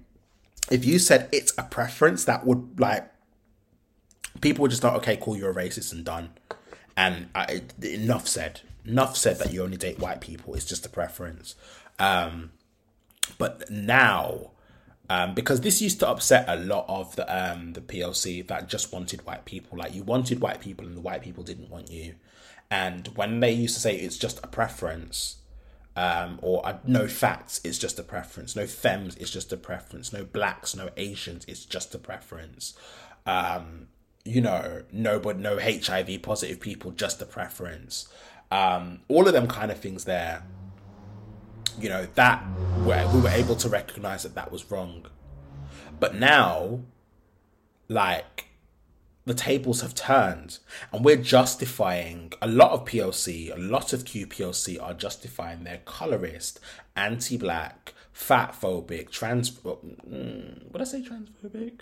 S1: if you said it's a preference, that would like people would just not okay, cool, you're a racist and done. And I, enough said. Enough said that you only date white people. It's just a preference. Um, but now, um, because this used to upset a lot of the um, the POC that just wanted white people. Like you wanted white people, and the white people didn't want you. And when they used to say it's just a preference, um, or uh, no facts, it's just a preference. No femmes, it's just a preference. No blacks, no Asians, it's just a preference. Um, you know, no, but no HIV positive people, just a preference. Um, all of them kind of things there. You know that where we were able to recognize that that was wrong, but now, like the tables have turned and we're justifying a lot of POC, a lot of QPOC are justifying their colorist, anti black, fat phobic, trans. Mm, what I say transphobic?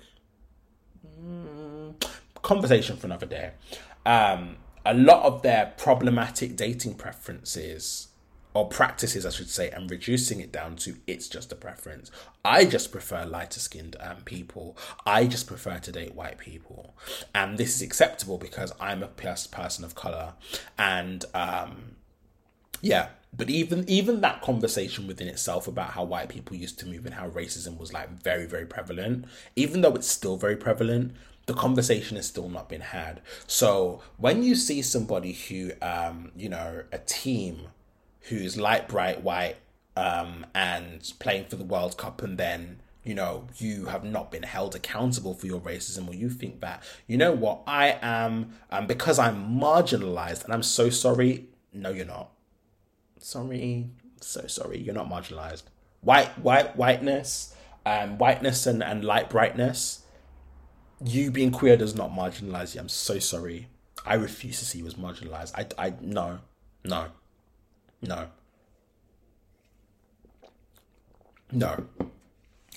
S1: Conversation for another day. Um, a lot of their problematic dating preferences or practices, I should say, and reducing it down to it's just a preference. I just prefer lighter skinned um, people. I just prefer to date white people. And this is acceptable because I'm a person of color. And um, yeah, but even even that conversation within itself about how white people used to move and how racism was like very very prevalent even though it's still very prevalent the conversation has still not been had so when you see somebody who um you know a team who's light bright white um, and playing for the World Cup, and then you know you have not been held accountable for your racism, or you think that you know what I am, um, because I'm marginalized, and I'm so sorry. No, you're not. Sorry, so sorry. You're not marginalized. White, white, whiteness, um, whiteness, and and light brightness. You being queer does not marginalize you. I'm so sorry. I refuse to see you as marginalized. I, I, no, no. No. No.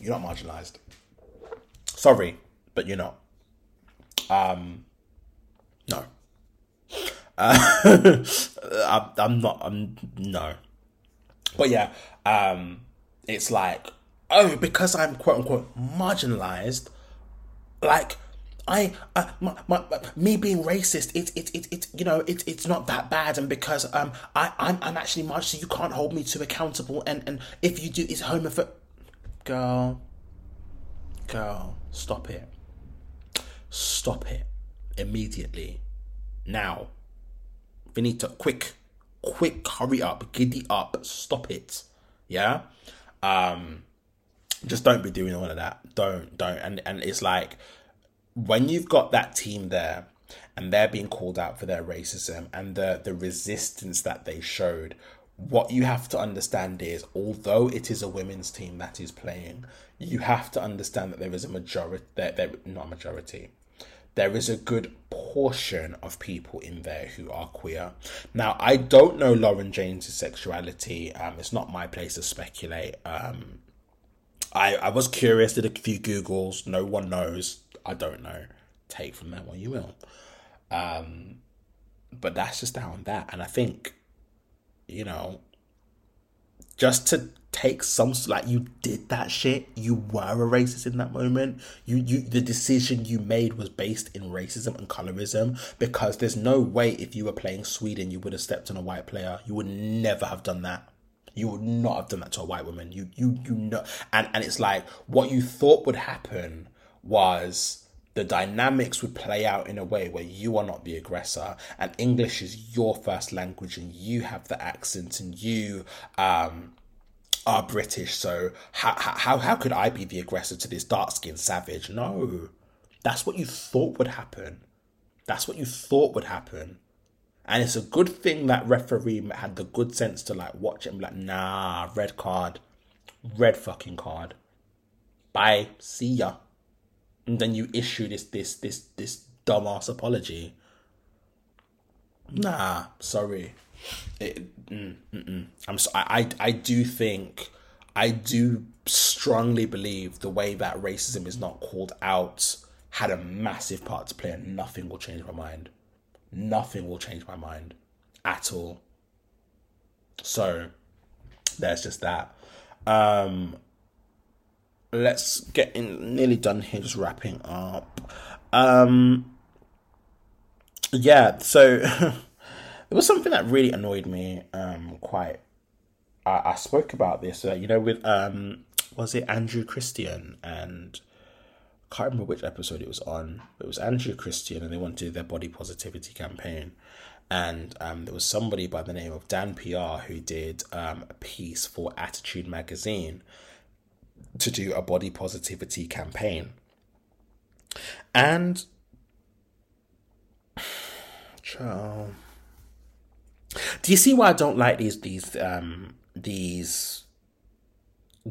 S1: You're not marginalized. Sorry, but you're not. Um, no. [laughs] Uh, I'm, I'm not. I'm no. But yeah, um, it's like oh, because I'm quote unquote marginalized. Like I, my, my, me being racist, it's it's it's it, you know, it's it's not that bad, and because um, I, I'm, I'm actually marginalized, so you can't hold me to accountable, and and if you do, it's homophobic. Girl, girl, stop it, stop it, immediately, now. Finito, quick, quick, hurry up, giddy up, stop it, yeah. Um, just don't be doing all of that. Don't, don't, and and it's like when you've got that team there and they're being called out for their racism and the the resistance that they showed what you have to understand is although it is a women's team that is playing you have to understand that there is a majority that there not a majority there is a good portion of people in there who are queer. Now, I don't know Lauren James' sexuality. Um, it's not my place to speculate. Um, I I was curious, did a few googles. No one knows. I don't know. Take from that what you will. Um, but that's just down that, and I think, you know, just to take some like you did that shit, you were a racist in that moment. You you the decision you made was based in racism and colorism because there's no way if you were playing Sweden you would have stepped on a white player. You would never have done that. You would not have done that to a white woman. You you you know and, and it's like what you thought would happen was the dynamics would play out in a way where you are not the aggressor and English is your first language and you have the accent and you um, are British. So how, how, how could I be the aggressor to this dark skinned savage? No, that's what you thought would happen. That's what you thought would happen. And it's a good thing that referee had the good sense to like watch it and be like, nah, red card, red fucking card. Bye, see ya and then you issue this this this this dumbass apology. Nah, sorry. It, mm, I'm so, I, I I do think I do strongly believe the way that racism is not called out had a massive part to play, and nothing will change my mind. Nothing will change my mind at all. So there's just that. Um, let's get in nearly done here, just wrapping up. Um yeah, so [laughs] there was something that really annoyed me um quite I, I spoke about this, uh, you know, with um was it Andrew Christian and can't remember which episode it was on. It was Andrew Christian and they wanted to do their body positivity campaign and um, there was somebody by the name of Dan PR who did um, a piece for Attitude Magazine to do a body positivity campaign. And. [sighs] Do you see why I don't like these these um these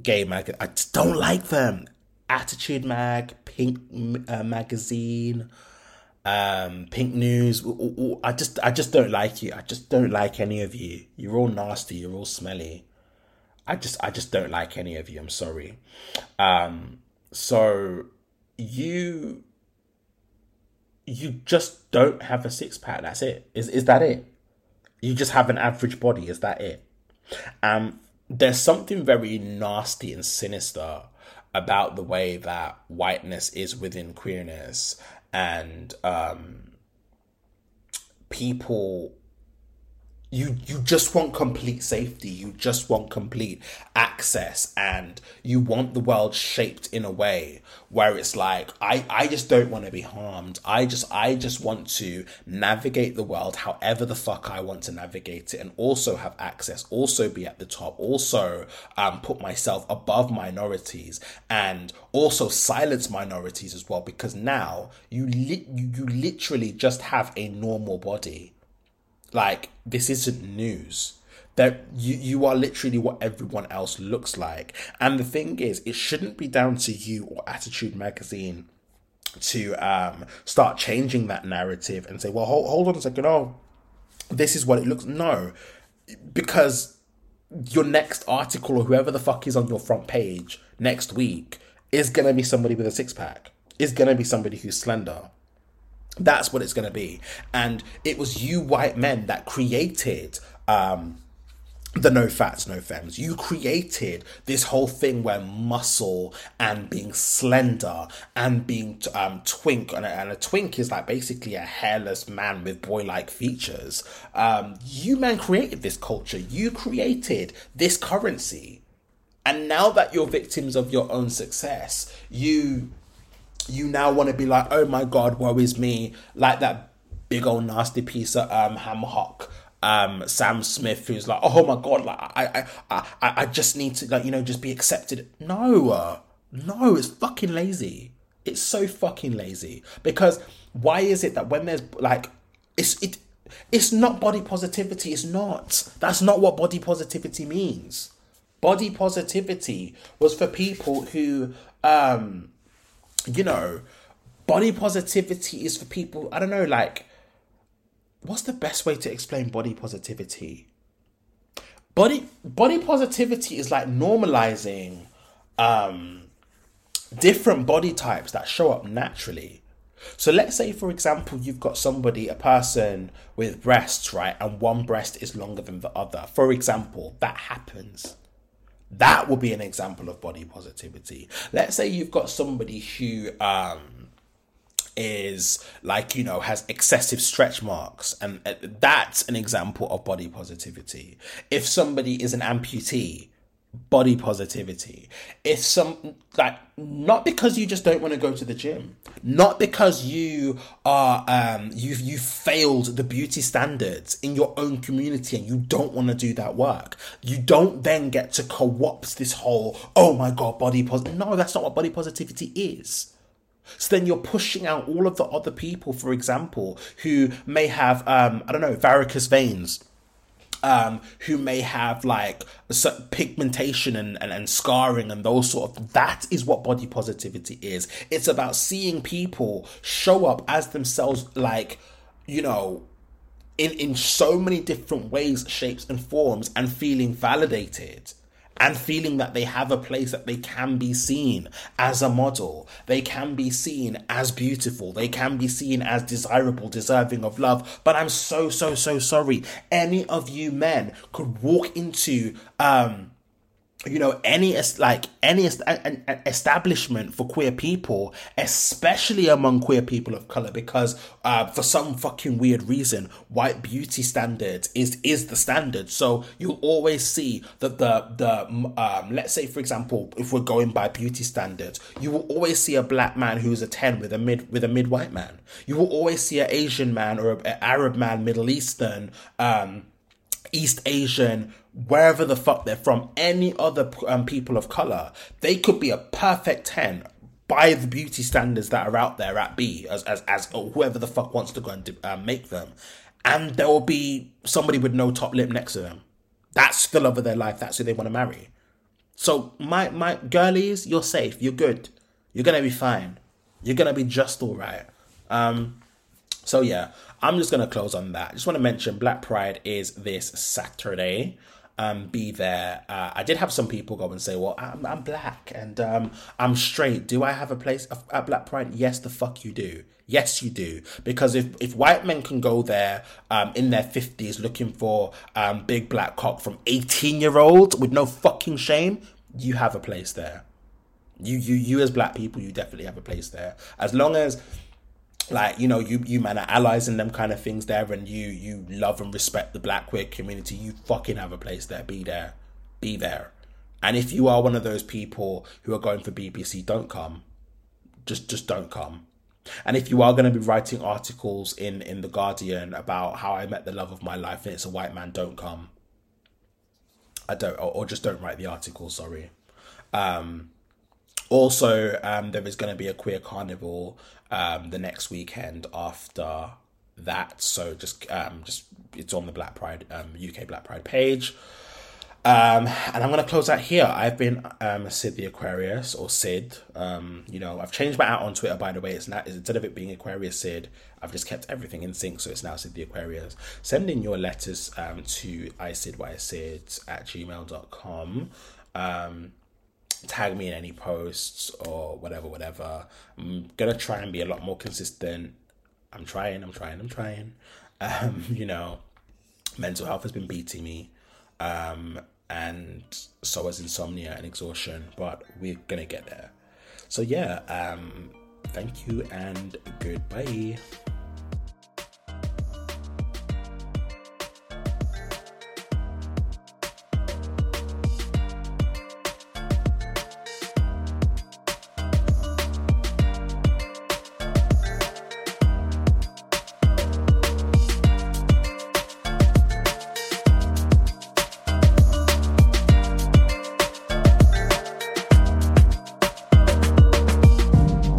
S1: gay mag? I just don't like them. Attitude Mag, Pink uh, Magazine, um, Pink News. I just I just don't like you. I just don't like any of you. You're all nasty. You're all smelly. I just I just don't like any of you. I'm sorry. Um, so you you just don't have a six pack. That's it. Is is that it? You just have an average body. Is that it? Um, there's something very nasty and sinister about the way that whiteness is within queerness and um, people you you just want complete safety. You just want complete access and you want the world shaped in a way where it's like i i just don't want to be harmed. I just i just want to navigate the world however the fuck i want to navigate it and also have access also be at the top also um put myself above minorities and also silence minorities as well because now you li- you, you literally just have a normal body like this isn't news. That you you are literally what everyone else looks like. And the thing is, it shouldn't be down to you or Attitude Magazine to um, start changing that narrative and say, well, hold, hold on a second, oh, this is what it looks. No, because your next article or whoever the fuck is on your front page next week is going to be somebody with a six pack, is going to be somebody who's slender, that's what it's going to be. And it was you white men that created um, the no fats, no femmes. You created this whole thing where muscle and being slender and being um, twink, and a, and a twink is like basically a hairless man with boy like features. Um, you men created this culture. You created this currency. And now that you're victims of your own success, you you now want to be like, oh my god, woe is me, like that big old nasty piece of um ham hock um Sam Smith who's like, oh my god, like I I I I just need to like you know just be accepted. No, uh, no, it's fucking lazy. It's so fucking lazy because why is it that when there's like it's it it's not body positivity. It's not. That's not what body positivity means. Body positivity was for people who um you know, body positivity is for people, I don't know, like, what's the best way to explain body positivity? Body body positivity is like normalizing um different body types that show up naturally. So let's say, for example, you've got somebody, a person with breasts, right, and one breast is longer than the other. For example, that happens. That would be an example of body positivity. Let's say you've got somebody who um, is like you know has excessive stretch marks and uh, that's an example of body positivity if somebody is an amputee body positivity. It's some like not because you just don't want to go to the gym, not because you are um you you failed the beauty standards in your own community and you don't want to do that work. You don't then get to co-opt this whole oh my god body positive. No, that's not what body positivity is. So then you're pushing out all of the other people, for example, who may have um I don't know varicose veins um, who may have like pigmentation and, and, and scarring and those sort of that is what body positivity is. It's about seeing people show up as themselves like you know in in so many different ways shapes and forms and feeling validated and feeling that they have a place that they can be seen as a model, they can be seen as beautiful, they can be seen as desirable, deserving of love. But I'm so, so, so sorry. Any of you men could walk into um, you know any like any establishment for queer people especially among queer people of color because uh, for some fucking weird reason white beauty standards is is the standard. So you'll always see that the the um, let's say for example if we're going by beauty standards you will always see a black man who's a 10 with a mid with a mid white man. You will always see an asian man or an arab man middle eastern um, East Asian, wherever the fuck they're from, any other um, people of color, they could be a perfect 10 by the beauty standards that are out there at B, as, as, as whoever the fuck wants to go and uh, make them. And there will be somebody with no top lip next to them. That's the love of their life. That's who they want to marry. So, my, my girlies, you're safe. You're good. You're going to be fine. You're going to be just all right. Um, so yeah, I'm just gonna close on that. I just want to mention Black Pride is this Saturday. Um, be there. Uh, I did have some people go and say, "Well, I'm, I'm black and um, I'm straight. Do I have a place at Black Pride?" Yes, the fuck you do. Yes, you do. Because if, if white men can go there um, in their 50s looking for um, big black cock from 18 year olds with no fucking shame, you have a place there. You, you, you as black people, you definitely have a place there. As long as like you know you you man are allies and them kind of things there and you you love and respect the black queer community. You fucking have a place there. Be there. Be there. And if you are one of those people who are going for bbc don't come. Just just don't come. And if you are going to be writing articles in in the guardian about how i met the love of my life and it's a white man don't come. I don't or, or just don't write the article sorry. Um also, um, there is going to be a queer carnival um, the next weekend after that. So just um, just it's on the Black Pride um, UK Black Pride page. Um, and I'm gonna close out here. I've been um, Sydd the Aquarius or Sydd. Um, you know, I've changed my out on Twitter by the way. It's not instead of it being Aquarius Sydd, I've just kept everything in sync, so it's now Sydd the Aquarius. Send in your letters um, to isyddwhatisydd at gmail.com. Um, tag me in any posts or whatever, whatever. I'm gonna try and be a lot more consistent. I'm trying, I'm trying, I'm trying. Um, [laughs] you know, mental health has been beating me. Um, and so has insomnia and exhaustion, but we're gonna get there. So yeah, um, thank you and goodbye.